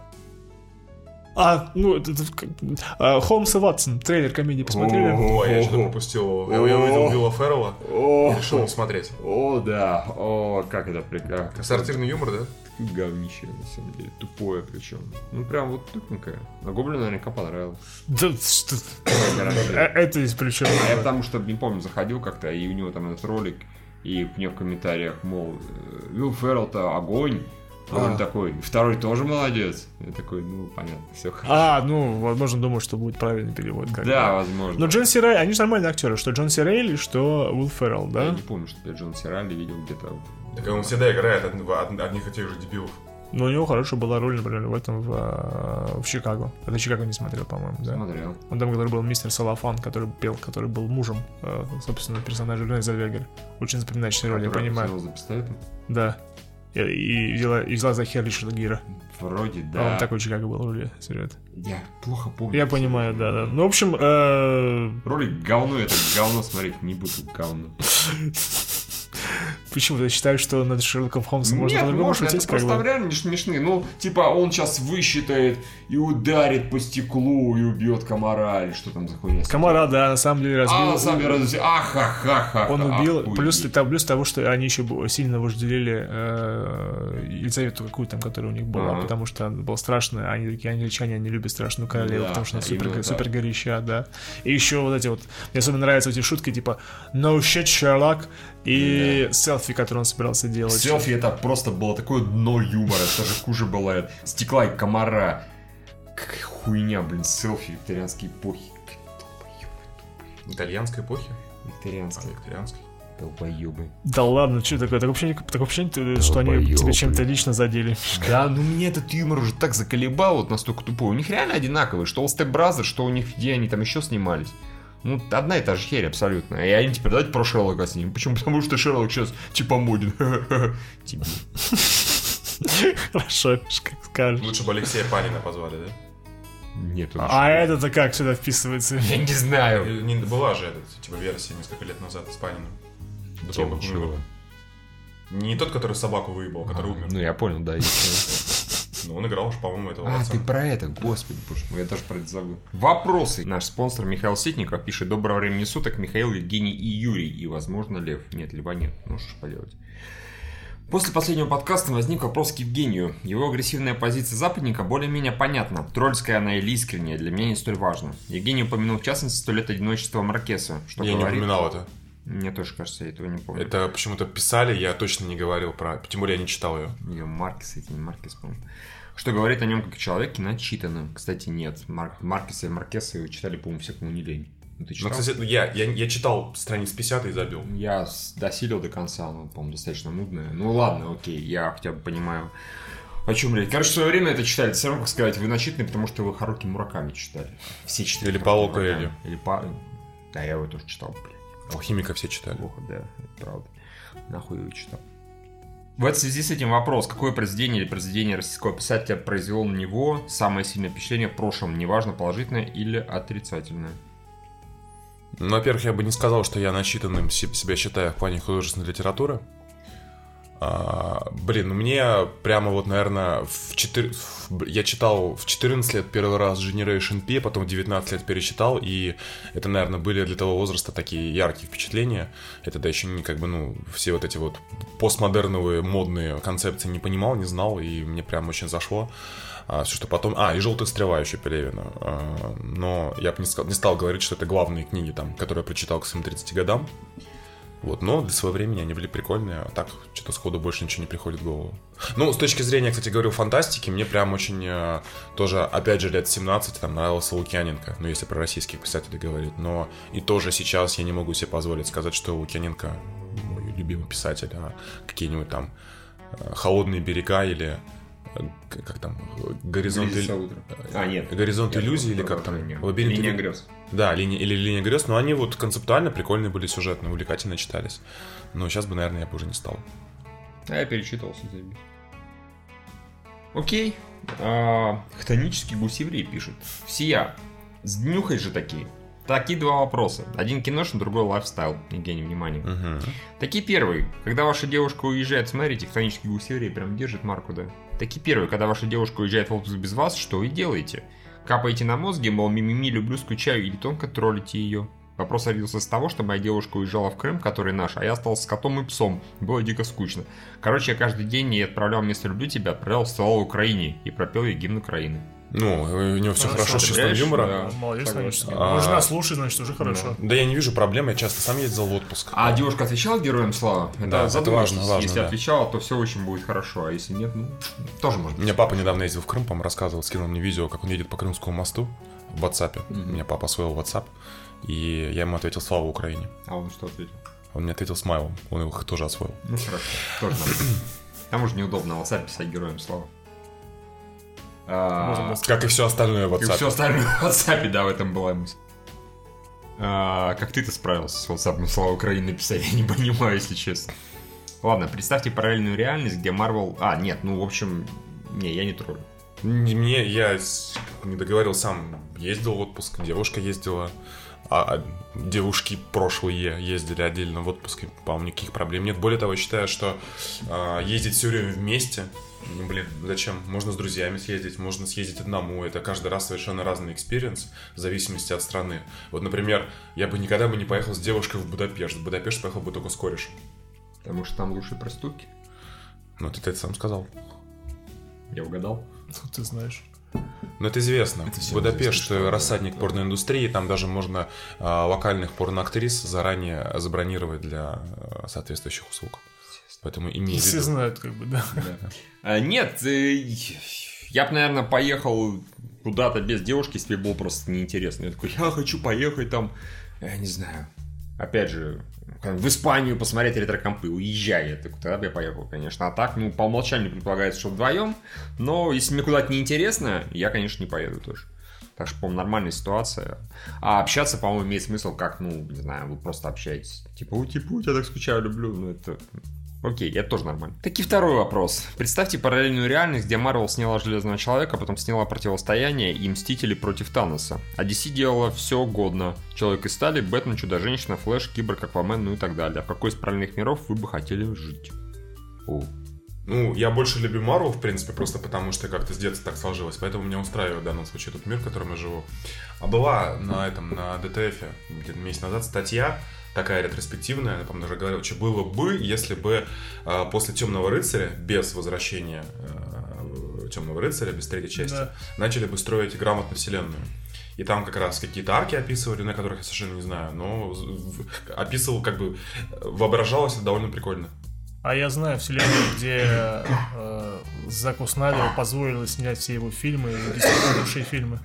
А, ну, это, а, Холмс и Ватсон, трейлер комедии посмотрели? Ой, я что-то пропустил. Я, я увидел Билла Феррелла О, и решил не смотреть. о, да. О, как это прекрасно. Сортирный юмор, да? Говнище, на самом деле. Тупое причем. Ну, прям вот тупенькое. А Гоблину наверняка понравилось. Да, что- э, Это здесь при чем? А я потому что, не помню, заходил как-то, и у него там этот ролик, и мне в комментариях, мол, э, Уилл Феррелл-то огонь, а он А. такой, «Второй тоже молодец. Я такой, ну, понятно, все хорошо. А, ну, возможно, думаю, что будет правильный перевод. как Да, бы. возможно. Но Джон Си Рей, они же нормальные актеры, что Джон Си Рейли, что Уилл Феррелл, Я да? не помню, что я Джон Сирали видел где-то. Так он всегда играет од- од- одних и тех же дебилов. Но у него хорошая была роль, например, в этом в, а, в Чикаго. Это Чикаго не смотрел, по-моему, да? Смотрел. Он там, который был мистер Салафан, который пел, который был мужем, э, собственно, персонажа Рене Зельвегер. Очень запоминающая роль, я понимаю. за пистолетом. Да. И, и взяла, и взяла за хер Ричарда Гира. Вроде, А да. Он такой Чикаго был в роли, сюжет. Я плохо помню. Я понимаю, да, да. Ну, в общем, э, Ролик говно, это говно смотреть не буду, говно. почему ты считаешь, что над Шерлоком Холмсом можно по-другому можно, шутить, это как просто бы? реально не смешные. Ну, типа, он сейчас высчитает и ударит по стеклу и убьет комара, или что там за хуйня. Комара, да, на самом деле разбил. А, на самом деле, раз- ахахаха. Он убил, охуеть. плюс, там, плюс того, что они еще сильно вожделели э, Елизавету какую там, которая у них была, Ага. потому что было страшно, они такие англичане, они любят страшную королеву, Да, потому что она супер, супер горяча, да. И еще вот эти вот, мне особенно нравятся эти шутки, типа No shit, Sherlock, и селфи, который он собирался делать. Селфи это просто было такое дно юмора, это же хуже бывает. Стекла и комара. Какая хуйня, блин, селфи викторианской эпохи. Итальянской эпохи? А, Викторианской. викторианской. Долбоебы. Да ладно, что такое? Так вообще, не- так вообще, что они тебя чем-то лично задели. Да, ну меня этот юмор уже так заколебал, вот настолько тупой. У них реально одинаковые, что у Step Brothers, что у них, где они там еще снимались. Ну, одна и та же херь абсолютно. И они теперь давайте про Шерлока снимем. Почему? Потому что Шерлок сейчас типа моден. Тебе. Хорошо, как скажешь. Лучше бы Алексея Панина позвали, да? Нет, он А это-то как сюда вписывается? Я не знаю. Не- была же этот, типа, версия несколько лет назад с Паниным. До того, как. Не тот, который собаку выебал, который умер. Ну, я понял, да. Но он играл уж, по-моему, этого А, отца. ты про это, господи, боже мой, я даже про это забыл. Вопросы. Наш спонсор Михаил Ситников пишет «Доброго времени суток, Михаил, Евгений и Юрий. И, возможно, Лев». Нет, Льва нет, ну что ж поделать. После последнего подкаста возник вопрос к Евгению. Его агрессивная позиция западника более-менее понятна. Трольская она или искренняя, для меня не столь важна. Евгений упомянул в частности сто лет одиночества Маркеса. Что Я не говорит- упоминал это. Мне тоже кажется, я этого не помню. Это почему-то писали, я точно не говорил про... Тем более я не читал ее. Ее Маркес, эти не Маркес, по Что говорит о нем как о человеке начитанном. Кстати, нет. Марк, Маркеса и Маркеса его читали, по-моему, все, кому не лень. Ну, ты Ну, читал? кстати, я, я, я читал страниц 50 и забил. Я досилил до конца, ну, по-моему, достаточно нудное. Ну ладно, окей, я хотя бы понимаю, о чем речь. Короче, в свое время это читали. Все равно, как сказать, вы начитанные, потому что вы Харуки Мураками читали. Все читали. Или Харуки Пауло Мураками. Коэльо. Или па... Да, я его тоже читал, блин. Алхимика все читали. Плохо, да, это правда. Нахуй его читал. В этой связи с этим вопрос, какое произведение или произведение российского писателя произвело на него самое сильное впечатление в прошлом, неважно, положительное или отрицательное? Ну, во-первых, я бы не сказал, что я начитанным се- себя считаю в плане художественной литературы. А, блин, ну мне прямо вот, наверное, в 4... в- я читал в 14 лет первый раз Generation P, потом в 19 лет перечитал, и это, наверное, были для того возраста такие яркие впечатления. Это да еще не как бы, ну, все вот эти вот постмодерновые модные концепции не понимал, не знал, и мне прям очень зашло. А, все, что потом... А, и «Желтая стрела» еще Пелевина. А, но я бы не, не стал говорить, что это главные книги, там, которые я прочитал к своим 30 годам. Вот, но для своего времени они были прикольные, а так что-то сходу больше ничего не приходит в голову. Ну, с точки зрения, кстати, говорю, фантастики, мне прям очень э, тоже, опять же, лет 17 там нравился Лукьяненко, ну, если про российских писателей говорить, но и тоже сейчас я не могу себе позволить сказать, что Лукьяненко мой любимый писатель, а какие-нибудь там э, «Холодные берега» или э, как там, горизонт... Близится ил- утро. А, нет. Горизонт Я иллюзий или как там? Лабиринт Линия иллю- грез. Да, линия, или линия грез, но они вот концептуально прикольные были, сюжетно, увлекательно читались. Но сейчас бы, наверное, я бы уже не стал. А я перечитывался, заебись. Окей. А, хтонический гусеврей пишет. Сия, сднюхай же такие. Такие два вопроса. Один киношный, другой лайфстайл. Евгений, внимание. Мгм. Такие первый. Когда ваша девушка уезжает, смотрите, хтонический гусеврей прям держит марку, да. Такие первый. Когда ваша девушка уезжает в отпуск без вас, что вы делаете? Капаете на мозги, мол, мимими, люблю, скучаю, или тонко троллите ее? Вопрос родился с того, что моя девушка уезжала в Крым, который наш, а я остался с котом и псом. Было дико скучно. Короче, я каждый день ей отправлял вместо «люблю тебя», отправлял «слава Украине» и пропел ей гимн Украины. Ну, у него все Хорошо, хорошо с чувством юмора. да. Молодец, конечно. А- Ну, слушает, значит, уже хорошо. Да я не вижу проблем, я часто сам ездил в отпуск. А девушка отвечала героям слава? Да, это важно, важно, Если да. отвечала, то все очень будет хорошо, а если нет, ну, тоже может У быть. меня папа недавно ездил в Крым, по-моему, рассказывал, скинул мне видео, как он едет по Крымскому мосту в WhatsApp. У меня папа освоил WhatsApp, и я ему ответил «Слава Украине». А он что ответил? Он мне ответил смайлом, он его тоже освоил. Ну, хорошо, тоже нормально. К тому же неудобно в WhatsApp писать героям слава. А, Как и все остальное в И все WhatsApp. остальное в WhatsApp, да, в этом была мысль. А, как ты-то справился с WhatsApp слава Украины написать? Я не понимаю, если честно. Ладно, представьте параллельную реальность, где Marvel... А, нет, ну, в общем, не, я не троллю. Не- Мне, я не договорил сам, ездил в отпуск, девушка ездила, а а девушки прошлые ездили отдельно в отпуск, и, по-моему, никаких проблем нет. Более того, считаю, что а, ездить все время вместе, ну, блин, зачем? Можно с друзьями съездить, можно съездить одному, это каждый раз совершенно разный experience, в зависимости от страны. Вот, например, я бы никогда бы не поехал с девушкой в Будапешт, в Будапешт поехал бы только с корешем. Потому что там лучшие проститутки. Ну, ты это сам сказал. Я угадал. Тут ты знаешь. Ну, это известно. Это Будапешт известно, что- рассадник порноиндустрии, там даже можно а, локальных порноактрис заранее забронировать для а, соответствующих услуг. Поэтому имей в Все виду. знают, как бы, да. А, нет, э, я бы, наверное, поехал куда-то без девушки, если бы было просто неинтересно. Я такой, я хочу поехать там, я не знаю, опять же, в Испанию посмотреть ретро-компы, уезжай. Я такой, тогда бы я поехал, конечно. А так, ну, по умолчанию предполагается, что вдвоем, но если мне куда-то неинтересно, я, конечно, не поеду тоже. Так что, по-моему, нормальная ситуация. А общаться, по-моему, имеет смысл, как, ну, не знаю, вы просто общаетесь. Типа, у типа, я так скучаю, люблю. Ну, это Окей, это тоже нормально. Таки второй вопрос. Представьте параллельную реальность, где Марвел сняла Железного Человека, потом сняла Противостояние и Мстители против Таноса. А DC делала все угодно. Человек из стали, Бэтмен, Чудо-женщина, Флэш, Киборг, Аквамен, ну и так далее. А в какой из параллельных миров вы бы хотели жить? О. Ну, я больше люблю Марвел, в принципе, просто потому что как-то с детства так сложилось, поэтому меня устраивает в данном случае тот мир, в котором я живу. А была на этом, на ДТФ где-то месяц назад статья, такая ретроспективная, я, по-моему, даже говорил, что было бы, если бы э, после Темного рыцаря, без возвращения э, Темного рыцаря, без третьей части, Да. начали бы строить грамотно вселенную. И там как раз какие-то арки описывали, на которых я совершенно не знаю, но описывал, как бы, воображалось это довольно прикольно. А я знаю вселенную, где э, Заку Снайдеру позволили снять все его фильмы, и действительно лучшие фильмы.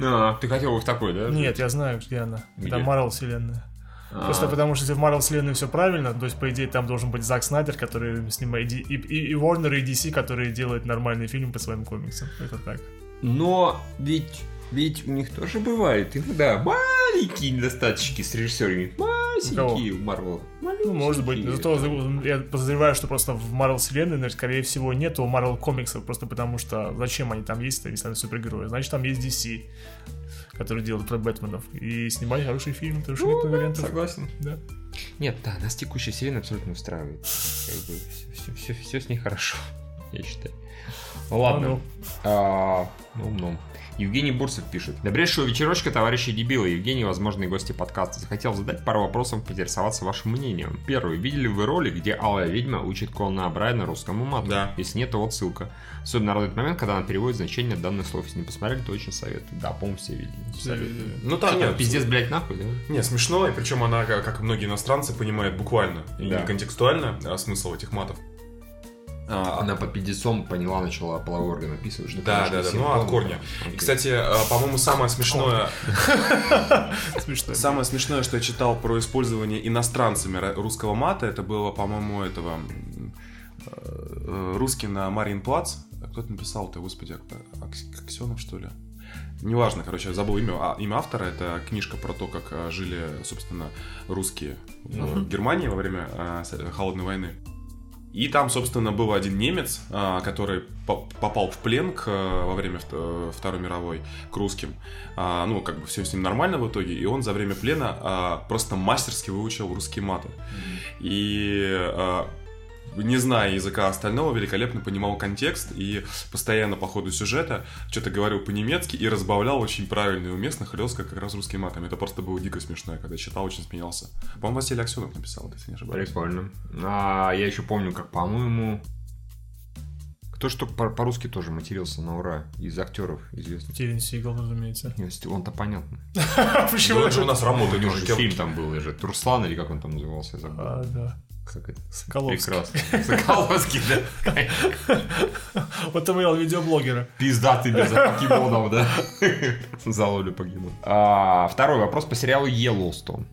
А, ты хотел бы в такой, да? Нет, я знаю, где она. Где? Это Марвел вселенная. А, Просто потому что если в Марвел вселенной все правильно, то есть, по идее, там должен быть Зак Снайдер, который снимает и, и, и, и Warner, и DC, которые делают нормальные фильмы по своим комиксам. Это так. Но ведь, ведь у них тоже бывают иногда маленькие недостаточки с режиссерами. Масенькие у Марвел. Ну, может быть. Зато я подозреваю, что просто в Марвел вселенной, скорее всего, нету Марвел комиксов, просто потому что зачем они там есть, если они супергерои? Значит, там есть DC, который делает про Бэтменов. И снимали хорошие фильмы, потому что нет вариантов. Согласен. Да. Нет, да, нас текущая вселенная абсолютно устраивает. все, все, с ней хорошо, я считаю. Ну, Ладно. Ну, А, ну, ну. Евгений Бурцев пишет. Добрейшего вечерочка, товарищи дебилы. Евгений, возможные гости подкаста. Захотел задать пару вопросов, поинтересоваться вашим мнением. Первый. Видели вы ролик, где Алая Ведьма учит Конана Брайана русскому мату? Да. Если нет, то вот ссылка. Особенно радует момент, когда она переводит значение данных слов. Если не посмотрели, то очень советую. Да, по-моему, все видели. Советую. Ну там нет, пиздец, блядь, нахуй, да? Не, смешно, и причем она, как как и многие иностранцы, понимает буквально и Да. не контекстуально а, смысл этих матов. А, Она под пиздецом поняла, начала половой орган описывать. что, Да, да, да, ну от корня. И, кстати, а, по-моему, самое смешное, смешно. самое смешное, что я читал про использование иностранцами ра- русского мата, это было, по-моему, этого м, э, русский на Марин Плац, кто-то написал-то, господи, Ак- Акс- Аксенов, что ли? Неважно, короче, я забыл имя, а, имя автора. Это книжка про то, как а, жили, собственно, русские в Германии во время а, Холодной войны. И там, собственно, был один немец, а, который по- попал в плен к, а, во время Вт- Второй мировой к русским. А, Ну, как бы все с ним нормально в итоге. И он за время плена просто мастерски выучил русские маты. И не зная языка остального, великолепно понимал контекст и постоянно по ходу сюжета что-то говорил по-немецки и разбавлял очень правильно и уместно, хлестко как раз русским матом. Это просто было дико смешно, я когда читал, очень смеялся. По-моему, Василий Аксенов написал, это, если не ошибаюсь. Прикольно. А, я еще помню, как, по-моему... Кто что по- по-русски тоже матерился на ура из актеров известных. Стивен Сигал, разумеется. Он-то понятно. Почему? Же у нас У работает него уже же фильм там был, же Руслан или как он там назывался, я забыл. А, да. Как это? Соколовский. Прекрасно. Соколовский, да. Вот там я видеоблогера. Пизда ты без покемонов, да? За лолю погибал. А, Второй вопрос по сериалу Yellowstone.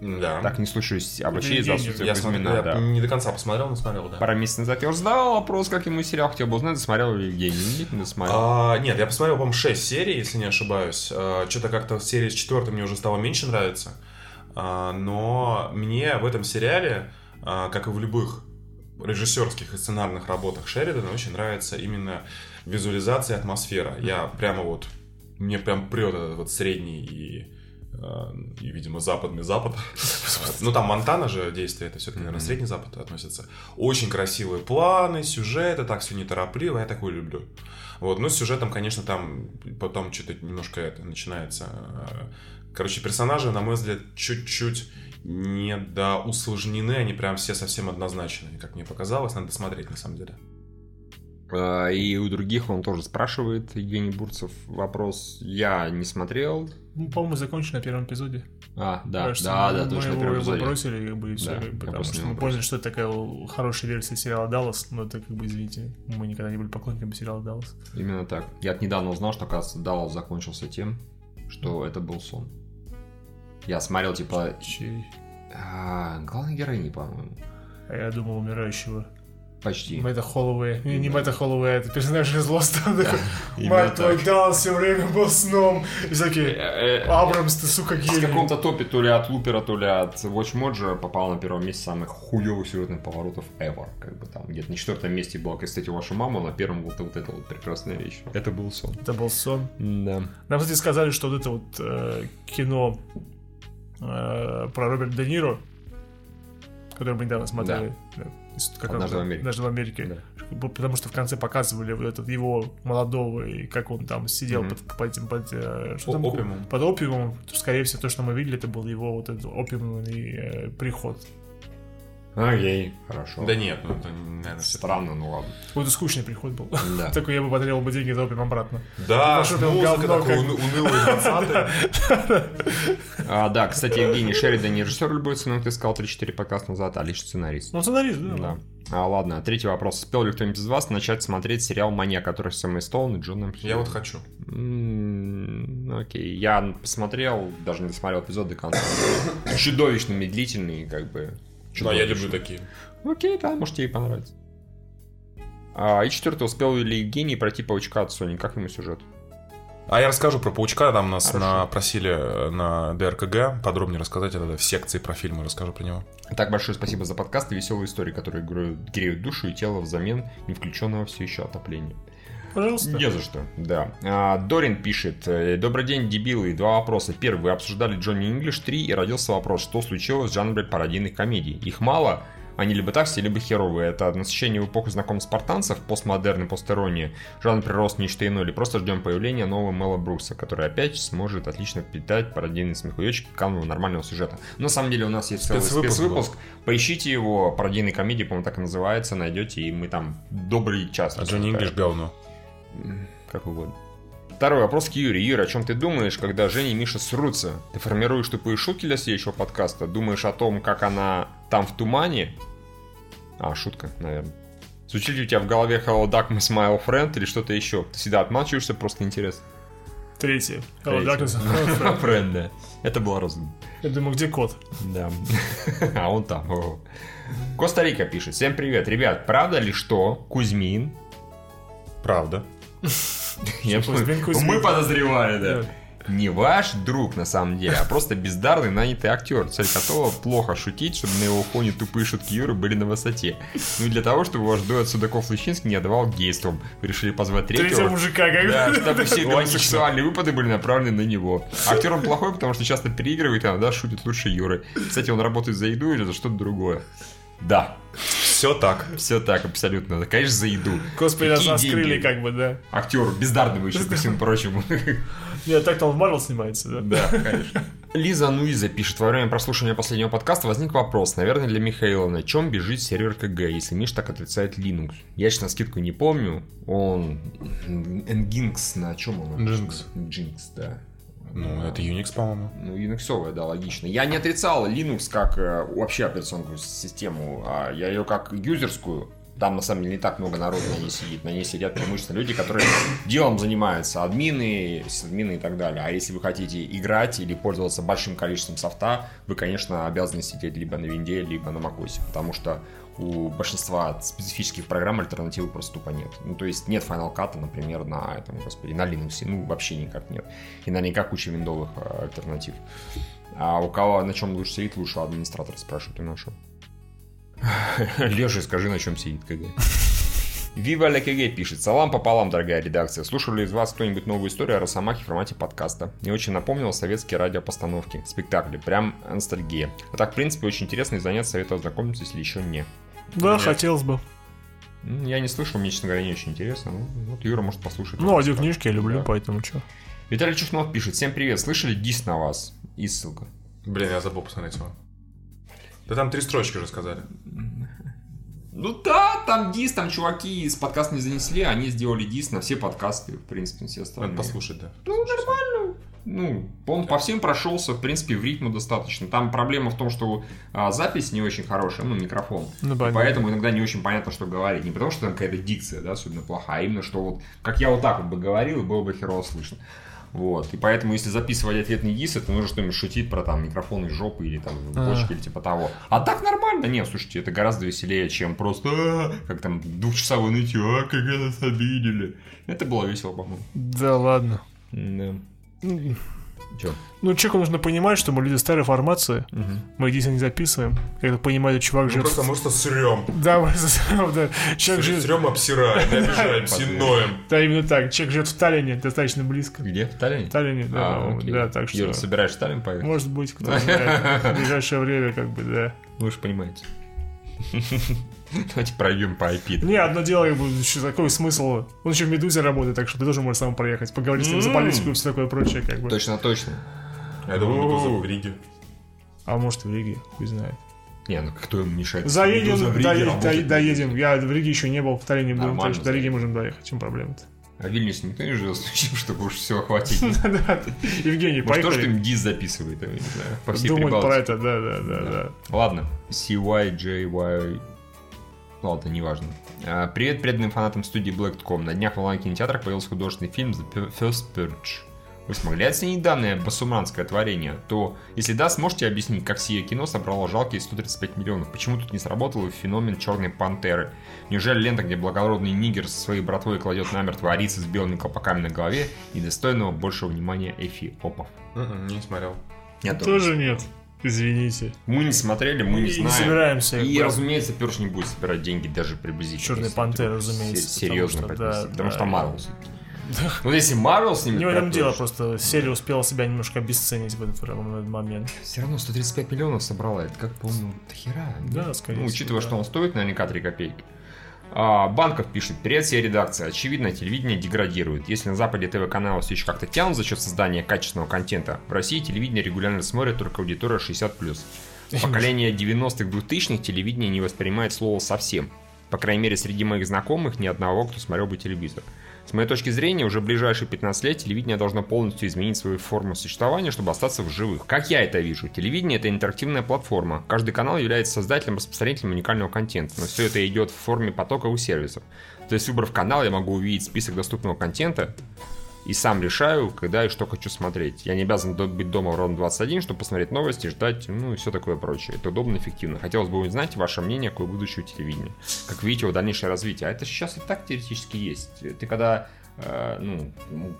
Да. Так, не слушаюсь обращения за Евгений, отсутствие я, смотрел, Кузьмина, я да. не до конца посмотрел, но смотрел, да. Пару месяцев назад я уже задавал вопрос, как ему сериал хотел бы узнать, досмотрел ли Евгений. Не досмотрел. А, нет, я посмотрел, по-моему, 6 серий, если не ошибаюсь. что-то как-то серия с четвертой мне уже стало меньше нравиться. А, но мне в этом сериале, а, как и в любых режиссерских и сценарных работах Шеридана, очень нравится именно визуализация и атмосфера. Я прямо вот... Мне прям прет этот вот средний и, а, и видимо, западный запад. Ну, там Монтана же действие, это все-таки, наверное, средний запад относится. Очень красивые планы, сюжеты, так все неторопливо, я такой люблю. Вот, ну, с сюжетом, конечно, там потом что-то немножко это начинается. Короче, персонажи, на мой взгляд, чуть-чуть недоусложнены, они прям все совсем однозначные, как мне показалось, надо смотреть на самом деле. А, И у других он тоже спрашивает, Евгений Бурцев, вопрос. Я не смотрел. Ну, по-моему, закончили на первом эпизоде. А, да, Кажется, да, мы- да, мы точно, его, первый его эпизод. бросили, как бы, и все, Да, как потому что мы поняли, что это такая хорошая версия сериала Даллас, но это, как бы, извините, мы никогда не были поклонниками сериала Даллас. Именно так. Я недавно узнал, что, оказывается, Даллас закончился тем, что это был сон. Я смотрел, типа, Чей? а, главной героини, по-моему. А я думал, умирающего. Почти. Мэтта Холлоуэй. Не, не Мэтта Холлоуэй, а это персонаж из Лоста. Мать твой. Даллас все время был сном. И такие, Э, э, Абрамс, ты, сука, В гений. каком-то топе, то ли от Лупера, то ли от Watch Mojo попал на первом месте самых хуёвых сюжетных поворотов ever. Как бы там где-то на четвертом месте была, кстати, ваша мама, на первом вот, вот эта вот прекрасная вещь. Это был сон. Это был сон. Да. Нам, кстати, сказали, что вот это вот э, кино э, про Роберта Де Ниро, которое мы недавно смотрели, да, как «Однажды в Америке». «Однажды в Америке». Да. Потому что в конце показывали вот этот его молодого, и как он там сидел Мгм. под, под этим, под, э, что О- там? опиумом. Под опиумом. Скорее всего, то, что мы видели, это был его вот этот опиумный э, приход. Окей, хорошо. Да нет, ну это, наверное, Странно, ну ладно. Какой-то скучный приход был. Да. Такой я бы потребовал бы деньги за опиум обратно. Да, музыка такой унылый 20 А, да, кстати, Евгений Шеридан не режиссер любой ценой, ты сказал 3-4 подкаста назад, а лишь сценарист. Ну, сценарист, да. Да. А, ладно, третий вопрос. Успел ли кто-нибудь из вас начать смотреть сериал «Маньяк», который с Эммой Стоун и Джоном Я вот хочу. Окей, я посмотрел, даже не досмотрел эпизод до конца. Чудовищно медлительный, как бы. Да, я люблю такие. Окей, да, может тебе понравится. А, и четвертый, успел ли Евгений пройти паучка от Sony? Как ему сюжет? А я расскажу про Паучка, там нас Хорошо. на, просили э, на ДРКГ подробнее рассказать, это в секции про фильмы расскажу про него. Так, большое спасибо за подкаст и веселые истории, которые греют душу и тело взамен не включенного все еще отопления. Пожалуйста. Не за что, да. А, Дорин пишет. э, Добрый день, дебилы. Два вопроса. Первый. Вы обсуждали Джонни Инглиш 3 и родился вопрос, что случилось с жанром пародийных комедий. Их мало, они либо так все, либо херовые. Это насыщение в эпоху знакомых спартанцев, постмодерн и постерония, жанр прирос нечто иное, или просто ждем появления нового Мэла Брукса, который опять сможет отлично питать пародийные смехуёчки канву нормального сюжета. На самом деле у нас есть целый Спецвыпуск спецвыпуск. Поищите его, пародийной комедии, по-моему, так и называется, найдете, и мы там добрый час. А Джонни Инглиш говно. Как угодно. Второй вопрос к Юре. Юра, о чем ты думаешь, когда Женя и Миша срутся? Ты формируешь тупые шутки для следующего подкаста? Думаешь о том, как она там в тумане? А, шутка, наверное. Звучит ли у тебя в голове Hello Duck, my smile friend или что-то еще? Ты всегда отмалчиваешься, просто интересно. Третий. Hello. Darkness. Friend, да. Это было разумно. Я думаю, где кот? Да. А он там. Коста-Рика пишет. Всем привет. Ребят, правда ли, что Кузьмин Правда. Я Кузьмин, понял. Кузьмин. Мы подозревали, да. Не ваш друг, на самом деле, а просто бездарный нанятый актер, цель которого плохо шутить, чтобы на его фоне тупые шутки Юры были на высоте. Ну и для того, чтобы ваш дуэт Судаков-Лыщинский не отдавал гейством. Вы решили позвать Третьего третьего. мужика, как Да, бы. чтобы все гомосексуальные выпады были направлены на него. Актер он плохой, потому что часто переигрывает, а иногда шутит лучше Юры. Кстати, он работает за еду или за что-то другое. Да, Все так. все так, абсолютно. Да, Конечно, за еду. Господи, нас раскрыли, как бы, да. Актеру, бездарному еще, ко всему прочему. Нет, так-то он в Марвел снимается, да? Да, конечно. Лиза Нуиза пишет, во время прослушивания последнего подкаста возник вопрос, наверное, для Михаила, на чем бежит сервер КГ, если Миш так отрицает Linux? Я сейчас на скидку не помню, он... Nginx, на чем он? Nginx. Nginx, да. Ну, это Unix, по-моему. Ну, Unix, да, логично. Я не отрицал Linux как э, вообще операционную систему, а я ее как юзерскую. Там, на самом деле, не так много народу на ней сидит. На ней сидят преимущественно люди, которые делом занимаются, админы, админы и так далее. А если вы хотите играть или пользоваться большим количеством софта, вы, конечно, обязаны сидеть либо на винде, либо на macOS, потому что у большинства специфических программ альтернативы просто тупо нет. Ну, то есть нет Final Cut, например, на этом, господи, на Linux. Ну, вообще никак нет. И наверняка куча виндовых э, альтернатив. А у кого на чем лучше сидит, лучше администратор спрашивает у нашего. Леша, скажи, на чем сидит КГ. Вива Ля КГ пишет. Салам пополам, дорогая редакция. Слушал ли из вас кто-нибудь новую историю о Росомахе в формате подкаста? Мне очень напомнил советские радиопостановки, спектакли. Прям ностальгия. А так, в принципе, очень интересно и заняться советую ознакомиться, если еще не. Да, Нет. хотелось бы. Я не слышал, мне, честно говоря, не очень интересно. Ну, вот Юра может послушать. Ну, аудиокнижки я люблю, Да. поэтому что. Виталий Чухнов пишет. Всем привет. Слышали дис на вас? И ссылка. Блин, я забыл посмотреть его. Да там три строчки уже сказали. Ну да, там дис, там чуваки из подкаста не занесли, они сделали дис на все подкасты, в принципе, на все Надо остальные. послушать, да. Ну, нормально. Ну, он по всем прошелся, в принципе, в ритму достаточно. Там проблема в том, что а, запись не очень хорошая, ну, микрофон. Ну, понятно. Поэтому иногда не очень понятно, что говорить. Не потому, что там какая-то дикция, да, особенно плохая, а именно, что вот, как я вот так вот бы говорил, и было бы херово слышно. Вот. И поэтому, если записывать ответный дис, это нужно что-нибудь шутить про там микрофон из жопы или там в А. или типа того. А так нормально. Нет, слушайте, это гораздо веселее, чем просто «А, как там двухчасовое нытье, а, как нас обидели. Это было весело, по-моему. Да ладно. Да. Ну, Чё? Ну, человеку нужно понимать, что мы люди старой формации. Мы единственное не записываем. Когда понимает, чувак живет... просто, мы просто срем. Да, мы да. Человек живет... Срем, обсираем, обижаемся, ноем. Да, именно так. Человек живет в Таллине, достаточно близко. Где? В Таллине? В Таллине, да, А, да, так что... Юра, собираешь в Таллин поехать? Может быть, кто знает. В ближайшее время, как бы, да. Вы же понимаете. Давайте пройдем по IP. Не, одно дело, как бы, еще такой смысл. Он еще в Медузе работает, так что ты тоже можешь сам проехать, поговорить с ним за политику и все такое прочее, как бы. Точно, точно. Я думаю, Медуза в Риге. А может в Риге, хуй знает. Не, ну кто ему мешает? Медуза Заедем, в Риге доедем. Я в Риге еще не был, в Таллине был, так что до Риги можем доехать. В чем проблема-то? А в Вильнюсе никто не живет чтобы уж все охватить. Да, Евгений, Может, тоже поехали. что-нибудь дис записывает, я не знаю, по всей Думать про это, да, да, да, да. Ладно. CYJY... Ладно, неважно. А, Привет преданным фанатам студии Black.com. На днях в онлайн-кинотеатрах появился художественный фильм The First Purge. Вы смогли оценить данное басумранское творение? То, если да, сможете объяснить, как сие кино собрало жалкие 135 миллионов? Почему тут не сработал феномен Черной Пантеры? Неужели лента, где благородный нигер со своей братвой кладет намертво арицы с белыми колпаками на голове, недостойного большего внимания Эфи Опов? Не смотрел. Я Тоже нет. Извините. Мы не смотрели, мы не И знаем. не собираемся. И, разумеется, Перш не будет собирать деньги даже приблизительно. Черная Пантера, разумеется, се- Серьезно потому что, да, Потому да. что Марвел. Вот если Марвел снимет... Не в этом дело, просто серия успела себя немножко обесценить в этот момент. Все равно 135 миллионов собрала. Это как помню, до хера. Да, скорее Ну, учитывая, да. что он стоит наверняка 3 копейки. А, Банков пишет, привет, всей редакции. Очевидно, телевидение деградирует. Если на Западе ТВ-каналы все еще как-то тянут за счет создания качественного контента, в России телевидение регулярно смотрит только аудитория 60+. Поколение 90-х, 2000-х телевидение не воспринимает слово совсем. По крайней мере, среди моих знакомых ни одного, кто смотрел бы телевизор. С моей точки зрения, уже в ближайшие 15 лет телевидение должно полностью изменить свою форму существования, чтобы остаться в живых. Как я это вижу? Телевидение — это интерактивная платформа. Каждый канал является создателем и распространителем уникального контента, но все это идет в форме потока у сервисов. То есть, выбрав канал, я могу увидеть список доступного контента, и сам решаю, когда и что хочу смотреть. Я не обязан быть дома ровно 21, чтобы посмотреть новости, ждать, ну и все такое прочее. Это удобно эффективно. Хотелось бы узнать ваше мнение, какое будущее телевидения. Как видите его дальнейшее развитие. А это сейчас и так теоретически есть. Ты когда э, ну,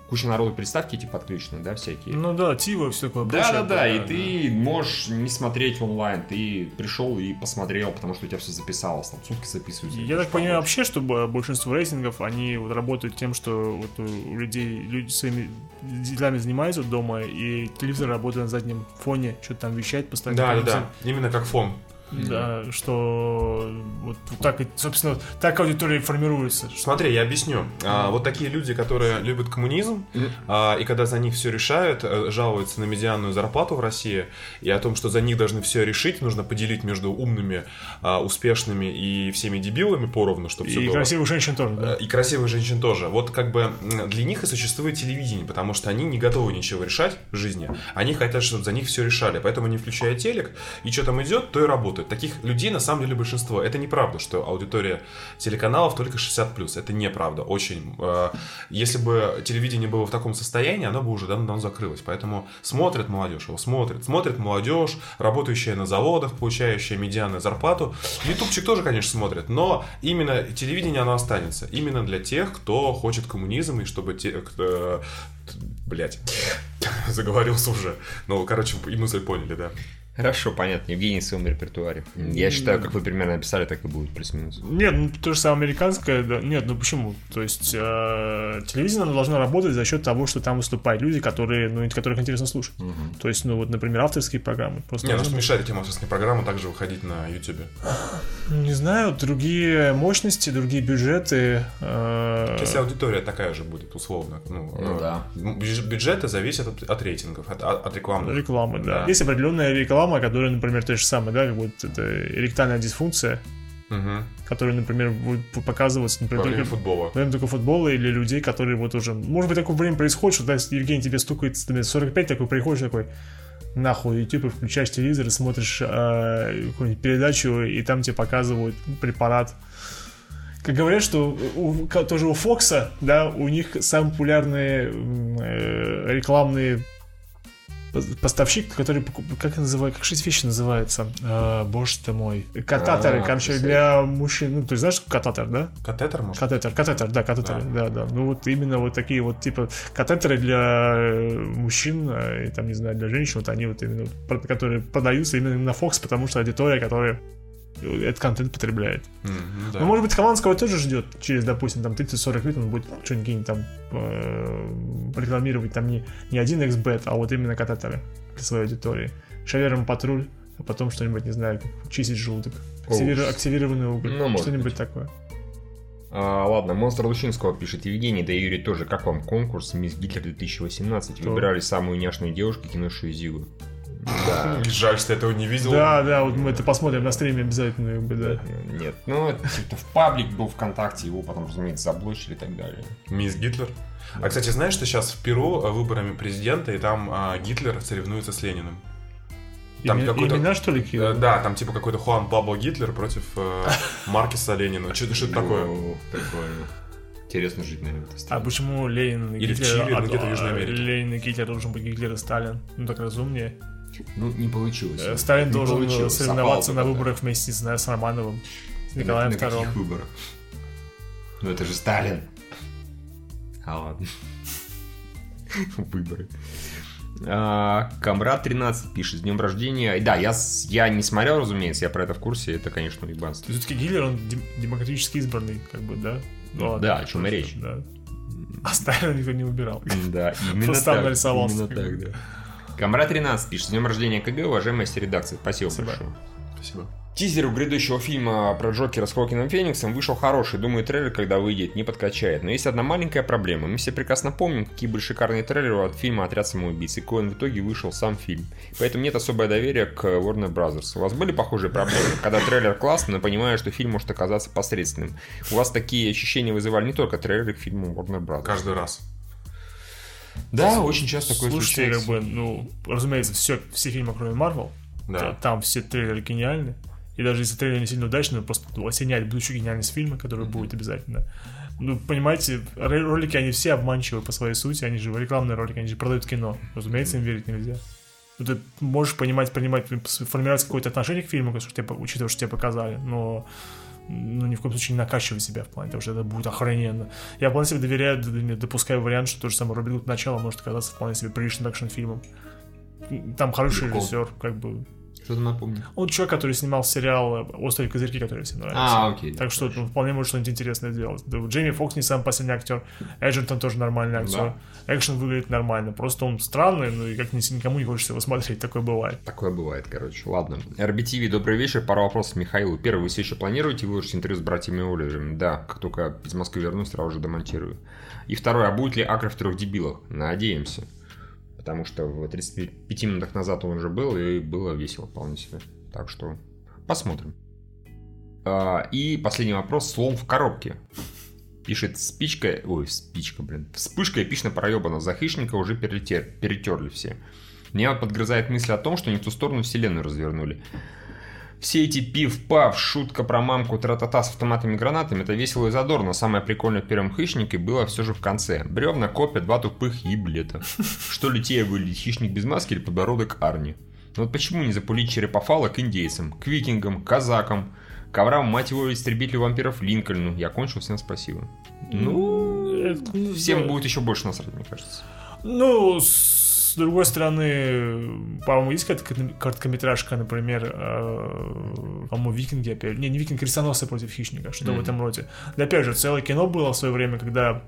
куча народу приставки эти подключены, да, всякие. Ну да, Тива, все такое Да, да, да, и ты можешь не смотреть онлайн, ты пришел и посмотрел, потому что у тебя все записалось, там сутки записываются. Я так понимаю вообще, что большинство рейтингов, они вот работают тем, что вот у у людей люди своими делами занимаются дома, и телевизор работает на заднем фоне, что-то там вещает постоянно. Да, да, да. Именно как фон. Да, что вот так, и, собственно, так аудитория и формируется. Смотри, я объясню. А, вот такие люди, которые любят коммунизм, а, и когда за них все решают, э, жалуются на медианную зарплату в России, и о том, что за них должны все решить, нужно поделить между умными, а, успешными и всеми дебилами поровну, чтобы все И было. красивых женщин тоже, да. Э, И красивых женщин тоже. Вот как бы для них и существует телевидение, потому что они не готовы ничего решать в жизни. Они хотят, чтобы за них все решали. Поэтому они включают телек, и что там идет, то и работает. Таких людей на самом деле большинство. Это неправда, что аудитория телеканалов только 60+. Это неправда. Очень. Э, Если бы телевидение было в таком состоянии, оно бы уже давно закрылось. Поэтому смотрит молодежь, его смотрит. Смотрит молодежь, работающая на заводах, получающая медианную зарплату. Ютубчик тоже, конечно, смотрит, но именно телевидение оно останется. Именно для тех, кто хочет коммунизм и чтобы те, кто... Блять, заговорился уже. Ну, короче, и мысль поняли, да. Хорошо, понятно. Евгений в своем репертуаре. Я считаю, как вы примерно написали, так и будет, плюс-минус. Нет, ну то же самое американское, да. Нет, ну почему? То есть э, телевидение оно должно работать за счет того, что там выступают люди, которые, ну, которых интересно слушать. То есть, ну вот, например, авторские программы. Просто Не, ну быть- мешает этим авторским программам также выходить на Ютубе? Не знаю, другие мощности, другие бюджеты. э, Если аудитория такая же будет, условно. Ну, Ну да. бюдж- Бюджеты зависят от, от рейтингов, от, от, от рекламы. Рекламы, да. Да. Есть определенная реклама, которая, например, то же самое, да, как вот это эректальная дисфункция, Угу. которая, например, будет показываться, Во например, время только футбола. во время только футбола или людей, которые вот уже... Может быть, такое время происходит, что да, Евгений тебе стукает например, 45, такой приходишь такой, нахуй YouTube, и включаешь телевизор и смотришь э, какую-нибудь передачу, и там тебе показывают препарат. Как говорят, что у, тоже у Фокса, да, у них самые популярные э, рекламные поставщик, который покуп- как это называется, как эти вещи называются? Э, боже ты мой. Кататоры, А, короче, для мужчин. Ну, ты знаешь, что кататор, да? Катетер, может? Катетер, катетер, да, катетеры, да, да. Ну вот именно вот такие вот типа катетеры для э, мужчин э, и там не знаю для женщин, вот они вот именно которые продаются именно на Fox, потому что аудитория, которая этот контент потребляет. Мгм, да. Ну, может быть, Хованского тоже ждет через, допустим, там 30-40 лет он будет что-нибудь там э, рекламировать там не, не один XBet, а вот именно катетеры для своей аудитории. Шавером патруль, а потом что-нибудь, не знаю, чистить желудок. Активиру- Оу. активированный уголь. Ну, что-нибудь такое. А, ладно, Монстр Лучинского пишет Евгений, да и Юрий тоже. Как вам конкурс Мисс Гитлер 2018? Кто? Выбирали самую няшную девушку, кинувшую Зигу. Да. Жаль, что я этого не видел. Да, да, вот мы это посмотрим на стриме обязательно, как бы, да. Нет, ну это типа в паблик был ВКонтакте, его потом, разумеется, заблочили и так далее. Мисс Гитлер. А, кстати, знаешь, что сейчас в Перу э, выборами президента, и там а, Гитлер соревнуется с Лениным? Там Име- какой-то- Имена, что ли, Э, кинули? Да, там типа какой-то Хуан Пабло Гитлер против э, Маркеса Ленина. Что что это такое? Прикольно. Интересно жить, наверное, в этой А почему Ленин и Или в Гитлер... Чили, а- где-то в Южной а, Америке. Ленин и Гитлер должен быть Гитлер и Сталин. Ну, так разумнее. Ну, не получилось. Э, Сталин Не должен получилось. соревноваться на Совпало выборах вместе, не знаю, с Романовым, с На- Николаем на каких II. выборах? Ну это же Сталин. А ладно. Выборы. А, Камрад 13 пишет, с днем рождения. Да, я, я не смотрел, разумеется, я про это в курсе, это, конечно, уебанство. Все-таки Гитлер, он дем- демократически избранный, как бы, да? Ну, ладно, Да, о чем и речь. Да. А Сталина никто не выбирал. Да, именно Просто так. нарисовался. Именно так, да. Камрад 13 пишет, с днем рождения КГ, уважаемая редакция. Спасибо, Спасибо. большое. Спасибо. Тизеру грядущего фильма про Джокера с Хокином Фениксом вышел хороший. Думаю, трейлер, когда выйдет, не подкачает. Но есть одна маленькая проблема. Мы все прекрасно помним, какие были шикарные трейлеры от фильма «Отряд самоубийц», и он в итоге вышел сам фильм. Поэтому нет особое доверия к Warner Brothers. У вас были похожие проблемы? Когда трейлер классный, но понимаю, что фильм может оказаться посредственным. У вас такие ощущения вызывали не только трейлеры к фильму Warner Brothers. Каждый раз. Да, очень часто такое Слушайте, случается. как бы, ну, разумеется, все, все фильмы, кроме Марвел, Да. там все трейлеры гениальны. И даже если трейлер не сильно удачный, просто ну, осеняет будущую гениальность фильма, который будет обязательно. Ну, понимаете, ро- ролики, они все обманчивы по своей сути, они же рекламные ролики, они же продают кино. Разумеется, им верить нельзя. Ну, ты можешь понимать, понимать, формировать какое-то отношение к фильму, учитывая, что тебе показали, но ну, ни в коем случае не накачивай себя в плане того, что это будет охрененно. Я вполне себе доверяю, допускаю вариант, что то же самое Робин Гуд начало может оказаться вполне себе приличным экшн-фильмом. Там хороший Легко. режиссер, как бы. Что-то напомню. Он человек, который снимал сериал «Острые козырьки», который всем нравится. А, окей. да, Так что ну, вполне может что-нибудь интересное сделать. Да, Джейми Фокс не самый последний актер. Эджертон тоже нормальный актер. Экшен выглядит нормально. Просто он странный, ну и как ни- никому не хочется его смотреть. Такое бывает. Такое бывает, короче. Ладно. RBTV, добрый вечер. Пара вопросов Михаилу. Первый, вы все еще планируете выложить интервью с братьями Оливерами? Да, как только из Москвы вернусь, сразу же демонтирую. И второй, а будет ли Акр в трех дебилах? Надеемся. Потому что в 35 минутах назад он уже был, и было весело вполне себе. Так что посмотрим. А, И последний вопрос. Слон в коробке. Пишет спичка... Ой, спичка, блин. Вспышка эпично проебана. За хищника уже перетер, перетерли все. Меня подгрызает мысль о том, что не в ту сторону вселенную развернули. Все эти пив-пав, шутка про мамку, тра-та-та с автоматами и гранатами, это весело и задорно. Самое прикольное в первом хищнике было все же в конце. Бревна, копья, два тупых еблета. Что литея выглядит, хищник без маски или подбородок Арни? Ну вот почему не запулить черепофала к индейцам, к викингам, казакам, коврам, мать его, истребителю вампиров Линкольну? Я кончил, всем спасибо. Ну, Это, ну, всем будет еще больше насрать, мне кажется. Ну, с другой стороны, по-моему, есть какая-то кор- короткометражка, например, э, по-моему, Викинги опять. Не, не Викинг, крестоносцы против хищника, что-то в Мгм. этом роде. Да опять же, целое кино было в свое время, когда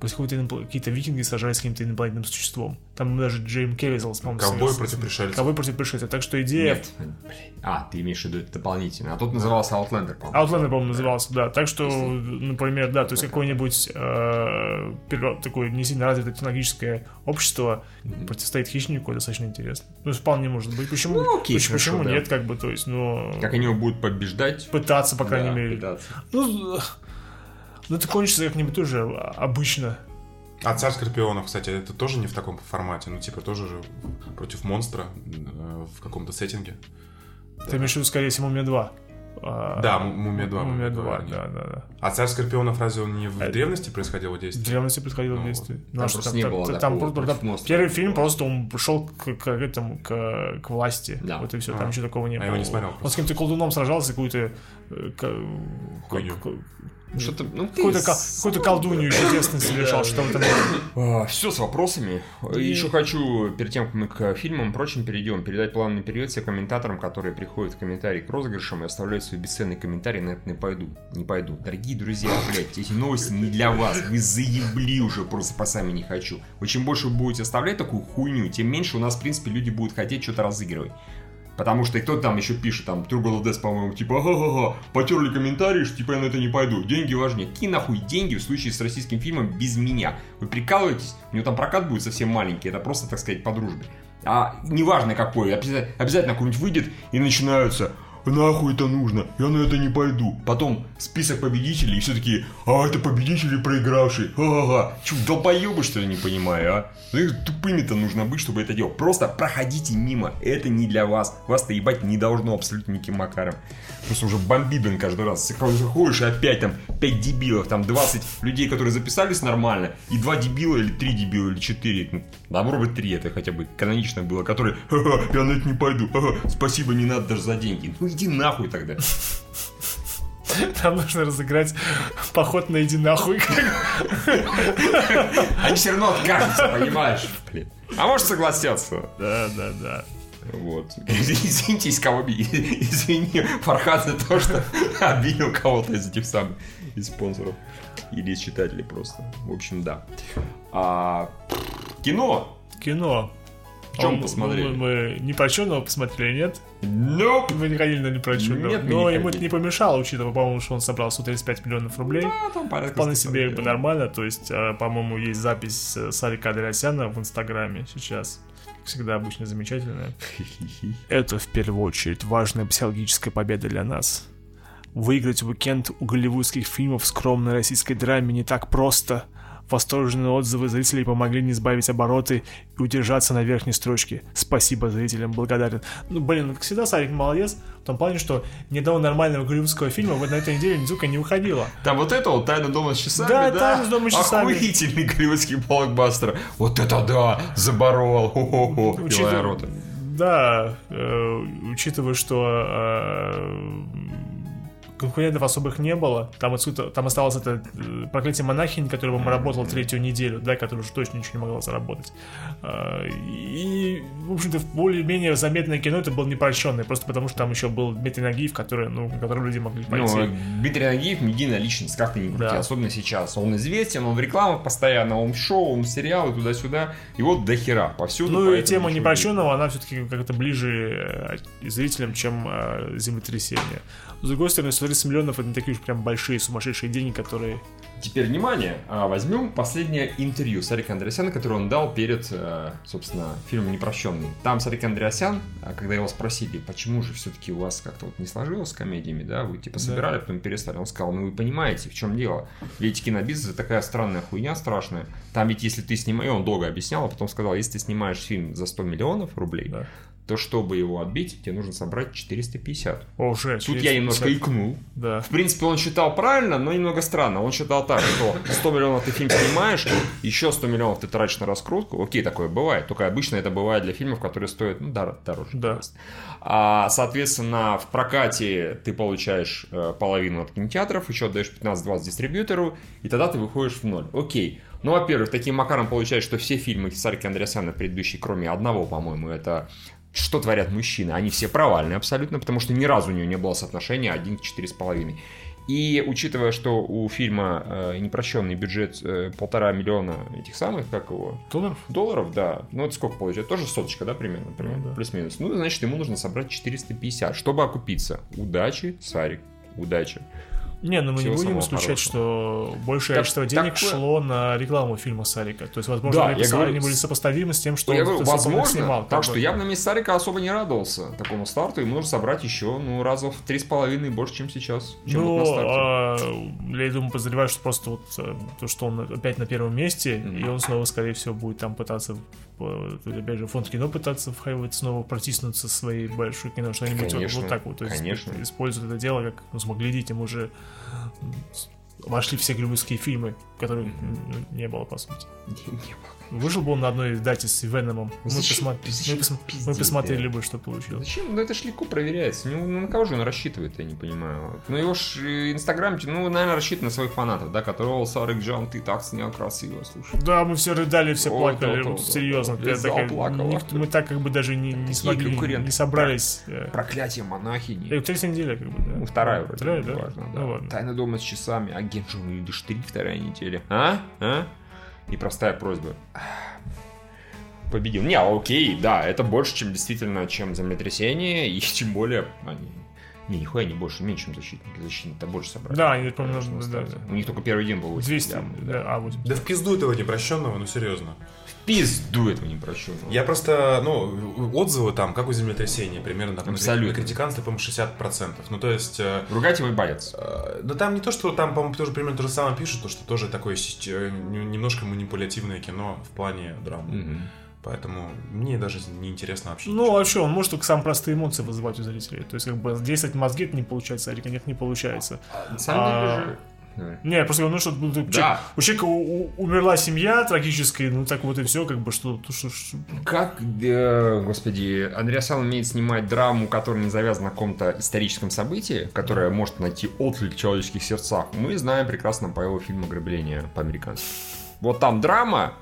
инопла- какие-то викинги сражались с каким-то инопланетным существом. Там даже Джейм Кевизел, по-моему, Ковбой с- против пришельцев. Ковбой против пришельцев. Так что идея... Нет, блин. А, ты имеешь в виду это дополнительно. А тут назывался Outlander, по-моему. Outlander, по-моему, назывался, да. Так что, например, да, то есть какое-нибудь э, перво- такое не сильно развитое технологическое общество противостоит хищнику, достаточно интересно. Ну, вполне может быть. Почему, Ну, окей, почему, хорошо, почему да. нет, как бы, то есть, ну... Как они его будут побеждать? Пытаться, по крайней Да, мере. пытаться. Ну, ну, это кончится как-нибудь тоже обычно. А царь скорпионов, кстати, это тоже не в таком формате. Ну, типа, тоже же против монстра э, в каком-то сеттинге. Ты имеешь в виду, скорее всего, Мумия 2. А, Да, Му- Мумия 2. Мумия 2, говорили. да, да, да. А царь скорпионов разве он не в А- древности происходило В действие? древности происходило Ну, действие. Там Ну, а что просто не было там, такого просто- там монстра. Первый фильм просто он пришел к, к этому, к, к власти. Да. Вот и все, А. там ничего такого не А было. я его не смотрел Он с просто. каким-то колдуном сражался, какую-то... э, Хуйню. Ка- Что-то, ну, Какую-то, ка- какую-то колдунью чудесную совершал, что в этом Все с вопросами. Еще хочу, перед тем, как мы к фильмам и прочим перейдем, передать плавный привет всем комментаторам, которые приходят в комментарии к розыгрышам и оставляют свои бесценные комментарии, на это не пойду. Не пойду. Дорогие друзья, блядь, эти новости не для вас. Вы заебли уже, просто по сами не хочу. Вы чем больше вы будете оставлять такую хуйню, тем меньше у нас, в принципе, люди будут хотеть что-то разыгрывать. Потому что и кто там еще пишет, там, Death, по-моему, типа, ага-га-га, потерли комментарии, что типа я на это не пойду. Деньги важнее. Какие нахуй деньги в случае с российским фильмом без меня? Вы прикалываетесь? У него там прокат будет совсем маленький, это просто, так сказать, по дружбе. А неважно какой, обяза- обязательно какой-нибудь выйдет и начинаются Нахуй это нужно? Я на это не пойду. Потом список победителей, и все такие, а это победители проигравшие. Ага, Чё, долбоебы, что ли, не понимаю, а? Ну, их тупыми-то нужно быть, чтобы это делать. Просто проходите мимо. Это не для вас. Вас-то ебать не должно абсолютно никаким макаром. Просто уже бомбит, блин, каждый раз. Заходишь, и опять там 5 дебилов, там 20 людей, которые записались нормально, и 2 дебила, или 3 дебила, или 4. Ну, Добро бы 3, это хотя бы канонично было, которые, ха-ха, я на это не пойду, ха-ха, спасибо, не надо даже за деньги. Ну иди нахуй тогда. Там нужно разыграть поход на иди нахуй. Они все равно откажутся, понимаешь? Блин. А может согласятся. Да, да, да. Вот. Извините, из кого Извини, Фархад, за то, что обидел кого-то из этих самых из спонсоров. Или из читателей просто. В общем, да. А, кино. Кино. В чем А, посмотрели? Мы, мы не прочерного посмотрели, нет? Nope. Мы не ходили на непрочерного. Нет, мы Но не ему это не помешало, учитывая, по-моему, что он собрал 135 миллионов рублей. А, там порядка Вполне 140, себе как бы да. нормально. То есть, э, по-моему, есть запись э, Сарика Адресяна в Инстаграме сейчас. Как всегда, обычно замечательная. Это в первую очередь важная психологическая победа для нас. Выиграть уикенд у голливудских фильмов в скромной российской драме не так просто. Восторженные отзывы зрителей помогли не сбавить обороты и удержаться на верхней строчке. Спасибо зрителям, благодарен. Ну, блин, как всегда, Сарик молодец, в том плане, что ни одного нормального голливудского фильма вот на этой неделе звука не выходило. Там вот это вот «Тайна дома с часами», Да, «Тайна дома с часами». Охуительный голливудский блокбастер. Вот это да, заборол. Хо-хо-хо. Белая рота. Да, э, учитывая, что э, конкурентов особых не было, там, отсюда, там осталось это э, проклятие монахини, которое, по-моему, работало третью неделю, да, которая уже точно ничего не могла заработать. Э, и, в общем-то, более-менее заметное кино это было непрощенное, просто потому что там еще был Дмитрий Нагиев, который, ну, на который люди могли пойти. Ну, Дмитрий Нагиев медийная личность, как ты не крути, Да. особенно сейчас. Он известен, он в рекламах постоянно, он в шоу, он в сериалы, туда-сюда. И вот до хера, повсюду. Ну и тема непрощенного, она все-таки как-то ближе э, зрителям, чем э, землетрясение. С другой стороны, 130 миллионов это не такие уж прям большие, сумасшедшие деньги, которые... Теперь, внимание, а, возьмем последнее интервью Сарика Андреасяна, которое он дал перед, э, собственно, фильмом «Непрощенный». Там Сарик Андреасян, а, когда его спросили, почему же все-таки у вас как-то вот не сложилось с комедиями, да, вы типа собирали, потом перестали, он сказал, ну вы понимаете, в чем дело, ведь кинобизнес это такая странная хуйня страшная, там ведь если ты снимаешь, и он долго объяснял, а потом сказал, если ты снимаешь фильм за 100 миллионов рублей, Да. То чтобы его отбить, тебе нужно собрать 450. О, уже. Тут я немножко икнул, Да. в принципе, он считал правильно, но немного странно. Он считал так, что 100 миллионов ты фильм снимаешь, еще 100 миллионов ты тратишь на раскрутку. Окей, такое бывает. Только обычно это бывает для фильмов, которые стоят ну, дор- дороже. Да. А, соответственно, в прокате ты получаешь э, половину от кинотеатров, еще отдаешь 15-20 дистрибьютору, и тогда ты выходишь в ноль. Окей. Ну, во-первых, таким макаром получается, что все фильмы Сарки Андреасяна предыдущие, кроме одного, по-моему, это что творят мужчины, они все провальные абсолютно, потому что ни разу у нее не было соотношения 1 к 4,5. И учитывая, что у фильма э, непрощенный бюджет э, полтора миллиона этих самых, как его, Долларов? долларов, да, ну это сколько получается? Тоже соточка, да, примерно, примерно Ну да. плюс-минус. Ну, значит, ему нужно собрать 450, чтобы окупиться. Удачи, Сарик, удачи. Не, ну мы не будем исключать, хорошего. что большее Так- количество денег такое- шло на рекламу фильма Сарика. То есть, возможно, Да, они, я говорю, они были сопоставимы с тем, что я он говорю, возможно, снимал. так что бы. я бы на месте Сарика особо не радовался такому старту, ему нужно собрать еще, ну, раза в три с половиной больше, чем сейчас, чем вот Ну, старте. а, я думаю, подозреваю, что просто вот э, то, что он опять на первом месте, Мгм. и он снова, скорее всего, будет там пытаться, опять же, фонд кино пытаться в Хайвейт снова протиснуться своей большой кино, что-нибудь вот, Конечно, вот так вот. То есть конечно. используют это дело как, ну, смогли глядите, ему уже вошли все голливудские фильмы, которых м, не было, по сути. Не- не было. Вышел бы он на одной дате с Веномом. Мы, Зачем- посма- зачем мы, посма- пиздеть, мы посмотрели бы, что получилось. Зачем? Ну это ж легко проверяется. Ну, ну, на кого же он рассчитывает, я не понимаю. Ну его ж э, Инстаграм, ну, наверное, рассчитан на своих фанатов, да, которые, о, Сарик Джон, ты так снял красиво, слушай. Да, мы все рыдали, все О, плакали, вот да, серьезно. Я Зал такая, плакал, никто- мы так как бы даже не, не смогли, не собрались. э. Проклятие монахини. Э, Третья неделя, как бы, да. Ну, вторая вроде, Вторая, да? важно, да. Ну ладно. Тайна дома с часами, агент лишь три, вторая неделя. А? А? И простая просьба. Победил. Не, окей, да, это больше, чем действительно, чем землетрясение, и тем более они... Не, нихуя не больше, меньше, чем защитники. Защитники-то больше собрали. Да, они, по-моему, да, да. У них только первый день был 80 200, лямов, да, а, 80. Да в пизду этого непрощенного, ну серьезно. Пизду этого непрощенного. Я просто, ну, отзывы там, как у землетрясения, примерно там, Абсолютно. критиканстве, по-моему, 60%. Ну, то есть, э, Ругать его и бояться. э, да там не то, что там, по-моему, тоже примерно то же самое пишут, то, что тоже такое э, немножко манипулятивное кино в плане драмы. Поэтому мне даже не интересно вообще. Ну, а что, он может только самые простые эмоции вызывать у зрителей. То есть, как бы, действовать мозги это не получается, а нет, не получается. На самом деле А, же... Да. Не, я просто говорю, ну что, ну, человек- Да. у человека у- у- умерла семья трагическая, ну так вот и все, как бы, что, то, что, что- Как, э, господи, Андреасан умеет снимать драму, которая не завязана на каком-то историческом событии, которая может найти отклик в человеческих сердцах, мы знаем прекрасно по его фильму «Ограбление» по-американски. Вот там драма,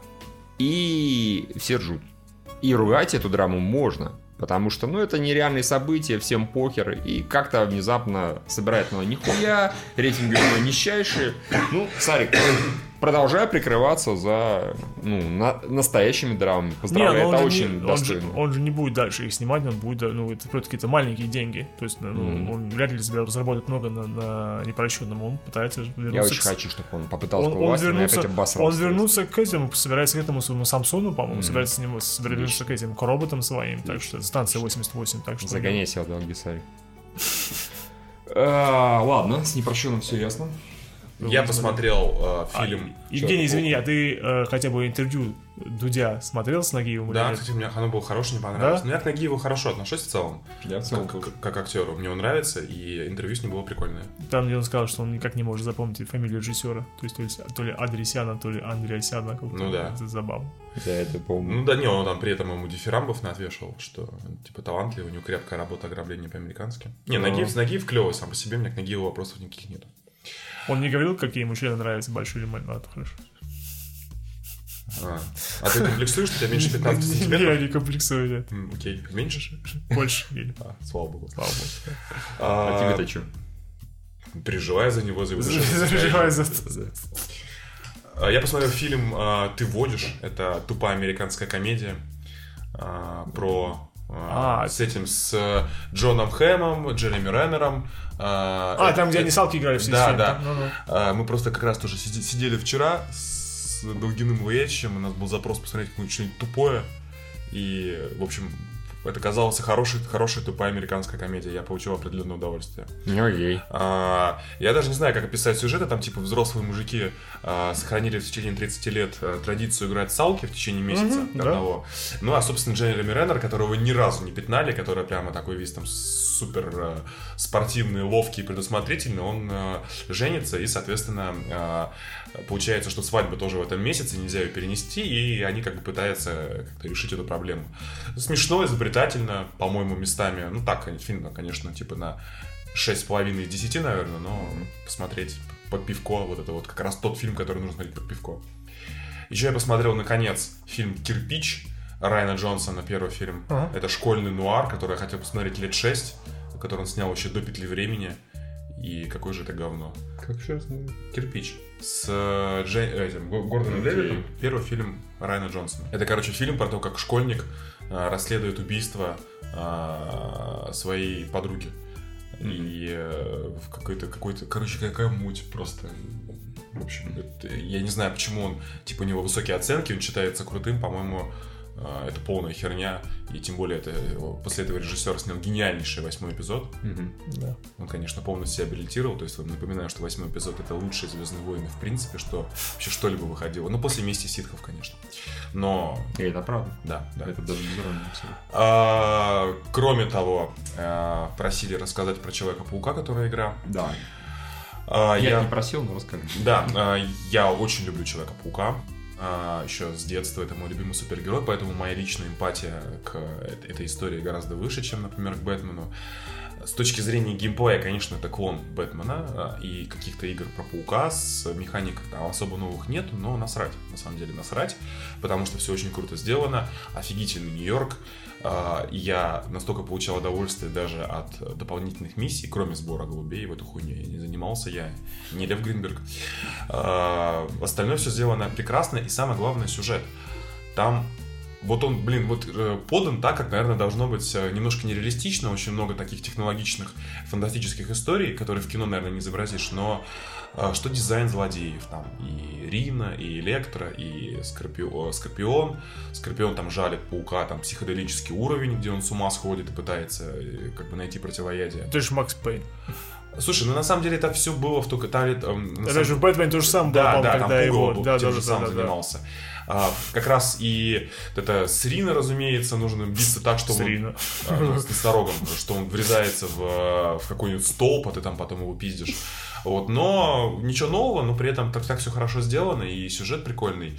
и все ржут. И ругать эту драму можно, потому что, ну, это нереальные события, всем похер, и как-то внезапно собирает оно нихуя, рейтинги у него нищайшие. Ну, Сарик, продолжай прикрываться за, ну, на- настоящими драмами. Поздравляю, ну это он очень не, он, же, достойно. он же не будет дальше их снимать, он будет, ну, это просто какие-то маленькие деньги. То есть, ну, Мгм. он вряд ли себя разработает много на, на непрощенном. Он пытается вернуться Я очень к- хочу, чтобы он попытался он, к он власти, но я вернуться, опять обосрался. он вернуться к этому, собирается к этому своему Самсону, по-моему, Мгм. собирается с ним собирается вернуться к этим, к роботам своим, так что станция 88, так что... Загоняй себя в долги, Сарик. А, Ладно, с непрощенным все ясно. Я посмотрел э, фильм... Евгений, извини, а ты э, хотя бы интервью Дудя смотрел с Нагиевым? Да, кстати, мне оно было хорошее, не понравилось. Да? Но я к Нагиеву хорошо отношусь в целом, Я в целом как, тоже. как актеру. Мне он нравится, и интервью с ним было прикольное. Там, где он сказал, что он никак не может запомнить фамилию режиссера. То есть, то, есть, то ли Адресяна, то ли Андреасяна. как-то. Ну да. Это забавно. Я это помню. Ну да, не, он там при этом ему дифирамбов отвешивал, что типа талантливый, у него крепкая работа ограбление по-американски. Не, Ну. Нагиев, Нагиев клевый сам по себе, у меня к Нагиеву вопросов никаких нет. Он не говорил, какие ему члены нравятся, большой или маленький? Ладно, хорошо. А, а ты комплексуешь, что у тебя меньше 15 Я сантиметров? не комплексую, нет. Окей, меньше? Больше. или- А, слава богу. Слава богу. А А, тебе-то что? Переживаю за него, за его Переживаю за... А, Я посмотрел фильм а, «Ты водишь». Это тупая американская комедия а, про... а, А. с этим, с э, Джоном Хэмом, Джереми Реннером. А, А, э, там, где э, они салки играли все Да, да. Ну-ну. А, Мы просто как раз тоже сидели вчера с Долгиным Ваечем, у нас был запрос посмотреть какое-нибудь что-нибудь тупое. И, в общем, это казалось хорошей, хорошая тупая американская комедия. Я получил определенное удовольствие. Ну, ей. А, я даже не знаю, как описать сюжеты. Там, типа, взрослые мужики а, сохранили в течение 30 лет а, традицию играть в салки в течение месяца да. одного. Ну, а, собственно, Джереми Реннер, которого ни разу не пятнали, который прямо такой весь там супер а, спортивный, ловкий, предусмотрительный, он а, женится и, соответственно, а, получается, что свадьба тоже в этом месяце, нельзя ее перенести, и они как бы пытаются как-то решить эту проблему. Смешно, изобретательно, по-моему, местами. Ну, так, фильм, конечно, типа на 6,5 из 10, наверное, но посмотреть под пивко, вот это вот как раз тот фильм, который нужно смотреть под пивко. Еще я посмотрел, наконец, фильм «Кирпич» Райана Джонсона, первый фильм. Ага. Это школьный нуар, который я хотел посмотреть лет 6, который он снял еще до «Петли времени». И какое же это говно. Как сейчас? «Кирпич» с э, Джей- этим, Го- Гордоном Окей. Левитом. Первый фильм Райана Джонсона. Это, короче, фильм про то, как школьник э, расследует убийство э, своей подруги. И э, в какой-то, какой-то, короче, какая муть просто. В общем, это- я не знаю, почему он, типа, у него высокие оценки, он считается крутым, по-моему, э, это полная херня, и тем более это после этого режиссер снял гениальнейший восьмой эпизод. Да. Он, конечно, полностью себя абилитировал, то есть напоминаю, что восьмой эпизод это лучшие Звездные войны в принципе, что вообще что-либо выходило. Ну, после мести ситхов, конечно. Но, И это правда. да, да. Это даже без иронии абсолютно. А, кроме того, а, просили рассказать про Человека-паука, которая игра. Да. А, Я я, не просил, но расскажи. да, а, я очень люблю Человека-паука. А, еще с детства это мой любимый супергерой, поэтому моя личная эмпатия к этой истории гораздо выше, чем, например, к Бэтмену. С точки зрения геймплея, конечно, это клон Бэтмена а, и каких-то игр про паука с механикой там особо новых нет, но насрать, на самом деле насрать, потому что все очень круто сделано, офигительный Нью-Йорк, я настолько получал удовольствие даже от дополнительных миссий, кроме сбора голубей, в эту хуйню я не занимался, я не Лев Гринберг. А, Остальное все сделано прекрасно, и самое главное сюжет. Там вот он, блин, вот э, подан так, как, наверное, должно быть э, немножко нереалистично. Очень много таких технологичных, фантастических историй, которые в кино, наверное, не изобразишь. Но что дизайн злодеев там и Рино, и Электро, и Скорпио- Скорпион. Скорпион там жалит паука, там психоделический уровень, где он с ума сходит и пытается э, как бы найти противоядие. Ты же Макс Пейн. Слушай, ну на самом деле это все было в только там, эм, на Это самом- же в Бэтмене то же самое было, да, по-моему, да, там когда Пугало его... был, Да, тем да, же да, самым да, да. А, как раз и это с Рино, разумеется, нужно биться так, что С он- а, ну, с носорогом, что он врезается в, э, в какой-нибудь столб, а ты там потом его пиздишь. Вот, но ничего нового, но при этом так, так все хорошо сделано, и сюжет прикольный.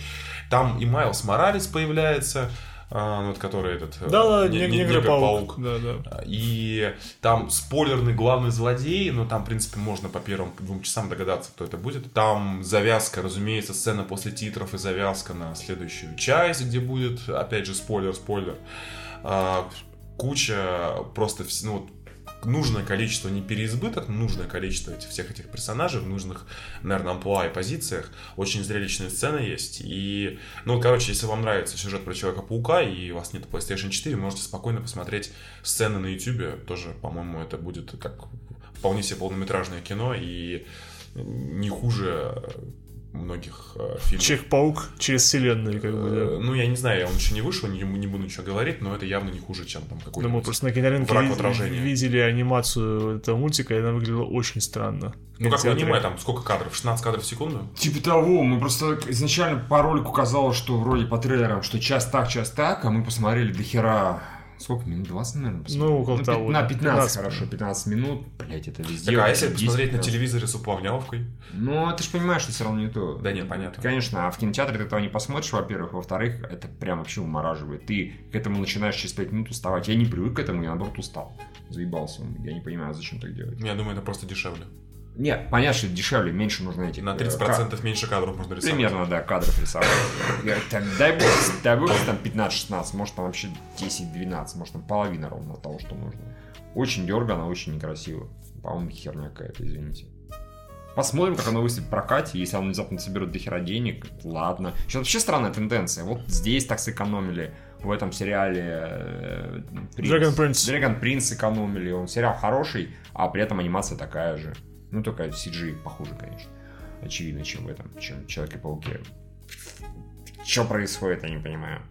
Там и Майлз Моралес появляется, а, ну, вот который этот... э, Да, да, не- не- не- Негр-паук. Негр-паук. Да, да. И там спойлерный главный злодей, но там, в принципе, можно по первым двум часам догадаться, кто это будет. Там завязка, разумеется, сцена после титров и завязка на следующую часть, где будет, опять же, спойлер, спойлер. А, куча просто, ну, вот, нужное количество, не переизбыток, нужное количество этих, всех этих персонажей в нужных, наверное, амплуа и позициях. Очень зрелищные сцены есть. И, ну, короче, если вам нравится сюжет про Человека-паука, и у вас нет PlayStation 4, можете спокойно посмотреть сцены на YouTube. Тоже, по-моему, это будет как вполне себе полнометражное кино, и не хуже многих э, фильмов. Человек-паук через вселенную, как бы, Э, да. Ну, я не знаю, он еще не вышел, не, не буду ничего говорить, но это явно не хуже, чем там Ну, мы просто на кинорынке враг в видели, анимацию этого мультика, и она выглядела очень странно. Ну, как в аниме, там сколько кадров? 16 кадров в секунду? Типа того, мы просто изначально по ролику казалось, что вроде по трейлерам, что час так, час так, а мы посмотрели до хера... Сколько минут? 20, наверное, посмотрели? Ну, около пи- того, На да. 15, 15 хорошо, 15 минут. Блять, это везде. Так, а если 10 посмотреть на раз. телевизоре с уплавняловкой? Ну, ты же понимаешь, что все равно не то. Да нет, понятно. Конечно, а в кинотеатре ты этого не посмотришь, во-первых. Во-вторых, это прям вообще умораживает. Ты к этому начинаешь через 5 минут уставать. Я не привык к этому, я наоборот устал. Заебался. Я не понимаю, зачем так делать. Я думаю, это просто дешевле. Нет, понятно, что дешевле, меньше нужно этих... На э, 30% меньше кадров можно рисовать. Примерно, да, кадров рисовать. Дай бог, дай бог, там 15-16, может там вообще 10-12, может там половина ровно того, что нужно. Очень дергано, очень некрасиво. По-моему, херня какая-то, извините. Посмотрим, как оно выйдет в прокате. Если оно внезапно соберет до хера денег, ладно. Сейчас вообще странная тенденция. Вот здесь так сэкономили, в этом сериале э, Принц. Dragon Prince. Dragon Prince сэкономили. Он сериал хороший, а при этом анимация такая же. Ну, только CG похуже, конечно. Очевидно, чем в этом, чем в Человеке-пауке. Что происходит, я не понимаю.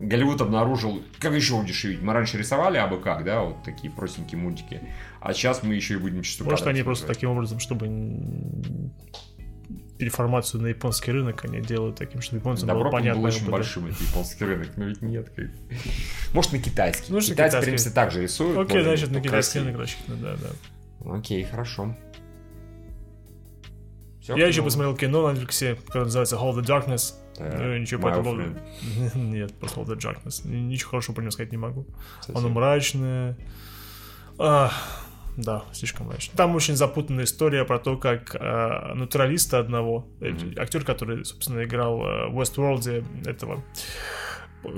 Голливуд обнаружил, как еще удешевить. Мы раньше рисовали абы как, да, вот такие простенькие мультики. А сейчас мы еще и будем чувствовать. Может, они просто таким образом, чтобы переформацию на японский рынок они делают таким, чтобы японцам Добро было понятно. был очень большим, это японский рынок, но ведь нет. как- Может, на китайский. На Китайцы, в китайский. принципе, так же рисуют. Окей, значит, на китайский рынок рассчитано, да, да. Окей, хорошо. Всё, Я еще ну, посмотрел кино на Netflix, которое называется Hold the Darkness. так, Ну, ничего по этому поводу. Нет, просто Hold the Darkness. Ничего хорошего про него сказать не могу. Совсем. Оно мрачное. Ах, да, слишком мрачно. Там очень запутанная история про то, как э, натуралиста одного, э, актер, который, собственно, играл э, в Westworld этого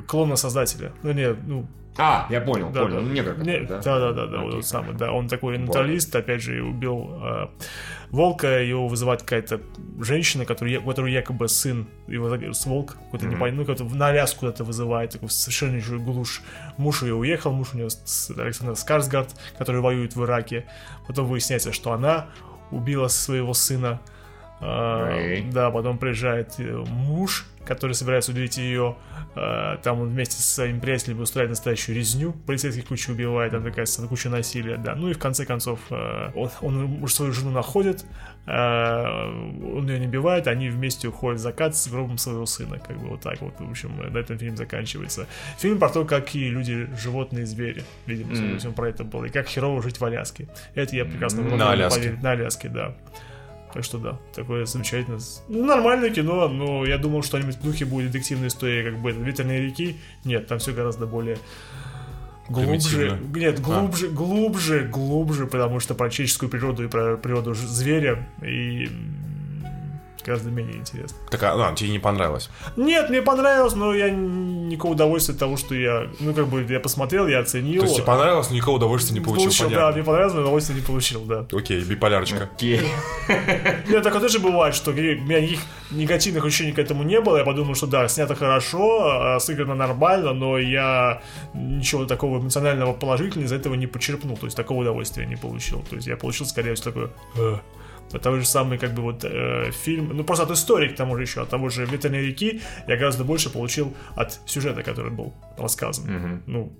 клона создателя. Ну, нет, ну, А, я понял, да, понял. да. Негр Не- какой-то, да, да, да, да, вот Окей, тот самый, да. Он такой натуралист, опять же, убил э, волка, его вызывает какая-то женщина, который, я- у которой якобы сын, его с волк, какой-то непонятный, ну, какой-то на Аляску куда-то вызывает, такой совершеннейшую глушь. Муж ее уехал, муж у нее с- Александр Скарсгард, который воюет в Ираке. Потом выясняется, что она убила своего сына. А, да, потом приезжает э, муж, который собирается убить ее. А, Там он вместе со своими приятелями устраивает настоящую резню. Полицейских кучу убивает, там такая куча насилия, да. Ну и в конце концов э, он, он уж свою жену находит, а, он ее не убивает, они вместе уходят в закат с гробом своего сына. Как бы вот так вот, в общем, на этом фильм заканчивается. Фильм про то, какие люди, животные, звери. Видимо, по всему, про это было. И как херово жить в Аляске. Это я прекрасно На могу Аляске. поверить. На Аляске, да. Так что да, такое замечательное. Ну, нормальное кино, но я думал, что-нибудь в духе будет детективная история, как бы ветреные реки. Нет, там все гораздо более глубже. Нет, глубже, глубже, глубже, потому что про человеческую природу и про природу зверя и гораздо менее интересно. Так, а, ну, тебе не понравилось. Нет, мне понравилось, но я никакого удовольствия от того, что я, ну, как бы, я посмотрел, я оценил. То есть тебе понравилось, но никакого удовольствия не получил, да, понятно. мне понравилось, но удовольствия не получил, да. Окей, биполярочка. Окей. Нет, такое тоже бывает, что у меня никаких негативных ощущений к этому не было. Я подумал, что да, снято хорошо, а, сыграно нормально, но я ничего такого эмоционального положительного из этого не почерпнул. То есть такого удовольствия не получил. То есть я получил скорее всего такое... «Э». А Того же самый, как бы, вот э, фильм, ну, просто от истории, к тому же еще, от того же «Ветреной реки» я гораздо больше получил от сюжета, который был рассказан. Ну,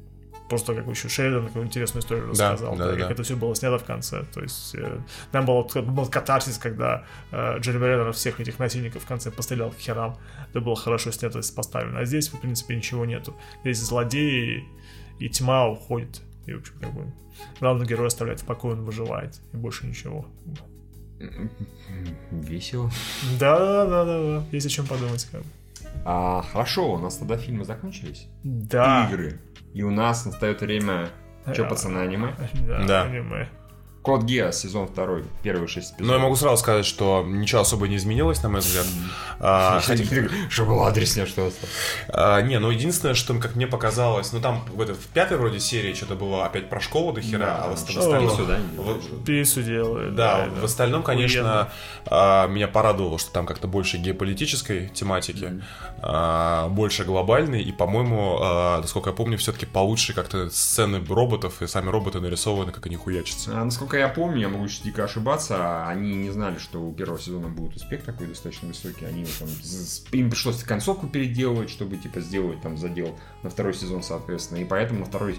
просто как еще Шеридан такую интересную историю Да, рассказал, да, да, как да. это все было снято в конце. То есть э, нам был, был катарсис, когда э, Джереми Реннер всех этих насильников в конце пострелял к херам. Это было хорошо снято поставлено. А здесь, в принципе, ничего нету. Здесь злодеи и тьма уходит. И, в общем, как бы, главный герой оставляет в покое, он выживает. И больше ничего. Весело. Да, да, да, да. Есть о чем подумать. Как бы. А, хорошо, у нас тогда фильмы закончились. Да. Игры. И у нас настает время... Че, Да. пацаны, аниме? Да, Да. аниме. Код Гиас, сезон второй, первые шесть эпизодов. Но я могу сразу сказать, что ничего особо не изменилось, на мой взгляд. Что было адреснее, что осталось. А, не, ну единственное, что как мне показалось, ну там в, этой, пятой вроде серии что-то было опять про школу до хера, а в, в остальном... В- делают, что-то? Делает. Да, в остальном, конечно, а, меня порадовало, что там как-то больше геополитической тематики, а, больше глобальной, и, по-моему, насколько я помню, все-таки получше как-то сцены роботов, и сами роботы нарисованы, как они хуячатся. А, насколько насколько я помню, я могу сейчас дико ошибаться, они не знали, что у первого сезона будет успех такой достаточно высокий. Они там, им пришлось концовку переделывать, чтобы типа сделать там задел на второй сезон, соответственно. И поэтому на второй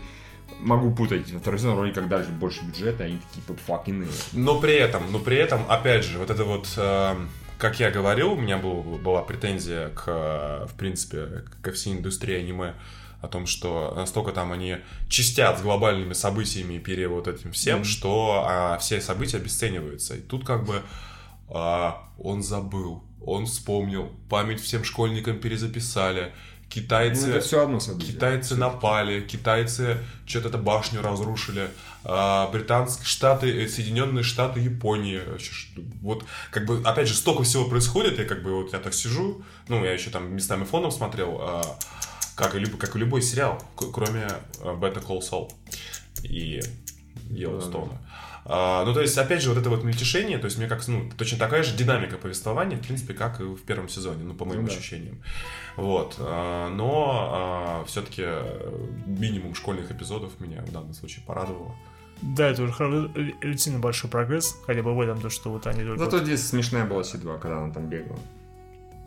могу путать. На второй сезон вроде как дальше больше бюджета, они такие типа fucking Но при этом, но при этом, опять же, вот это вот, э, как я говорил, у меня был, была претензия к, э, в принципе, ко всей индустрии аниме о том, что настолько там они чистят с глобальными событиями и пере вот этим всем, что а, все события обесцениваются. И тут как бы а, он забыл, он вспомнил, память всем школьникам перезаписали, китайцы... Ну, это все одно событие. Китайцы напали, китайцы что-то это башню разрушили, а, британские штаты, э, Соединенные Штаты, ш- Вот, как бы, опять же, столько всего происходит, я как бы вот я так сижу, ну, я еще там местами фоном смотрел, а, как, и, люб- как и любой сериал, кроме а, Better Call Saul и Йеллоустона. А, ну, то есть, опять же, вот это вот мельтешение, то есть, мне как, ну, точно такая же динамика повествования, в принципе, как и в первом сезоне, ну, по моим Ну да. ощущениям. Вот. а, но все-таки минимум школьных эпизодов меня в данном случае порадовало. Да, это уже действительно большой прогресс, хотя бы в этом, то, что вот они только... Зато здесь смешная была Си-2, когда она там бегала.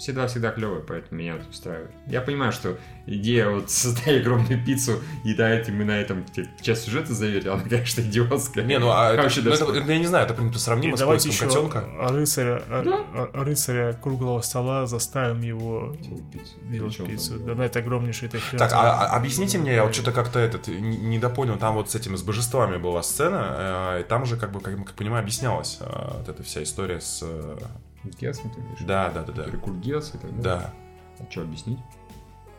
Си-2 всегда клевая, поэтому меня это устраивает. Я понимаю, что идея вот создать огромную пиццу и дать именно этом типа, часть сюжета заверить, она, конечно, идиотская. Не, ну, а это, Вообще ну, это- это я не знаю, это, в принципе, сравнимо И с давайте поиском еще котенка. рыцаря, а- а- рыцаря круглого стола заставим его Делать пиццу. делать пиццу. Да, на это огромнейшей этой Так, а, а объясните мне, я вот что-то как-то этот не, не допонял, там вот с этим, с божествами была сцена, э, и там же, как бы, как, как понимаю, объяснялась э, вот эта вся история с... Гесом ты говоришь? да, да, да, да. Геса и так далее. Да. А что объяснить?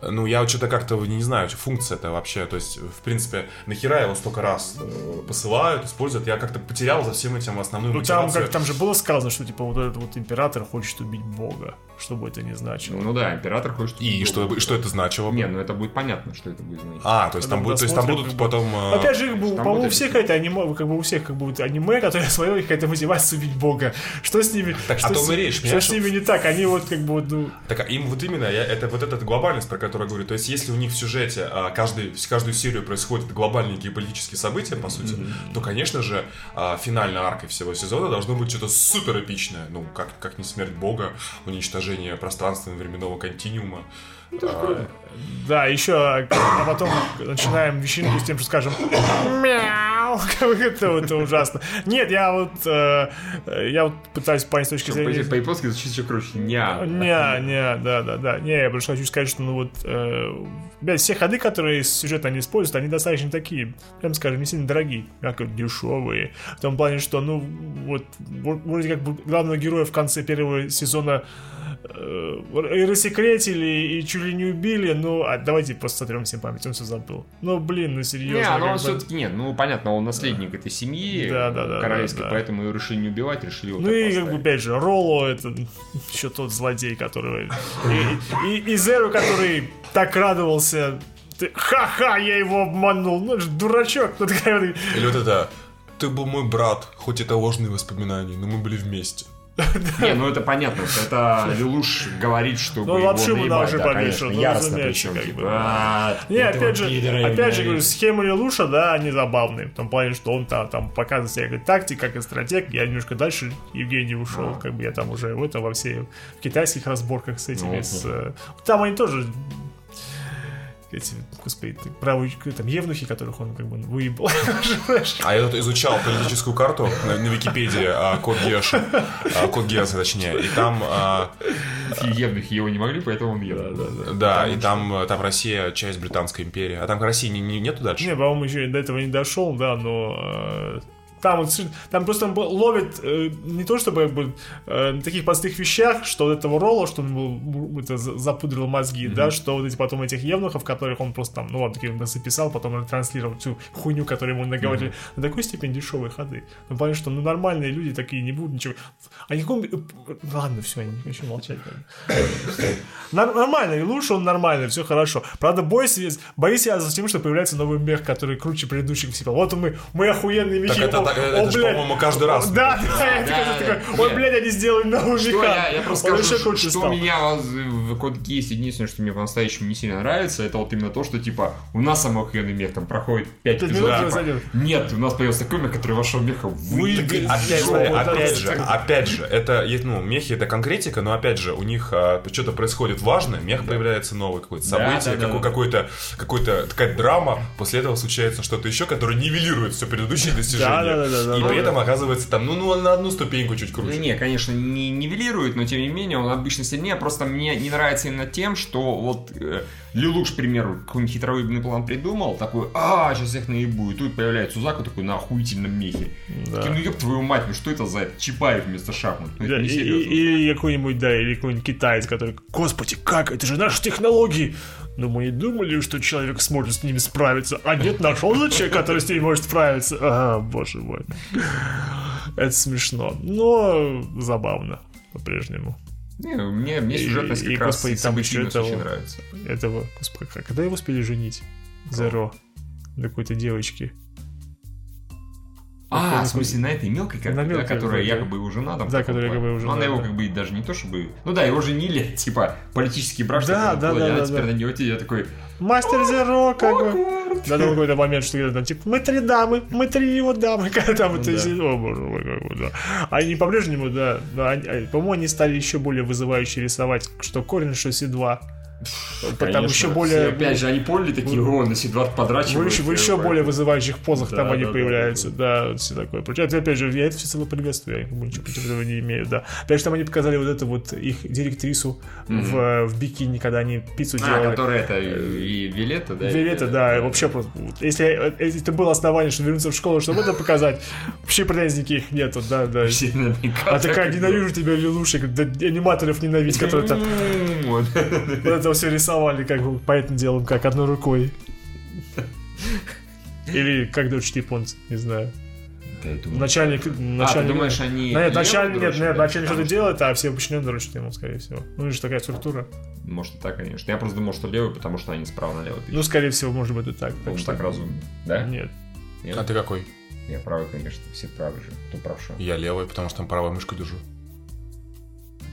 Ну, я вот что-то как-то не знаю, функция это вообще, то есть, в принципе, нахера его столько раз э, посылают, используют, я как-то потерял за всем этим основную Ну там, как, там же было сказано, что типа вот этот вот император хочет убить бога, что бы это ни значило. Ну, ну да, император хочет... И что, что это значило? бы? Не, ну это будет понятно, что это будет значить. А, то есть там, будет, то есть там будут как бы- потом... э, Опять же, как бы, по-моему, у будет всех какая-то аниме, как бы у всех как вот аниме, которые смотрели, какая-то мотивация убить бога. Что с ними? Так, что о том с- и речь, Что с ними не так? Они вот как бы ну... Так а им вот именно, я, это вот эта глобальность, про которую я говорю. То есть, если у них в сюжете а, каждый, каждую серию происходят глобальные геополитические события, по сути, то, конечно же, а, финальной аркой всего сезона должно быть что-то супер эпичное. Ну, как, как не смерть бога, уничтожение пространственно-временного континуума. А, Да, еще, а потом начинаем вечеринку с тем, что скажем мяу, как это, это ужасно. Нет, я вот, э, я вот пытаюсь понять с точки зрения... По-японски звучит еще круче. Ня. Не, не, да, да, да. Не, я просто хочу сказать, что, ну вот, э, блядь, все ходы, которые сюжет они используют, они достаточно такие, прям скажем, не сильно дорогие, как дешевые. В том плане, что, ну, вот, вроде как бы главного героя в конце первого сезона э, рассекретили, и чуть ли не убили, ну, а давайте просто сотрем всем память, он все забыл. Ну, блин, ну серьезно. Не, ну как он бы- все-таки нет, ну понятно, он наследник этой семьи Да, да, да, королевской, да, да. поэтому его решили не убивать, решили его Ну и как бы опять же, Ролло это еще тот злодей, который... И, и, и Зеру, который так радовался. Ты- Ха-ха, я его обманул. Ну, это ж дурачок. Ну, такая вот- Или вот это «Ты был мой брат, хоть это ложные воспоминания, но мы были вместе». Не, ну это понятно, что это Лелуш говорит, чтобы Ну, лапшу да, повешал, конечно, ну, разумеется, причем, как бы. «А, Не, опять же, опять же, ненавижу». говорю, схемы Лелуша, да, они забавные. В том плане, что он там, показывает себя как тактик, как и стратег. Я немножко дальше Евгений ушел. Как бы я там уже в это во все в китайских разборках с этими. Ну, э, там они тоже эти, господи, ты- правые там евнухи, которых он как бы выебал. Знаешь, А я тут изучал политическую карту на, на Википедии, а, код Геша, а, код Геса, точнее, и там, а, Евнухи его не могли, поэтому он ел. да, и там, а, там Россия часть Британской империи, а там России не, не- нету дальше? Не, по-моему, еще до этого не дошел, да, но э, там вот там просто ловит э, не то чтобы как бы, э, на таких простых вещах, что вот этого Ролла, что он был, это, за- запудрил мозги, да, что вот эти потом этих евнухов, которых он просто там, ну ладно, такие он записал, потом транслировал всю хуйню, которую ему наговорили, на такой степени дешевые ходы. Ну, понятно, что ну, нормальные люди такие не будут ничего. А никаком... Ладно, все, я не хочу молчать. Нормально, и лучше он нормальный, все хорошо. Правда, бойся, боюсь я за тем, что появляется новый мех, который круче предыдущих всего. Вот мы, мы охуенные мехи. Так это так, это же, по-моему, каждый раз. Да, да, ой, Нет. блядь, они сделали новый Что меха. я, я просто скажу, что, меня в Код Гейс единственное, что мне по-настоящему не сильно нравится, это вот именно то, что типа у нас самоохуенный мех там проходит 5 Пять эпизодов. типа, нет, у нас появился такой мех, который вашего меха вы... Вы- Опять, да, опять же, опять же, это, есть, ну, мехи это конкретика, но опять же, у них а, что-то происходит важное, мех появляется новое какое-то Да, событие, да, да, какой- да. какой-то, какой-то такая драма, после этого случается что-то еще, которое нивелирует все предыдущие достижения. Да, да, да, и да, при да. этом оказывается там, ну, ну, на одну ступеньку чуть круче. не, конечно, не нивелирует, но тем не менее он обычно сильнее. Просто мне не нравится именно тем, что вот э, Лилуш, к примеру, какой-нибудь хитровыебный план придумал, такой, а, сейчас всех наебу, и тут появляется Узаку такой на охуительном мехе. Да. Такие, ну ёб твою мать, ну что это за Чапаев вместо шахмат? Ну, это Да, и- Или какой-нибудь, да, или какой-нибудь китаец, который, господи, как, это же наши технологии. Но мы не думали, что человек сможет с ними справиться. А нет, нашел же человек, который с ними может справиться. А, боже мой. Это смешно, но забавно по-прежнему. Не, мне, мне И- сюжетность и, как раз господи, и там еще событийность очень этого- нравится. Этого, господи, когда его успели женить? Зеро. На какой-то девочке. А, в смысле, на этой мелкой, как, На да, мелкой, которая да, якобы его жена там. Да, которая якобы его Ну, Она жена, его да. как бы даже не то чтобы... Ну да, его женили, типа, политический брак, Да, да, да, она да, теперь да. на него я такой... Мастер Зеро, как бы. Да, там какой-то момент, что где-то там, типа, мы три дамы, мы три его дамы, когда там это да. сидит, о, боже мой, как бы, да. Они по-прежнему, да, да, а, по-моему, они стали еще более вызывающе рисовать, что корень, что Си-2. Там Конечно. еще более... Все, опять же, они поняли такие, о, на Сидвард В подрачивают. еще, э, более вызывающих позах Да, там они да, да, появляются, да, все такое. Это, опять же, я это всецело приветствую, я ничего против этого не имею, да. Опять же, там они показали вот эту вот их директрису в, э, в бикини, когда они пиццу А, делали. которая это и Вилета, да? Вилета, да, вообще просто, если, если это было основание, чтобы вернуться в школу, чтобы это показать, вообще претензий никаких нету, да, да. А так такая, ненавижу тебя, Лилушек, да, аниматоров ненавидеть, которые там. Вот. вот это все рисовали, как бы, по этим делам, как одной рукой. Или как дочь японцы, не знаю. Да, думаю. Начальник, А, ты начальник... думаешь, они... Нет, начальник, нет, дрочат, нет, начальник что-то делает, а все подчиненные дрочат ему, скорее всего. Ну, это же такая структура. что- Может, и так, конечно. Я просто думал, что левый, потому что они справа налево пишут. Ну, скорее всего, может быть, и так. Он Так что так разумно. Да? Нет. Нет? А ты какой? Я правый, конечно. Все правы же. Кто правша? Я левый, потому что там правой мышку держу.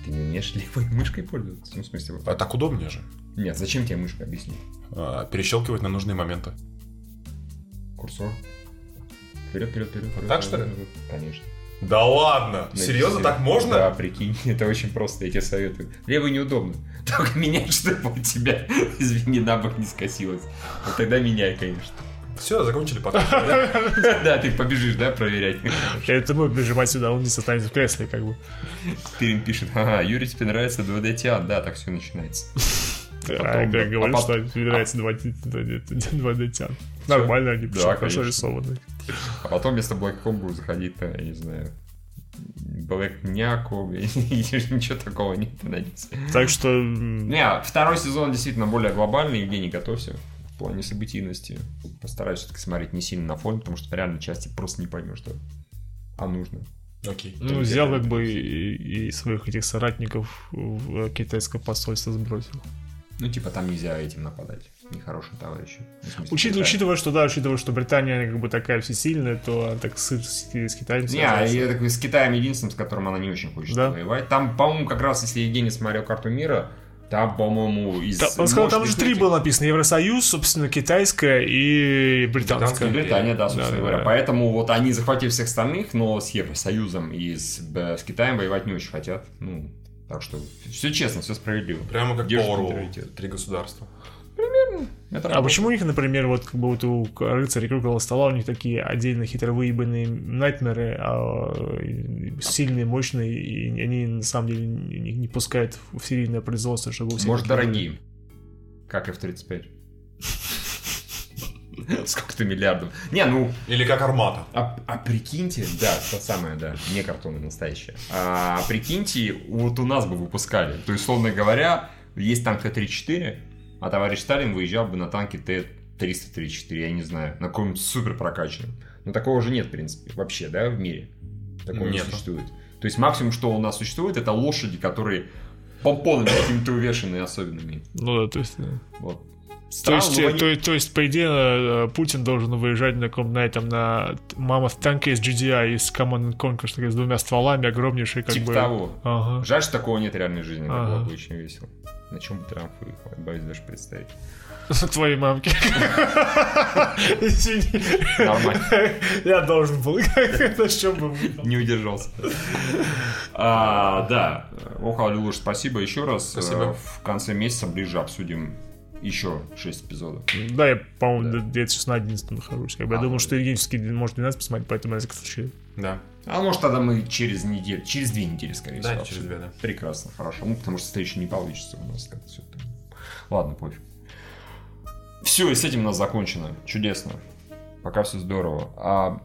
Ты не умеешь левой мышкой пользоваться? Ну, в смысле, вот А так. удобнее же. Нет, зачем тебе мышка? Объясни. А, перещелкивать на нужные моменты. Курсор. Вперед, вперед, вперед. вперед, так, что ли? вперед, вперед. Конечно. Да ладно? Ну, Серьезно, так можно? Да, прикинь, это очень просто, я тебе советую. Левый неудобно. Только меняй, чтобы у тебя, извини, на бок не скосилось. Вот тогда меняй, конечно. Все, закончили подкаст. Да, ты побежишь, да, проверять. Это мы прижимать сюда, он не останется в кресле, как бы. Ты пишет, ага, Юрий, тебе нравится 2D театр. Да, так все начинается. А, Потом- как говорю, а что тебе нравится 2D тян. Нормально они, Да, хорошо рисованы. А потом вместо Black Home будут заходить, на, я не знаю, Black Няку, ничего такого не понадеется. Так что... Не, второй сезон действительно более глобальный, Евгений, готовься. В плане событийности. Постараюсь все-таки смотреть не сильно на фон, потому что реально части просто не поймешь, что а нужно. Окей. Ну, взял как бы и, и своих этих соратников в китайское посольство сбросил. Ну, типа, там нельзя этим нападать. Нехорошим товарищем. Ну, в смысле, Учит- Китай. учитывая, что да, учитывая, что Британия как бы такая всесильная, то она так с, с, с Китаем Не, я такой с Китаем единственным, с которым она не очень хочет Да. воевать. Там, по-моему, как раз, если Евгений смотрел карту мира, там, по-моему, из... Там- он сказал, там мощных же три было написано. Евросоюз, собственно, китайская и британская. И Британия, да, собственно Да, говоря. да. Поэтому вот они захватили всех остальных, но с Евросоюзом и с, с Китаем воевать не очень хотят. Ну, так что все честно, все справедливо. Прямо как Power нейтралитет. Три государства. Это А работает. почему у них, например, вот как бы вот у рыцарей круглого стола у них такие отдельно хитро выебанные найтмеры, а сильные, мощные, и они на самом деле не, не пускают в серийное производство, чтобы у всех Может, дорогие. Как F-35. Сколько-то миллиардов. Не, ну, Или как Армата. а, а прикиньте, да, то самое, да, не картоны настоящие. А прикиньте, вот у нас бы выпускали. То есть, условно говоря, есть танк Т-34, а товарищ Сталин выезжал бы на танке Т-334, я не знаю, на каком-нибудь супер прокачанном. Но такого же нет, в принципе, вообще, да, в мире. Такого не Нету. существует. То есть максимум, что у нас существует, это лошади, которые помпонами какими-то увешаны особенными. Ну да, то есть... да. Вот. То Странно, есть, но э, они- то, то есть, по идее, э, Путин должен выезжать на, каком- на этом, на Mammoth танке из GDI, из Command and Conquer, с двумя стволами, огромнейший, как Типа бы... того. Ага. Жаль, что такого нет в реальной жизни. Ага. было бы очень весело. На чем бы Трамп выехал, я боюсь даже представить. Твоей мамки. Извини. Нормально. Я должен был. На чем бы. Не удержался. А, да. Ох, Луш, спасибо еще раз. Спасибо. Э, В конце месяца ближе обсудим еще 6 эпизодов. Да, я, по-моему, где-то сейчас на 11 нахожусь. Как бы я думал, ну. что Евгеньевский может 12 посмотреть, поэтому я на всякий случай. Да. А может тогда мы через неделю, через две недели, скорее Да, всего. через обсудим. две, да. Прекрасно, хорошо. Ну, потому что следующий не получится у нас как-то все это. Ладно, пофиг. Все, и с этим у нас закончено. Чудесно. Пока все здорово. А...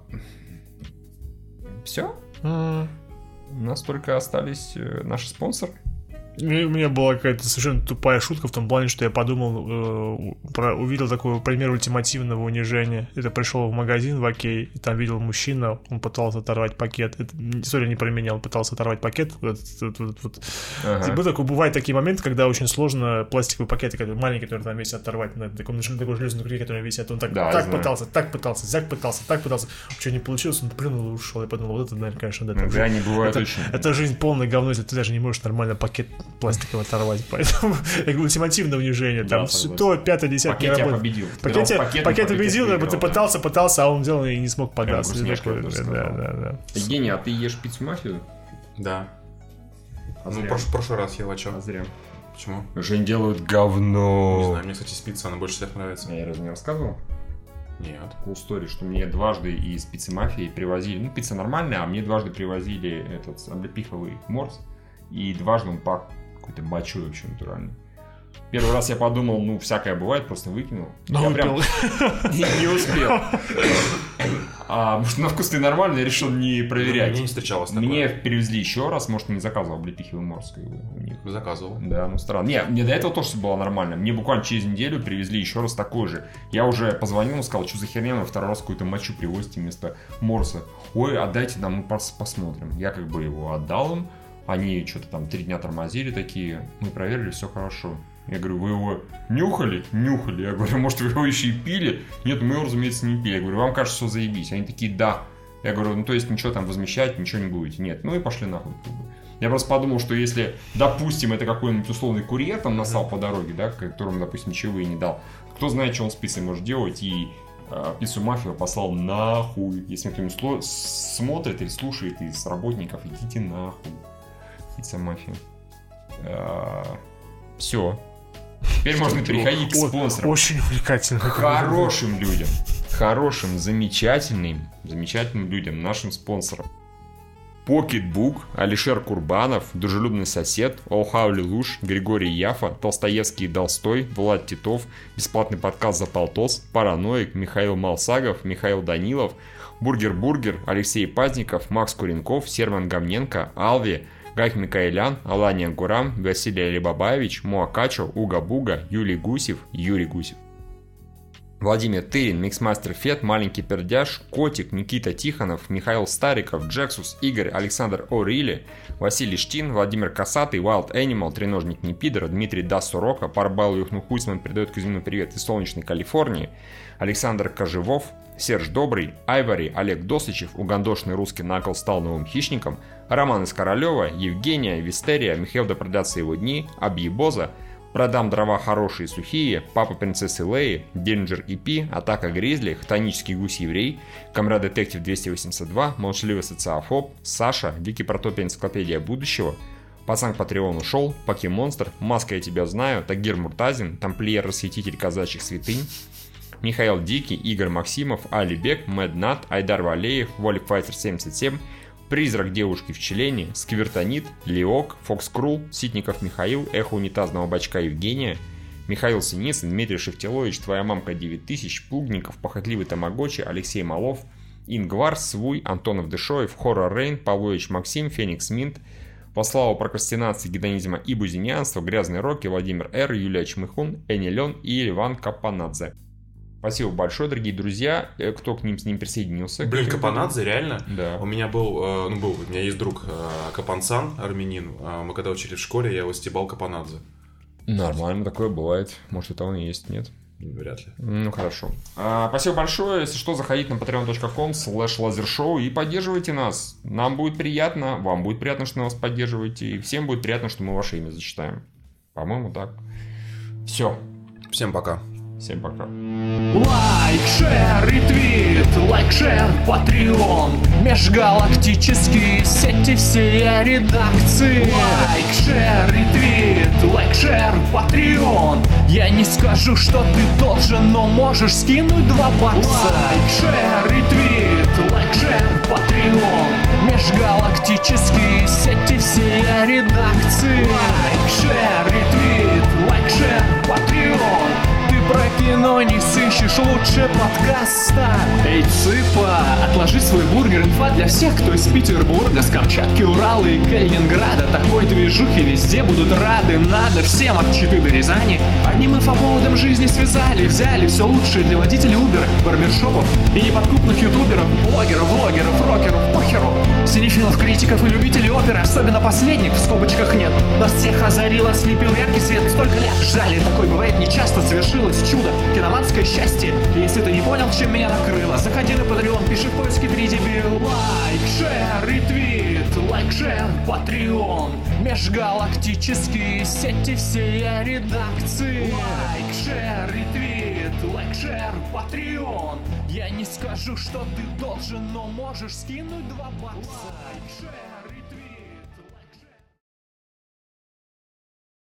Все? У нас только остались э, наши спонсоры. У меня была какая-то совершенно тупая шутка в том плане, что я подумал, э, про, увидел такой пример ультимативного унижения. Это пришел в магазин в Окей, и там видел мужчина, он пытался оторвать пакет. Это, история не про меня, он пытался оторвать пакет. Вот, вот, вот, вот. Ага. Типа, такой, бывают такие моменты, когда очень сложно пластиковые пакеты, которые маленькие, которые там весят, оторвать на таком на такой железной крюке, которые висят. Он так, Да, так пытался, так пытался, зяк пытался, так пытался. Что не получилось, он плюнул и ушел. Я подумал, вот это, наверное, конечно, да. Да, они бывают это, очень... это жизнь полная говно, если ты даже не можешь нормально пакет пластиковый оторвать. Поэтому ультимативное унижение. Там то, пятое, десятое Пакет не тебя работает. победил. Пакет, пакет пакет победил, выиграл, ты пытался, пытался, а он делал и не смог податься. да, да, да. Евгений, а ты ешь пиццу мафию? Да. А Ну, прош- прошлый раз ел, а чё? А зря. Почему? Жень делают Не говно. знаю, мне, кстати, спица, она больше всех нравится. Я разве не рассказывал? Нет. Cool story, что мне дважды из пиццы мафии привозили, ну, пицца нормальная, а мне дважды привозили этот облепиховый морс, и дважды он пах какой-то мочой вообще натуральный. Первый раз я подумал, ну, всякое бывает, просто выкинул. Но я выпил. прям не не успел. А может, на вкус ты нормально, я решил не Мне проверять. не встречалось такое. Мне перевезли еще раз, может, не заказывал облепиховый морс как бы, у них. Заказывал. Да, ну странно. Не, мне до этого тоже всё было нормально. Мне буквально через неделю привезли еще раз такой же. Я уже позвонил, сказал, что за херня, вы второй раз какую-то мочу привозите вместо морса. Ой, отдайте нам, мы пос- посмотрим. Я как бы его отдал им. Они что-то там три дня тормозили такие. Мы проверили, все хорошо. Я говорю, вы его нюхали? Нюхали. Я говорю, может, вы его еще и пили? Нет, мы его, разумеется, не пили. Я говорю, вам кажется, что заебись. Они такие, да. Я говорю, ну то есть ничего там возмещать, ничего не будете. Нет, ну и пошли нахуй. Я просто подумал, что если, допустим, это какой-нибудь условный курьер там насал по дороге, да, которому, допустим, чаевые не дал, кто знает, что он с пиццей может делать, и э, пиццу мафию послал нахуй. Если кто-нибудь сло- смотрит или слушает из работников, идите нахуй. Пицца мафия. Все. Теперь можно переходить к спонсорам. Очень увлекательно. Хорошим людям, хорошим, замечательным, замечательным людям, нашим спонсорам. Pocketbook, Алишер Курбанов, Дружелюбный сосед, Олхаули Луш, Григорий Яфа, Толстоевский и Долстой, Влад Титов, Бесплатный подкаст за полтос, Параноик, Михаил Малсагов, Михаил Данилов, Бургер Бургер, Алексей Пазников, Макс Куренков, Серман Гамненко, Алви, Гайк Микаэлян, Алания Гурам, Василий Алибабаевич, Муакачо, Уга Буга, Юлий Гусев, Юрий Гусев. Владимир Тырин, Миксмастер Фет, Маленький Пердяж, Котик, Никита Тихонов, Михаил Стариков, Джексус, Игорь, Александр Орили, Василий Штин, Владимир Касатый, Wild Animal, Треножник Непидор, Дмитрий Дас Сурока, Парбал Юхнухуйсман передает Кузьмину привет из солнечной Калифорнии, Александр Кожевов, Серж Добрый, Айвари, Олег Досычев, угандошный русский накол стал новым хищником, Роман из Королева, Евгения, Вистерия, Михаил да продаться его дни, Абьебоза, Продам дрова хорошие и сухие, Папа принцессы Леи, Динджер и Пи, Атака Гризли, Хтонический гусь-еврей, Камрад Детектив 282, Молчаливый социофоб, Саша, Дикий протопия энциклопедия будущего, Пацан к Патреону ушел, Покемонстр, Маска я тебя знаю, Тагир Муртазин, Тамплиер Расхититель казачьих святынь, Михаил Дикий, Игорь Максимов, Али Бек, Мэд Нат, Айдар Валеев, Волик Файтер 77, Призрак девушки в Челене, Сквертонит, Леок, Фокс Крул, Ситников Михаил, Эхо унитазного бачка Евгения, Михаил Синицын, Дмитрий Шевтилович, Твоя мамка 9000, Плугников, Похотливый Тамагочи, Алексей Малов, Ингвар, Свуй, Антонов Дышоев, Хоррор Рейн, Павлович Максим, Феникс Минт, славу прокрастинации, гедонизма и бузинянства, Грязный Роки, Владимир Р, Юлия Чмыхун, Эни Лен и Иван Капанадзе. Спасибо большое, дорогие друзья, э, кто к ним с ним присоединился. Блин, Капанадзе, реально? Да. У меня был, э, ну был, у меня есть друг э, Капансан, армянин. Мы когда учились в школе, я его стебал Капанадзе. Нормально такое бывает. Может, это он и есть, нет? Вряд ли. Ну, хорошо. А, спасибо большое. Если что, заходите на patreon.com slash лазершоу и поддерживайте нас. Нам будет приятно, вам будет приятно, что нас поддерживаете, и всем будет приятно, что мы ваше имя зачитаем. По-моему, так. Все. Всем пока. Всем пока. Лайк, шер, ретвит, лайк, шер, патреон. Межгалактические сети всей редакции. Лайк, share, ретвит, лайк, share, Patreon. Я не скажу, что ты должен, но можешь скинуть два бакса. Лайк, share, ретвит, лайк, share, Patreon. Межгалактические сети всей редакции. Лайк, share, ретвит, лайк, share, Patreon про кино не сыщешь лучше подкаста. Эй, цыпа, отложи свой бургер Инфа для всех, кто из Петербурга С Камчатки, Урала и Калининграда. Такой движухи везде будут рады Надо всем от Читы до Рязани. Одним инфоповодом жизни связали Взяли все лучшее для водителей Uber Барбершопов и неподкупных ютуберов Блогеров, влогеров, рокеров, похеру. Синефилов, критиков и любителей оперы Особенно последних в скобочках нет. Нас всех озарил, ослепил яркий свет Столько лет ждали, такой бывает нечасто Совершилось чудо, киноманское счастье. Если ты не понял, чем меня накрыло Заходи на Patreon, пиши в поиске 3 дебил Лайк, share, ретвит, лайк, share, Patreon Межгалактические сети всей редакции. Лайк, share, ретвит, лайк, share, Patreon Я не скажу, что ты должен, но можешь скинуть два бакса